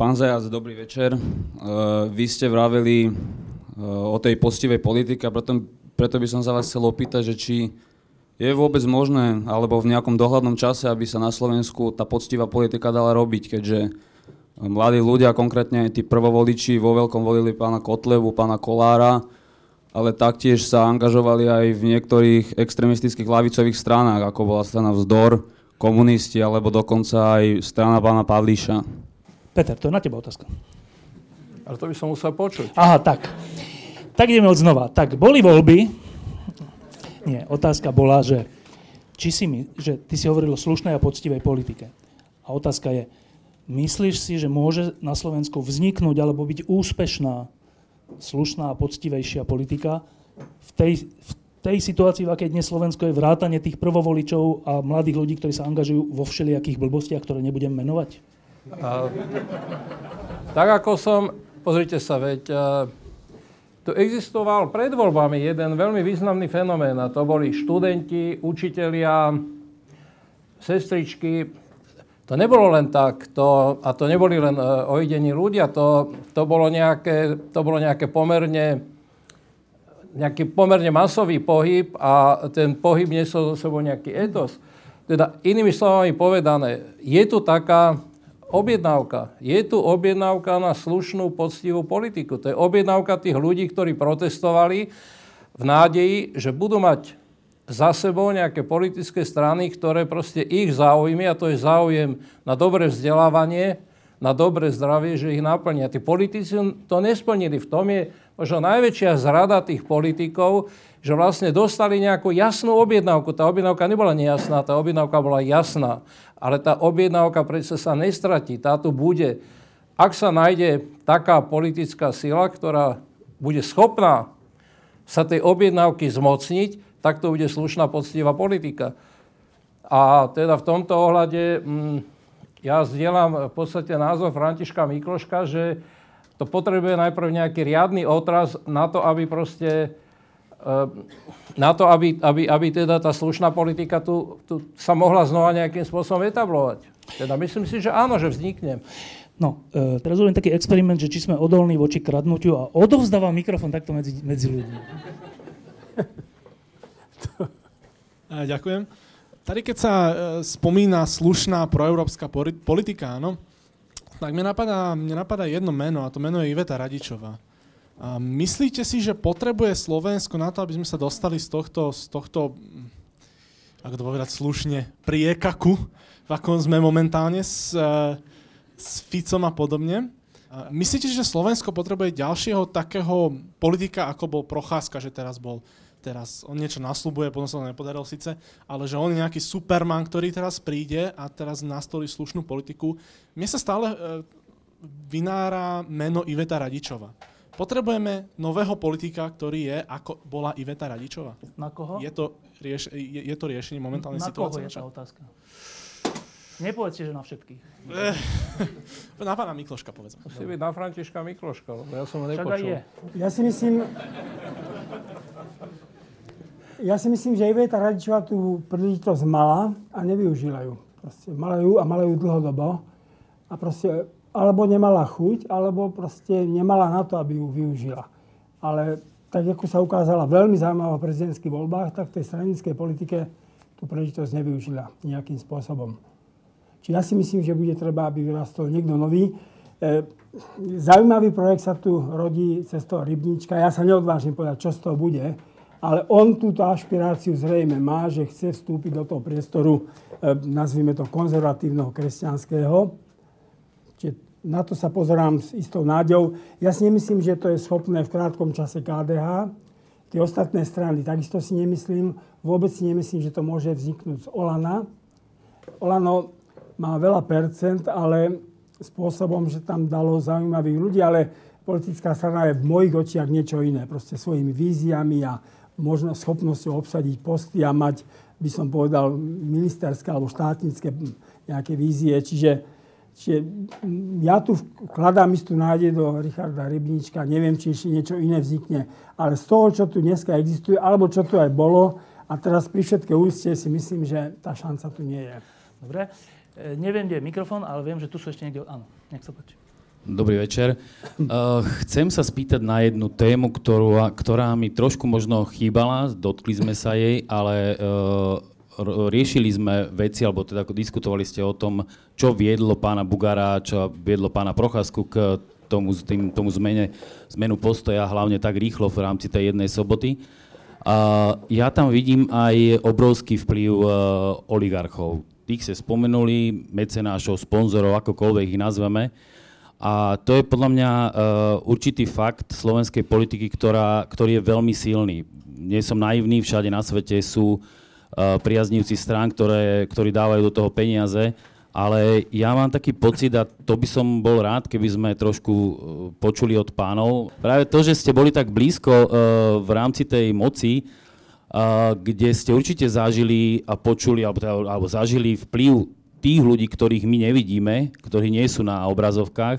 Pán Zajac, dobrý večer. Uh, vy ste vraveli uh, o tej poctivej politike a preto, preto by som sa vás chcel opýtať, že či je vôbec možné, alebo v nejakom dohľadnom čase, aby sa na Slovensku tá poctivá politika dala robiť, keďže mladí ľudia, konkrétne tí prvovoliči vo veľkom volili pána Kotlevu, pána Kolára, ale taktiež sa angažovali aj v niektorých extremistických lavicových stranách, ako bola strana Vzdor, komunisti, alebo dokonca aj strana pána Pavlíša. Peter, to je na teba otázka. Ale to by som musel počuť. Aha, tak. Tak ideme od znova. Tak, boli voľby, nie, otázka bola, že, či si my, že ty si hovoril o slušnej a poctivej politike. A otázka je, myslíš si, že môže na Slovensku vzniknúť alebo byť úspešná, slušná a poctivejšia politika v tej, v tej situácii, v akej dnes Slovensko je vrátanie tých prvovoličov a mladých ľudí, ktorí sa angažujú vo všelijakých blbostiach, ktoré nebudem menovať? A, tak ako som, pozrite sa, veď tu existoval pred voľbami jeden veľmi významný fenomén a to boli študenti, učitelia, sestričky. To nebolo len tak, to, a to neboli len uh, ojdení ľudia, to, to, bolo nejaké, to bolo nejaké pomerne nejaký pomerne masový pohyb a ten pohyb niesol so sebou nejaký etos. Teda inými slovami povedané, je tu taká objednávka. Je tu objednávka na slušnú, poctivú politiku. To je objednávka tých ľudí, ktorí protestovali v nádeji, že budú mať za sebou nejaké politické strany, ktoré proste ich záujmy, a to je záujem na dobré vzdelávanie, na dobré zdravie, že ich naplnia. Tí politici to nesplnili. V tom je možno najväčšia zrada tých politikov, že vlastne dostali nejakú jasnú objednávku. Tá objednávka nebola nejasná, tá objednávka bola jasná. Ale tá objednávka predsa sa nestratí, tá tu bude. Ak sa nájde taká politická sila, ktorá bude schopná sa tej objednávky zmocniť, tak to bude slušná, poctivá politika. A teda v tomto ohľade mm, ja zdieľam v podstate názov Františka Mikloška, že to potrebuje najprv nejaký riadny otraz na to, aby proste na to, aby, aby, aby teda tá slušná politika tu, tu sa mohla znova nejakým spôsobom etablovať. Teda myslím si, že áno, že vznikne. No, e, teraz urobím taký experiment, že či sme odolní voči kradnutiu a odovzdávam mikrofón takto medzi, medzi ľuďmi. Ďakujem. Tady keď sa e, spomína slušná proeurópska politika, áno, tak mne napadá, mne napadá jedno meno a to meno je Iveta Radičová. Myslíte si, že potrebuje Slovensko na to, aby sme sa dostali z tohto, z tohto ako to povedať slušne, priekaku, v akom sme momentálne s, eh, s Ficom a podobne? Myslíte, že Slovensko potrebuje ďalšieho takého politika, ako bol Procházka, že teraz bol teraz on niečo nasľubuje, potom sa to nepodarilo síce, ale že on je nejaký superman, ktorý teraz príde a teraz nastolí slušnú politiku. Mne sa stále e, vynára meno Iveta Radičova. Potrebujeme nového politika, ktorý je, ako bola Iveta Radičova. Na koho? Je to, rieš, je, je to riešenie momentálnej na situácie? Na koho je tá otázka? Nepovedzte, že na všetkých. na pána Mikloška, povedzme. Musí byť na Františka Mikloška, lebo ja som ho nepočul. je. Ja si myslím, ja si myslím, že Iveta Radičová tú príležitosť mala a nevyužila ju. Proste mala ju a mala ju dlhodobo. A proste alebo nemala chuť, alebo proste nemala na to, aby ju využila. Ale tak, ako sa ukázala veľmi zaujímavá v prezidentských voľbách, tak v tej stranickej politike tú príležitosť nevyužila nejakým spôsobom. Čiže ja si myslím, že bude treba, aby vyrastol niekto nový. E, zaujímavý projekt sa tu rodí cez toho rybníčka. Ja sa neodvážim povedať, čo z toho bude, ale on túto ašpiráciu zrejme má, že chce vstúpiť do toho priestoru, e, nazvime to konzervatívneho kresťanského. Na to sa pozerám s istou nádejou. Ja si nemyslím, že to je schopné v krátkom čase KDH. Tie ostatné strany takisto si nemyslím. Vôbec si nemyslím, že to môže vzniknúť z Olana. Olano má veľa percent, ale spôsobom, že tam dalo zaujímavých ľudí, ale politická strana je v mojich očiach niečo iné. Proste svojimi víziami a možno schopnosťou obsadiť posty a mať, by som povedal, ministerské alebo štátnické nejaké vízie. Čiže, čiže ja tu kladám istú nádej do Richarda Rybníčka. Neviem, či ešte niečo iné vznikne. Ale z toho, čo tu dneska existuje, alebo čo tu aj bolo, a teraz pri všetké úste si myslím, že tá šanca tu nie je. Dobre. E, neviem, kde je mikrofón, ale viem, že tu sú ešte niekde... Áno, nech sa páči. Dobrý večer. Uh, chcem sa spýtať na jednu tému, ktorú, ktorá mi trošku možno chýbala, dotkli sme sa jej, ale uh, riešili sme veci, alebo teda diskutovali ste o tom, čo viedlo pána Bugara, čo viedlo pána Procházku k tomu, tým, tomu zmene, zmenu postoja, hlavne tak rýchlo v rámci tej jednej soboty. Uh, ja tam vidím aj obrovský vplyv uh, oligarchov tých ste spomenuli, mecenášov, sponzorov, akokoľvek ich nazveme. A to je podľa mňa uh, určitý fakt slovenskej politiky, ktorá, ktorý je veľmi silný. Nie som naivný, všade na svete sú uh, priaznivci strán, ktoré, ktorí dávajú do toho peniaze, ale ja mám taký pocit, a to by som bol rád, keby sme trošku uh, počuli od pánov. Práve to, že ste boli tak blízko uh, v rámci tej moci, kde ste určite zažili a počuli, alebo, teda, alebo zažili vplyv tých ľudí, ktorých my nevidíme, ktorí nie sú na obrazovkách,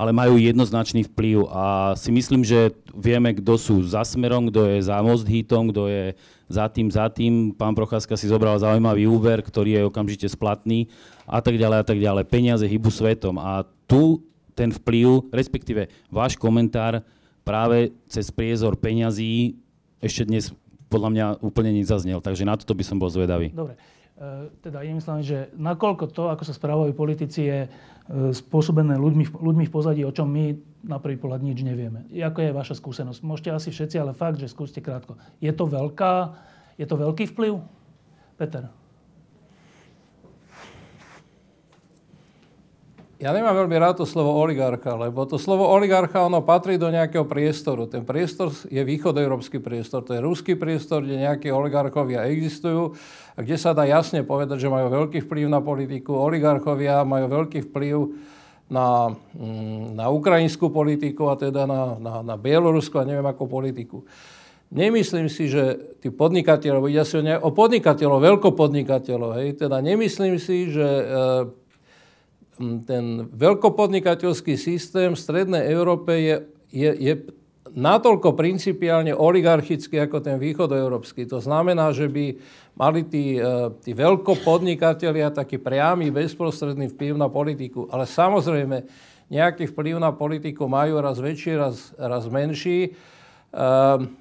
ale majú jednoznačný vplyv. A si myslím, že vieme, kto sú za Smerom, kto je za Most Hitom, kto je za tým, za tým. Pán Procházka si zobral zaujímavý úver, ktorý je okamžite splatný a tak ďalej a tak ďalej. Peniaze hybu svetom. A tu ten vplyv, respektíve váš komentár práve cez priezor peňazí ešte dnes podľa mňa úplne nezaznel, takže na toto by som bol zvedavý. Dobre. E, teda je myslím, že nakoľko to, ako sa správajú politici, je e, spôsobené ľuďmi, ľuďmi v pozadí, o čom my na prvý pohľad nič nevieme. Ako je vaša skúsenosť? Môžete asi všetci, ale fakt, že skúste krátko. Je to veľká, je to veľký vplyv? Peter. Ja nemám veľmi rád to slovo oligarcha, lebo to slovo oligarcha, ono patrí do nejakého priestoru. Ten priestor je východoeurópsky priestor, to je ruský priestor, kde nejakí oligarchovia existujú a kde sa dá jasne povedať, že majú veľký vplyv na politiku. Oligarchovia majú veľký vplyv na, mm, na ukrajinskú politiku a teda na, na, na Bielorusku a neviem ako politiku. Nemyslím si, že tí podnikateľov, ide si o, ne, o podnikateľov, veľkopodnikateľov, hej, teda nemyslím si, že e, ten veľkopodnikateľský systém v Strednej Európe je, je, je natoľko principiálne oligarchický ako ten východoeurópsky. To znamená, že by mali tí, e, tí veľkopodnikatelia taký priamy, bezprostredný vplyv na politiku. Ale samozrejme, nejaký vplyv na politiku majú raz väčší, raz, raz menší. Ehm,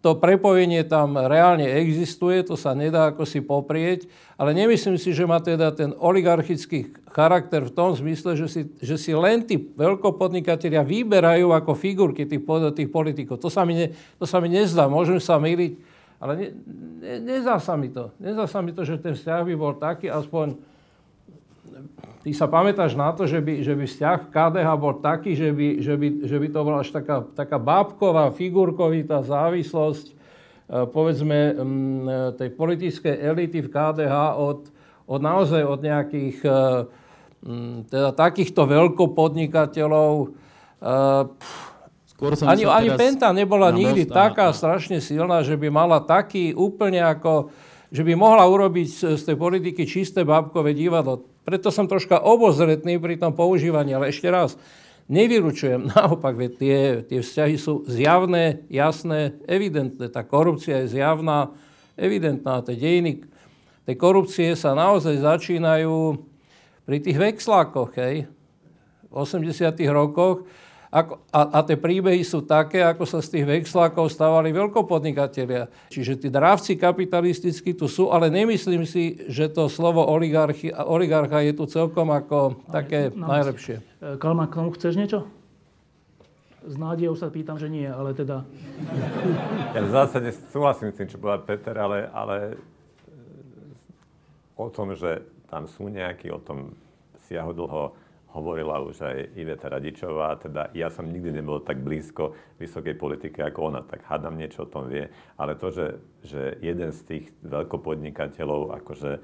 to prepojenie tam reálne existuje, to sa nedá ako si poprieť, ale nemyslím si, že má teda ten oligarchický charakter v tom zmysle, že si, že si len tí veľkopodnikatelia vyberajú ako figurky tých, tých politikov. To sa, mi ne, to sa mi nezdá, môžem sa myliť, ale ne, ne, nezdá sa mi to. Nezdá sa mi to, že ten vzťah by bol taký, aspoň ty sa pamätáš na to, že by, že by vzťah KDH bol taký, že by, že by, že by to bola až taká, taká bábková, figurkovitá závislosť, e, povedzme, e, tej politickej elity v KDH od, od naozaj od nejakých e, teda takýchto veľkopodnikateľov. Skôr som ani, ani Penta nebola nikdy most, taká áno. strašne silná, že by mala taký úplne ako, že by mohla urobiť z tej politiky čisté bábkové divadlo preto som troška obozretný pri tom používaní, ale ešte raz, nevylučujem, naopak, veď tie, tie vzťahy sú zjavné, jasné, evidentné. Tá korupcia je zjavná, evidentná. Tie dejiny tej korupcie sa naozaj začínajú pri tých vexlákoch, hej, v 80 rokoch, ako, a, a tie príbehy sú také, ako sa z tých vexlákov stávali veľkopodnikatelia. Čiže tí dravci kapitalistickí tu sú, ale nemyslím si, že to slovo oligarcha je tu celkom ako také no, najlepšie. E, Kalman, k tomu chceš niečo? S nádejou sa pýtam, že nie, ale teda... Ja v zásade súhlasím s tým, čo povedal Peter, ale, ale o tom, že tam sú nejakí, o tom siahodlho hovorila už aj Iveta Radičová, teda ja som nikdy nebol tak blízko vysokej politike ako ona, tak hádam niečo o tom vie, ale to, že, že jeden z tých veľkopodnikateľov akože e,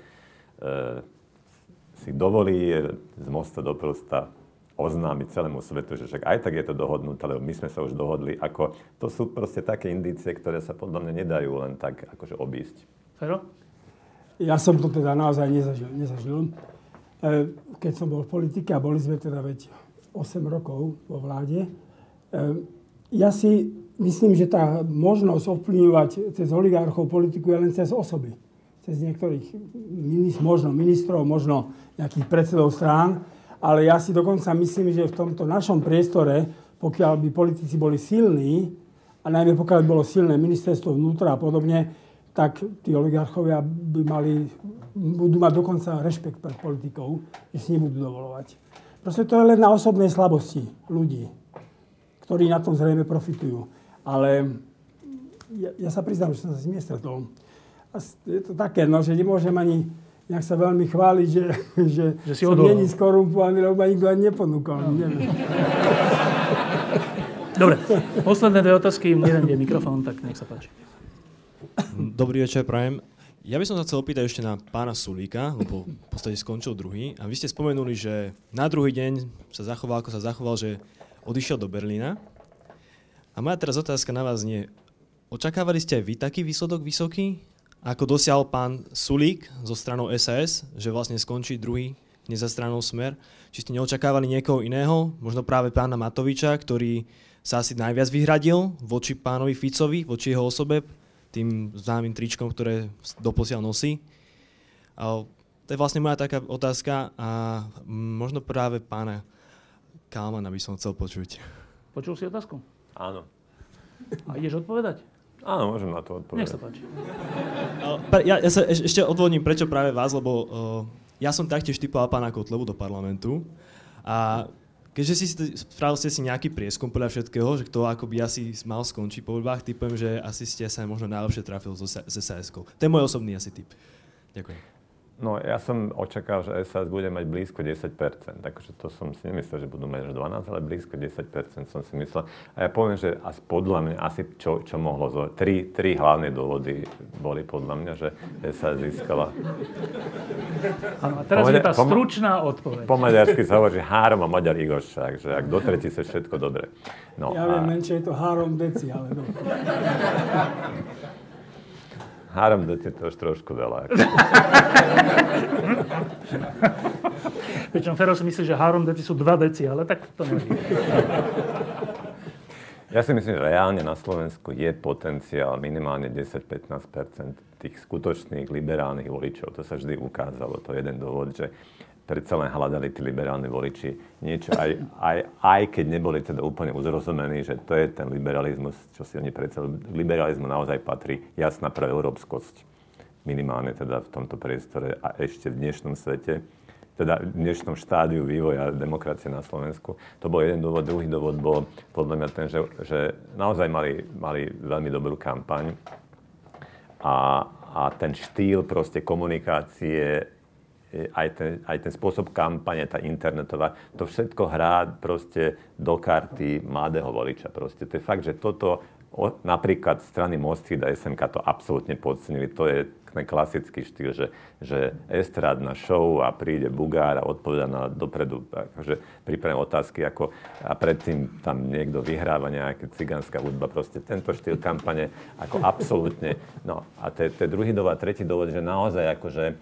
si dovolí z mosta do prosta oznámiť celému svetu, že však aj tak je to dohodnuté, lebo my sme sa už dohodli, ako to sú proste také indície, ktoré sa podľa mňa nedajú len tak akože obísť. Fero? Ja som to teda naozaj nezažil. nezažil. E, keď som bol v politike a boli sme teda veď 8 rokov vo vláde, e, ja si myslím, že tá možnosť ovplyvňovať cez oligarchov politiku je len cez osoby. Cez niektorých, možno ministrov, možno nejakých predsedov strán, ale ja si dokonca myslím, že v tomto našom priestore, pokiaľ by politici boli silní, a najmä pokiaľ by bolo silné ministerstvo vnútra a podobne, tak tí oligarchovia by mali budú mať dokonca rešpekt pred politikou, že si nebudú dovolovať. Proste to je len na osobnej slabosti ľudí, ktorí na tom zrejme profitujú. Ale ja, ja sa priznám, že som sa s nimi stretol. A je to také, no, že nemôžem ani nejak sa veľmi chváliť, že, že, že si som není skorumpovaný, lebo ma nikto ani neponúkol. No. Dobre, posledné dve otázky, jeden je mikrofón, tak nech sa páči. Dobrý večer, Prajem. Ja by som sa chcel opýtať ešte na pána Sulíka, lebo v podstate skončil druhý. A vy ste spomenuli, že na druhý deň sa zachoval, ako sa zachoval, že odišiel do Berlína. A moja teraz otázka na vás nie. Očakávali ste aj vy taký výsledok vysoký, ako dosiahol pán Sulík zo stranou SAS, že vlastne skončí druhý za stranou Smer? Či ste neočakávali niekoho iného, možno práve pána Matoviča, ktorý sa asi najviac vyhradil voči pánovi Ficovi, voči jeho osobe, tým známym tričkom, ktoré doposiaľ nosí. A to je vlastne moja taká otázka a možno práve pána Kalmana by som chcel počuť. Počul si otázku? Áno. A ideš odpovedať? Áno, môžem na to odpovedať. Nech sa páči. Ja, ja sa ešte odvodním, prečo práve vás, lebo uh, ja som taktiež typoval pána Kotlebu do parlamentu a Keďže si spravil ste si nejaký prieskum podľa všetkého, že kto ako by asi mal skončiť po voľbách, typujem, že asi ste sa možno najlepšie trafil so, s SAS-kou. To je môj osobný asi typ. Ďakujem. No ja som očakal, že SAS bude mať blízko 10%. Takže to som si nemyslel, že budú mať až 12, ale blízko 10% som si myslel. A ja poviem, že asi podľa mňa asi čo, čo mohlo zo... Tri, tri hlavné dôvody boli podľa mňa, že SAS získala. Áno, a teraz je tá stručná odpoveď. Po maďarsky sa hovorí, že három a Maďar Igoščák, že ak do sa všetko dobre. No, ja a... viem, menšie je to három deci, ale dobre. Három deti to už trošku veľa. Pričom Fero si myslí, že három deti sú dva deci, ale tak to neviem. Ja si myslím, že reálne na Slovensku je potenciál minimálne 10-15% tých skutočných liberálnych voličov. To sa vždy ukázalo. To je jeden dôvod, že predsa len hľadali tí liberálni voliči niečo, aj, aj, aj keď neboli teda úplne uzrozumení, že to je ten liberalizmus, čo si oni predsa... Liberalizmu naozaj patrí jasná pre európskosť, minimálne teda v tomto priestore a ešte v dnešnom svete, teda v dnešnom štádiu vývoja demokracie na Slovensku. To bol jeden dôvod. Druhý dôvod bol podľa mňa ten, že, že naozaj mali, mali veľmi dobrú kampaň a, a ten štýl proste komunikácie aj ten, aj ten spôsob kampane, tá internetová, to všetko hrá proste do karty mladého voliča. Proste. To je fakt, že toto, napríklad strany Mosty a SMK to absolútne podcenili. To je ten klasický štýl, že, že estrádna show a príde Bugár a odpoveda na dopredu akože pripravené otázky ako, a predtým tam niekto vyhráva nejaká cigánska hudba. Proste tento štýl kampane ako absolútne. No a to je druhý dôvod tretí dôvod, že naozaj akože e,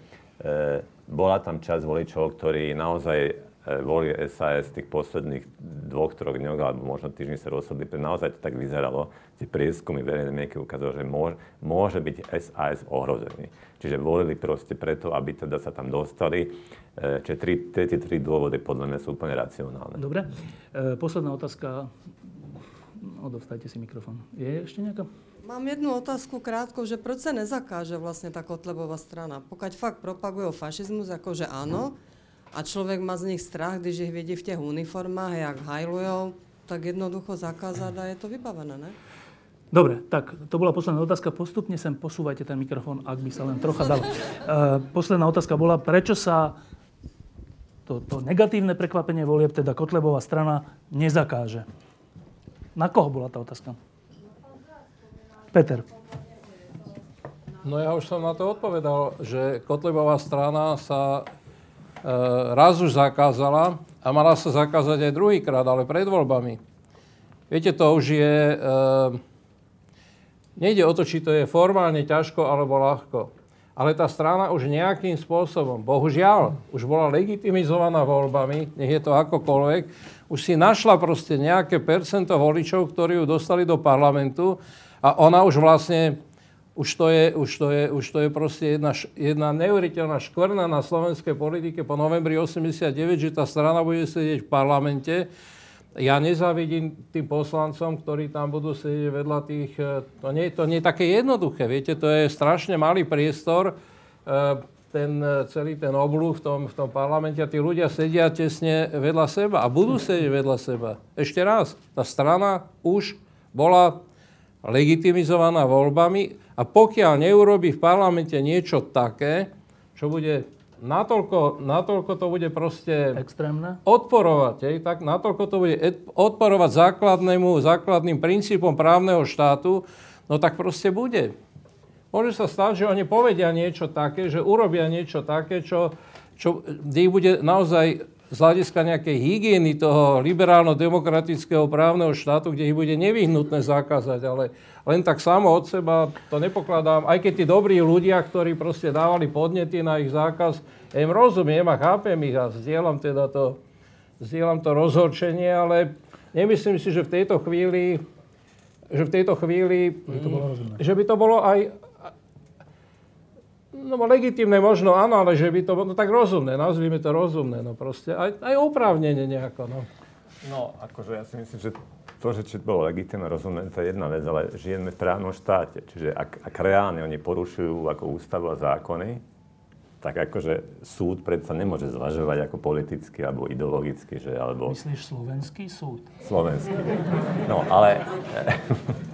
bola tam časť voličov, ktorí naozaj e, volili SAS tých posledných dvoch, troch dňoch, alebo možno týždni sa rozhodli, naozaj to tak vyzeralo. Tie prieskumy verejné mienky ukázalo, že môže, môže byť SAS ohrozený. Čiže volili proste preto, aby teda sa tam dostali. E, čiže tri, tie tri dôvody podľa mňa sú úplne racionálne. Dobre. E, posledná otázka. Odovstajte si mikrofón. Je ešte nejaká? Mám jednu otázku krátko, že proč sa nezakáže vlastne tá Kotlebová strana? Pokud fakt propagujú fašizmus, akože áno, a človek má z nich strach, když ich vidí v těch uniformách, jak hajlujou, tak jednoducho zakázať a je to vybavené, ne? Dobre, tak to bola posledná otázka. Postupne sem posúvajte ten mikrofón, ak by sa len trocha dalo. Uh, posledná otázka bola, prečo sa to, to negatívne prekvapenie volieb, teda Kotlebová strana, nezakáže? Na koho bola tá otázka? Peter. No ja už som na to odpovedal, že Kotlebová strana sa e, raz už zakázala a mala sa zakázať aj druhýkrát, ale pred voľbami. Viete, to už je... E, nejde o to, či to je formálne ťažko alebo ľahko. Ale tá strana už nejakým spôsobom, bohužiaľ, už bola legitimizovaná voľbami, nech je to akokoľvek, už si našla proste nejaké percento voličov, ktorí ju dostali do parlamentu a ona už vlastne, už to je, už to je, už to je proste jedna, jedna neuveriteľná škvrna na slovenskej politike po novembri 89, že tá strana bude sedieť v parlamente. Ja nezavidím tým poslancom, ktorí tam budú sedieť vedľa tých... E, to nie, to nie je také jednoduché, viete, to je strašne malý priestor, e, ten, e, celý ten oblúh v tom, v tom parlamente a tí ľudia sedia tesne vedľa seba a budú sedieť vedľa seba. Ešte raz, tá strana už bola legitimizovaná voľbami a pokiaľ neurobi v parlamente niečo také, čo bude natoľko, natoľko to bude proste Extrémne. odporovať, hej, tak natoľko to bude odporovať základnému, základným princípom právneho štátu, no tak proste bude. Môže sa stať, že oni povedia niečo také, že urobia niečo také, čo, čo kde bude naozaj z hľadiska nejakej hygieny toho liberálno-demokratického právneho štátu, kde ich bude nevyhnutné zakázať, ale len tak samo od seba to nepokladám. Aj keď tí dobrí ľudia, ktorí proste dávali podnety na ich zákaz, ja im rozumiem a chápem ich a zdieľam teda to, zdieľam to rozhorčenie, ale nemyslím si, že v tejto chvíli že v tejto chvíli, že, to bolo že by to bolo aj, No legitimné možno áno, ale že by to bolo no, tak rozumné, nazvime to rozumné, no proste, aj, aj oprávnenie nejako, no. No, akože ja si myslím, že to, že či bolo legitimné, rozumné, to je jedna vec, ale žijeme v právnom štáte. Čiže ak, ak reálne oni porušujú ako ústavu a zákony, tak akože súd predsa nemôže zvažovať ako politicky alebo ideologicky, že alebo... Myslíš slovenský súd? Slovenský. No, ale...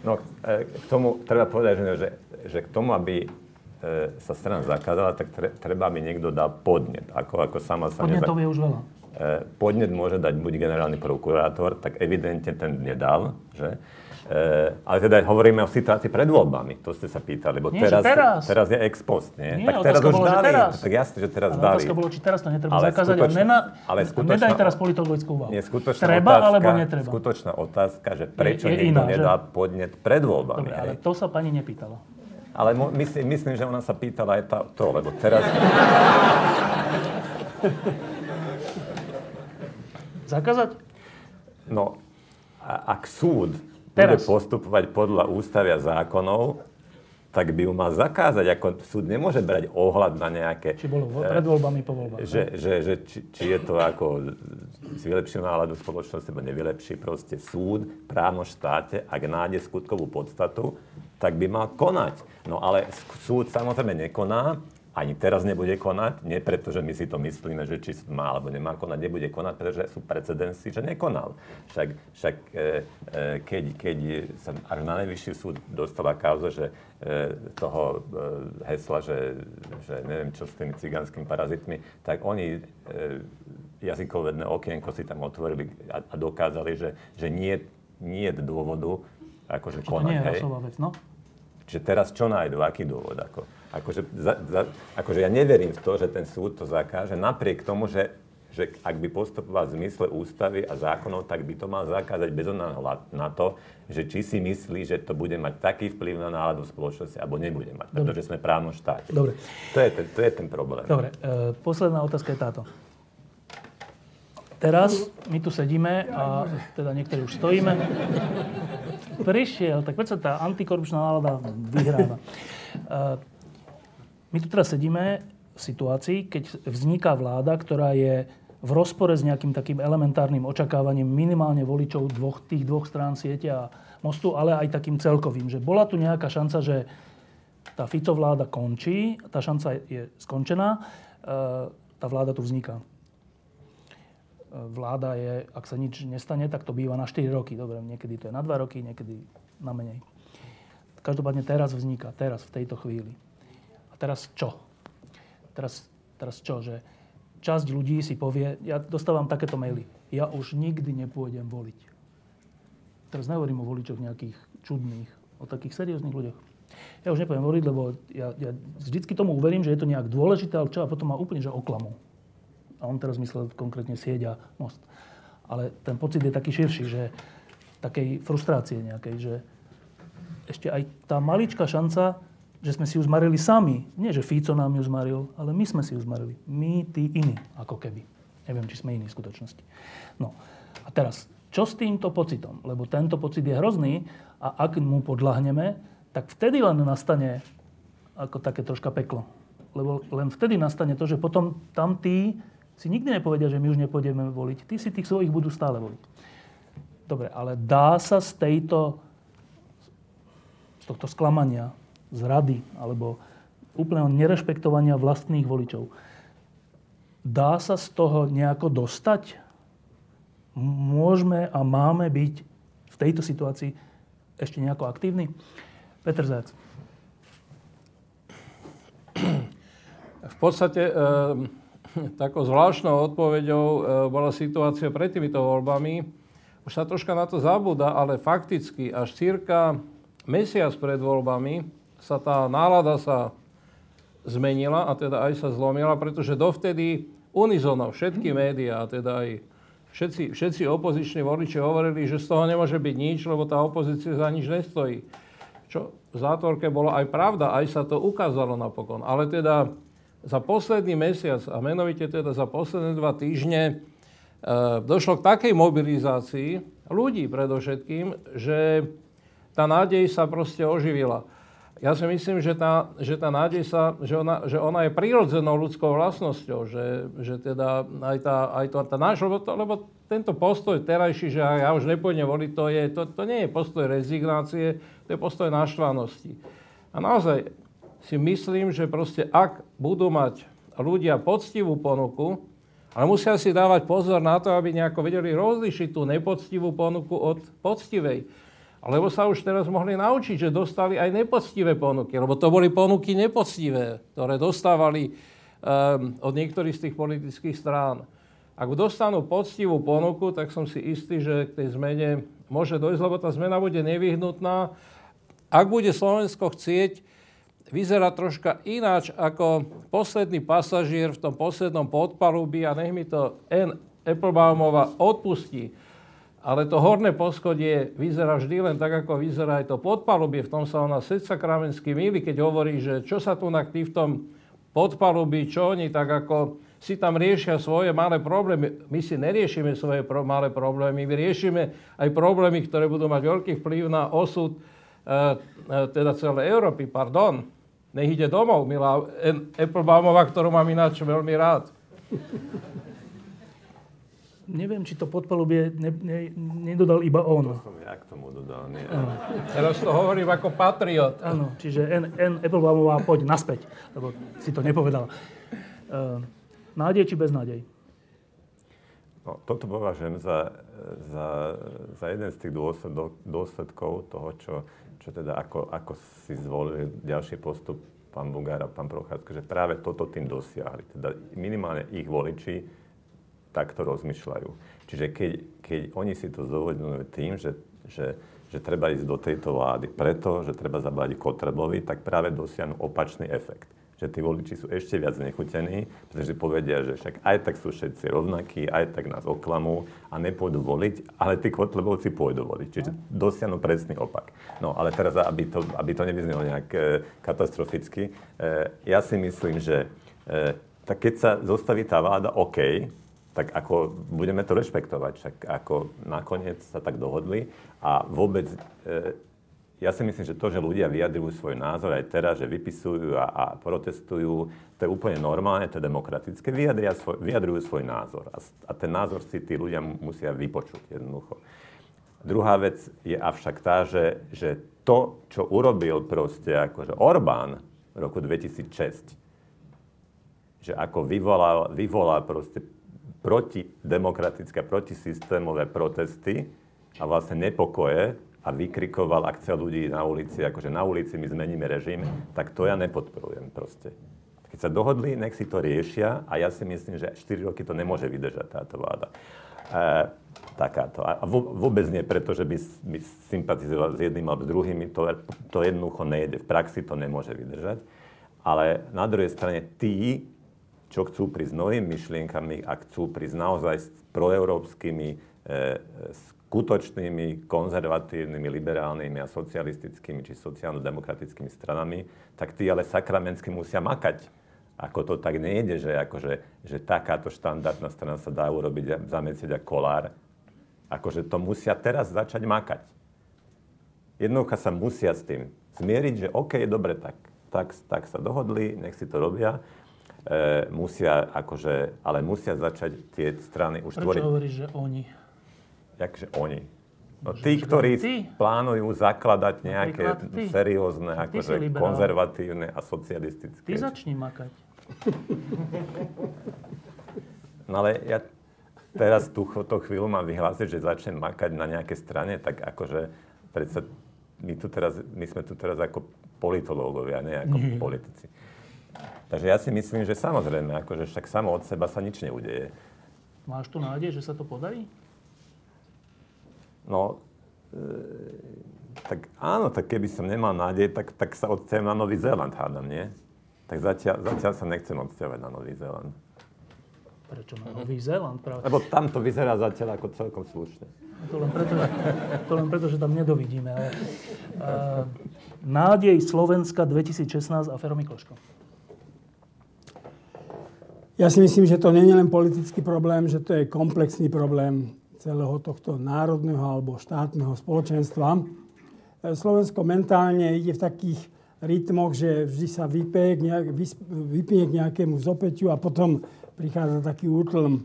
No, e, k tomu treba povedať, že, že k tomu, aby sa strana zakázala, tak tre, treba, aby niekto dal podnet. Ako, ako sama sa Podnetov nezak... je už veľa. E, podnet môže dať buď generálny prokurátor, tak evidentne ten nedal, že? E, ale teda hovoríme o situácii pred voľbami, to ste sa pýtali, lebo nie, teraz, teraz. teraz je ex post, nie? nie tak teraz už bolo, dali, teraz. tak jasne, že teraz ale dali. bolo, či teraz to netreba ale zakázať. Skutočná, nena, ale skutočná, nedaj teraz politologickú úvahu. Nie, skutočná treba otázka, alebo netreba? Skutočná otázka, že prečo je, je niekto iná, nedá že? podnet pred voľbami. Dobre, ale to sa pani nepýtala. Ale myslím, myslím, že ona sa pýtala aj tá, to, lebo teraz... Zakázať? No, a, ak súd Teraz. bude postupovať podľa ústavy a zákonov, tak by ju mal zakázať. Ako súd nemôže brať ohľad na nejaké... Či bolo pred voľbami, po voľbách. Že, že, že či, či je to ako si vylepší náladu spoločnosti, alebo nevylepší. Proste súd v právnom štáte, ak nájde skutkovú podstatu, tak by mal konať. No ale súd samozrejme nekoná, ani teraz nebude konať, nie preto, že my si to myslíme, že či má alebo nemá konať, nebude konať, pretože sú precedensy, že nekonal. Však, však e, e, keď, keď sa až na najvyšší súd dostala kauza, že e, toho e, hesla, že, že neviem čo s tými cigánskými parazitmi, tak oni e, jazykovedné okienko si tam otvorili a, a dokázali, že, že nie, nie je dôvodu akože konať. To nie je vec, no? Čiže teraz čo nájdu, aký dôvod? Ako? Akože, za, za, akože ja neverím v to, že ten súd to zakáže, napriek tomu, že, že ak by postupoval v zmysle ústavy a zákonov, tak by to mal zakázať bez na to, že či si myslí, že to bude mať taký vplyv na náladu spoločnosti, alebo nebude mať, Dobre. pretože sme právnom štáte. Dobre. To je, ten, to je ten problém. Dobre, e, posledná otázka je táto. Teraz my tu sedíme a teda niektorí už stojíme. Prišiel, tak sa tá antikorupčná nálada vyhráva. E, my tu teraz sedíme v situácii, keď vzniká vláda, ktorá je v rozpore s nejakým takým elementárnym očakávaním minimálne voličov dvoch, tých dvoch strán siete a mostu, ale aj takým celkovým. Že bola tu nejaká šanca, že tá Fico vláda končí, tá šanca je skončená, e, tá vláda tu vzniká. E, vláda je, ak sa nič nestane, tak to býva na 4 roky. Dobre, niekedy to je na 2 roky, niekedy na menej. Každopádne teraz vzniká, teraz, v tejto chvíli teraz čo? Teraz, teraz čo? Že časť ľudí si povie, ja dostávam takéto maily, ja už nikdy nepôjdem voliť. Teraz nehovorím o voličoch nejakých čudných, o takých serióznych ľuďoch. Ja už nepôjdem voliť, lebo ja, ja vždycky tomu uverím, že je to nejak dôležité, ale čo a potom ma úplne že oklamu. A on teraz myslel konkrétne sieť a most. Ale ten pocit je taký širší, že takej frustrácie nejakej, že ešte aj tá maličká šanca že sme si ju zmarili sami. Nie, že Fico nám ju zmaril, ale my sme si ju zmarili. My, tí iní, ako keby. Neviem, či sme iní v skutočnosti. No. A teraz, čo s týmto pocitom? Lebo tento pocit je hrozný a ak mu podľahneme, tak vtedy len nastane ako také troška peklo. Lebo len vtedy nastane to, že potom tam tí si nikdy nepovedia, že my už nepôjdeme voliť. Tí si tých svojich budú stále voliť. Dobre, ale dá sa z tejto z tohto sklamania, zrady alebo úplného nerešpektovania vlastných voličov. Dá sa z toho nejako dostať? Môžeme a máme byť v tejto situácii ešte nejako aktívni? Peter Zajac. V podstate e, takou zvláštnou odpoveďou e, bola situácia pred týmito voľbami. Už sa troška na to zabúda, ale fakticky až cirka mesiac pred voľbami sa tá nálada sa zmenila a teda aj sa zlomila, pretože dovtedy unizono všetky médiá, teda aj všetci, všetci opoziční voliči hovorili, že z toho nemôže byť nič, lebo tá opozícia za nič nestojí. Čo v zátvorke bolo aj pravda, aj sa to ukázalo napokon. Ale teda za posledný mesiac, a menovite teda za posledné dva týždne, e, došlo k takej mobilizácii ľudí predovšetkým, že tá nádej sa proste oživila. Ja si myslím, že tá, že tá nádej sa, že ona, že ona je prírodzenou ľudskou vlastnosťou, že, že teda aj tá, aj to, tá náš, lebo, to, lebo tento postoj terajší, že ja už nepôjdem voliť, to, je, to, to nie je postoj rezignácie, to je postoj naštvanosti. A naozaj si myslím, že proste ak budú mať ľudia poctivú ponuku, ale musia si dávať pozor na to, aby nejako vedeli rozlišiť tú nepoctivú ponuku od poctivej. Lebo sa už teraz mohli naučiť, že dostali aj nepoctivé ponuky, lebo to boli ponuky nepoctivé, ktoré dostávali um, od niektorých z tých politických strán. Ak dostanú poctivú ponuku, tak som si istý, že k tej zmene môže dojsť, lebo tá zmena bude nevyhnutná. Ak bude Slovensko chcieť vyzerať troška ináč ako posledný pasažier v tom poslednom podpalubí a nech mi to N. Applebaumová odpustí, ale to horné poschodie vyzerá vždy len tak, ako vyzerá aj to podpalubie. V tom sa ona Seca Kramenský milí, keď hovorí, že čo sa tu na ty v tom podpalubí, čo oni tak ako si tam riešia svoje malé problémy. My si neriešime svoje pro, malé problémy, my riešime aj problémy, ktoré budú mať veľký vplyv na osud teda celej Európy, pardon, nech ide domov, milá Applebaumová, ktorú mám ináč veľmi rád. Neviem, či to podpalubie ne, ne, nedodal iba on. To som ja k tomu dodal, nie. Teraz to hovorím ako patriot. Áno, čiže N, N Applebaumová, poď naspäť, lebo si to nepovedal. Uh, nádej či beznádej? No, toto považujem za, za, za jeden z tých dôsledok, dôsledkov toho, čo, čo teda ako, ako si zvolili ďalší postup pán Bugár a pán Prochádzka, že práve toto tým dosiahli. Teda minimálne ich voliči takto rozmýšľajú. Čiže keď, keď oni si to zdôvodňujú tým, že, že, že treba ísť do tejto vlády preto, že treba zabádiť Kotrebovi, tak práve dosiahnu opačný efekt že tí voliči sú ešte viac nechutení, pretože povedia, že však aj tak sú všetci rovnakí, aj tak nás oklamú a nepôjdu voliť, ale tí Kotlebovci pôjdu voliť. Čiže dosiahnu presný opak. No ale teraz, aby to, aby to nevyznelo nejak e, katastroficky, e, ja si myslím, že e, tak keď sa zostaví tá vláda, OK, tak ako budeme to rešpektovať, však ako nakoniec sa tak dohodli a vôbec, e, ja si myslím, že to, že ľudia vyjadrujú svoj názor aj teraz, že vypisujú a, a protestujú, to je úplne normálne, to je demokratické, svoj, vyjadrujú svoj názor a, a ten názor si tí ľudia musia vypočuť jednoducho. Druhá vec je avšak tá, že, že to, čo urobil proste akože Orbán v roku 2006, že ako vyvolal, vyvolal proste protidemokratické, protisystémové protesty a vlastne nepokoje a vykrikoval akcia ľudí na ulici, akože na ulici my zmeníme režim, tak to ja nepodporujem proste. Keď sa dohodli, nech si to riešia a ja si myslím, že 4 roky to nemôže vydržať táto vláda. E, takáto. A vôbec nie preto, že by, by sympatizoval s jedným alebo s druhými, to, to jednoducho nejde. V praxi to nemôže vydržať. Ale na druhej strane tí, čo chcú prísť novými myšlienkami a chcú prísť naozaj s proeurópskymi, e, skutočnými, konzervatívnymi, liberálnymi a socialistickými či sociálno-demokratickými stranami, tak tí ale sakramensky musia makať. Ako to tak nejde, že, akože, že takáto štandardná strana sa dá urobiť za mesiac a kolár. Akože to musia teraz začať makať. Jednoducho sa musia s tým zmieriť, že OK, dobre, tak, tak, tak sa dohodli, nech si to robia e, musia akože, ale musia začať tie strany už Prečo tvoriť. Prečo hovoríš, že oni? Jakže oni? No tí, ktorí ty? plánujú zakladať nejaké ty? seriózne, akože konzervatívne a socialistické. Ty začni makať. No ale ja teraz tú, tú chvíľu mám vyhlásiť, že začnem makať na nejaké strane, tak akože predsa my, tu teraz, my sme tu teraz ako politológovia, nie ako mm. politici. Takže ja si myslím, že samozrejme, akože však samo od seba sa nič neudeje. Máš tu nádej, že sa to podarí? No, e, tak áno, tak keby som nemal nádej, tak, tak sa odsťahujem na Nový Zéland, hádam, nie? Tak zatiaľ, zatiaľ sa nechcem odsťahovať na Nový Zéland. Prečo na Nový Zéland? Práve? Lebo tam to vyzerá zatiaľ ako celkom slušne. To len preto, to len preto že tam nedovidíme. Ale, uh, nádej Slovenska 2016 a Fero Mikloško. Ja si myslím, že to nie je len politický problém, že to je komplexný problém celého tohto národného alebo štátneho spoločenstva. E, Slovensko mentálne ide v takých rytmoch, že vždy sa vypie k, nejak, vypie k nejakému zopeťu a potom prichádza taký útlm.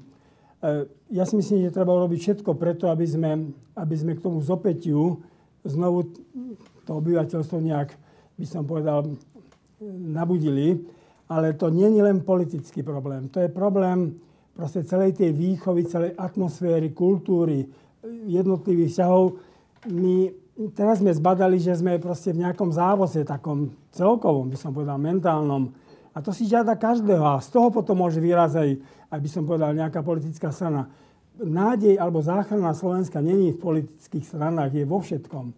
E, ja si myslím, že treba urobiť všetko preto, aby sme, aby sme k tomu zopeťu znovu to obyvateľstvo nejak, by som povedal, nabudili. Ale to nie je len politický problém. To je problém proste celej tej výchovy, celej atmosféry, kultúry, jednotlivých vzťahov. My teraz sme zbadali, že sme proste v nejakom závoze, takom celkovom, by som povedal, mentálnom. A to si žiada každého. A z toho potom môže vyrazť aj, aj by som povedal, nejaká politická strana. Nádej alebo záchrana Slovenska není v politických stranách, je vo všetkom.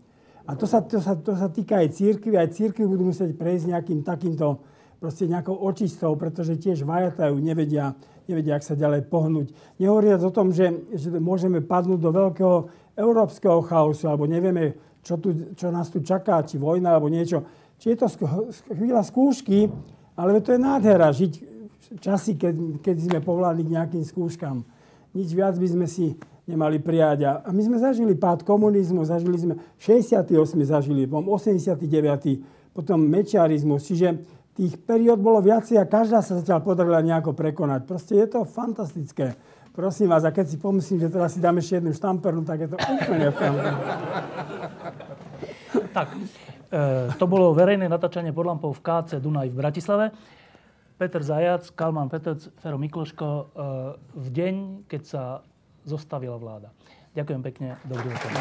A to sa, to sa, to sa týka aj církvy. Aj církvy budú musieť prejsť nejakým takýmto proste nejakou očistou, pretože tiež vajatajú, nevedia, nevedia, ak sa ďalej pohnúť. Nehovoriac o tom, že, že môžeme padnúť do veľkého európskeho chaosu, alebo nevieme, čo, tu, čo nás tu čaká, či vojna, alebo niečo. Či je to chvíľa skúšky, ale to je nádhera žiť časy, keď, keď sme povládli k nejakým skúškam. Nič viac by sme si nemali prijať. A, my sme zažili pád komunizmu, zažili sme 68. zažili, potom 89. potom mečiarizmus. Čiže tých periód bolo viacej a každá sa zatiaľ podarila nejako prekonať. Proste je to fantastické. Prosím vás, a keď si pomyslím, že teraz si dáme ešte jednu štampernu, tak je to úplne fantastické. Tak, e, to bolo verejné natáčanie pod lampou v KC Dunaj v Bratislave. Peter Zajac, Kalman Petec, Fero Mikloško e, v deň, keď sa zostavila vláda. Ďakujem pekne, dobrý večer.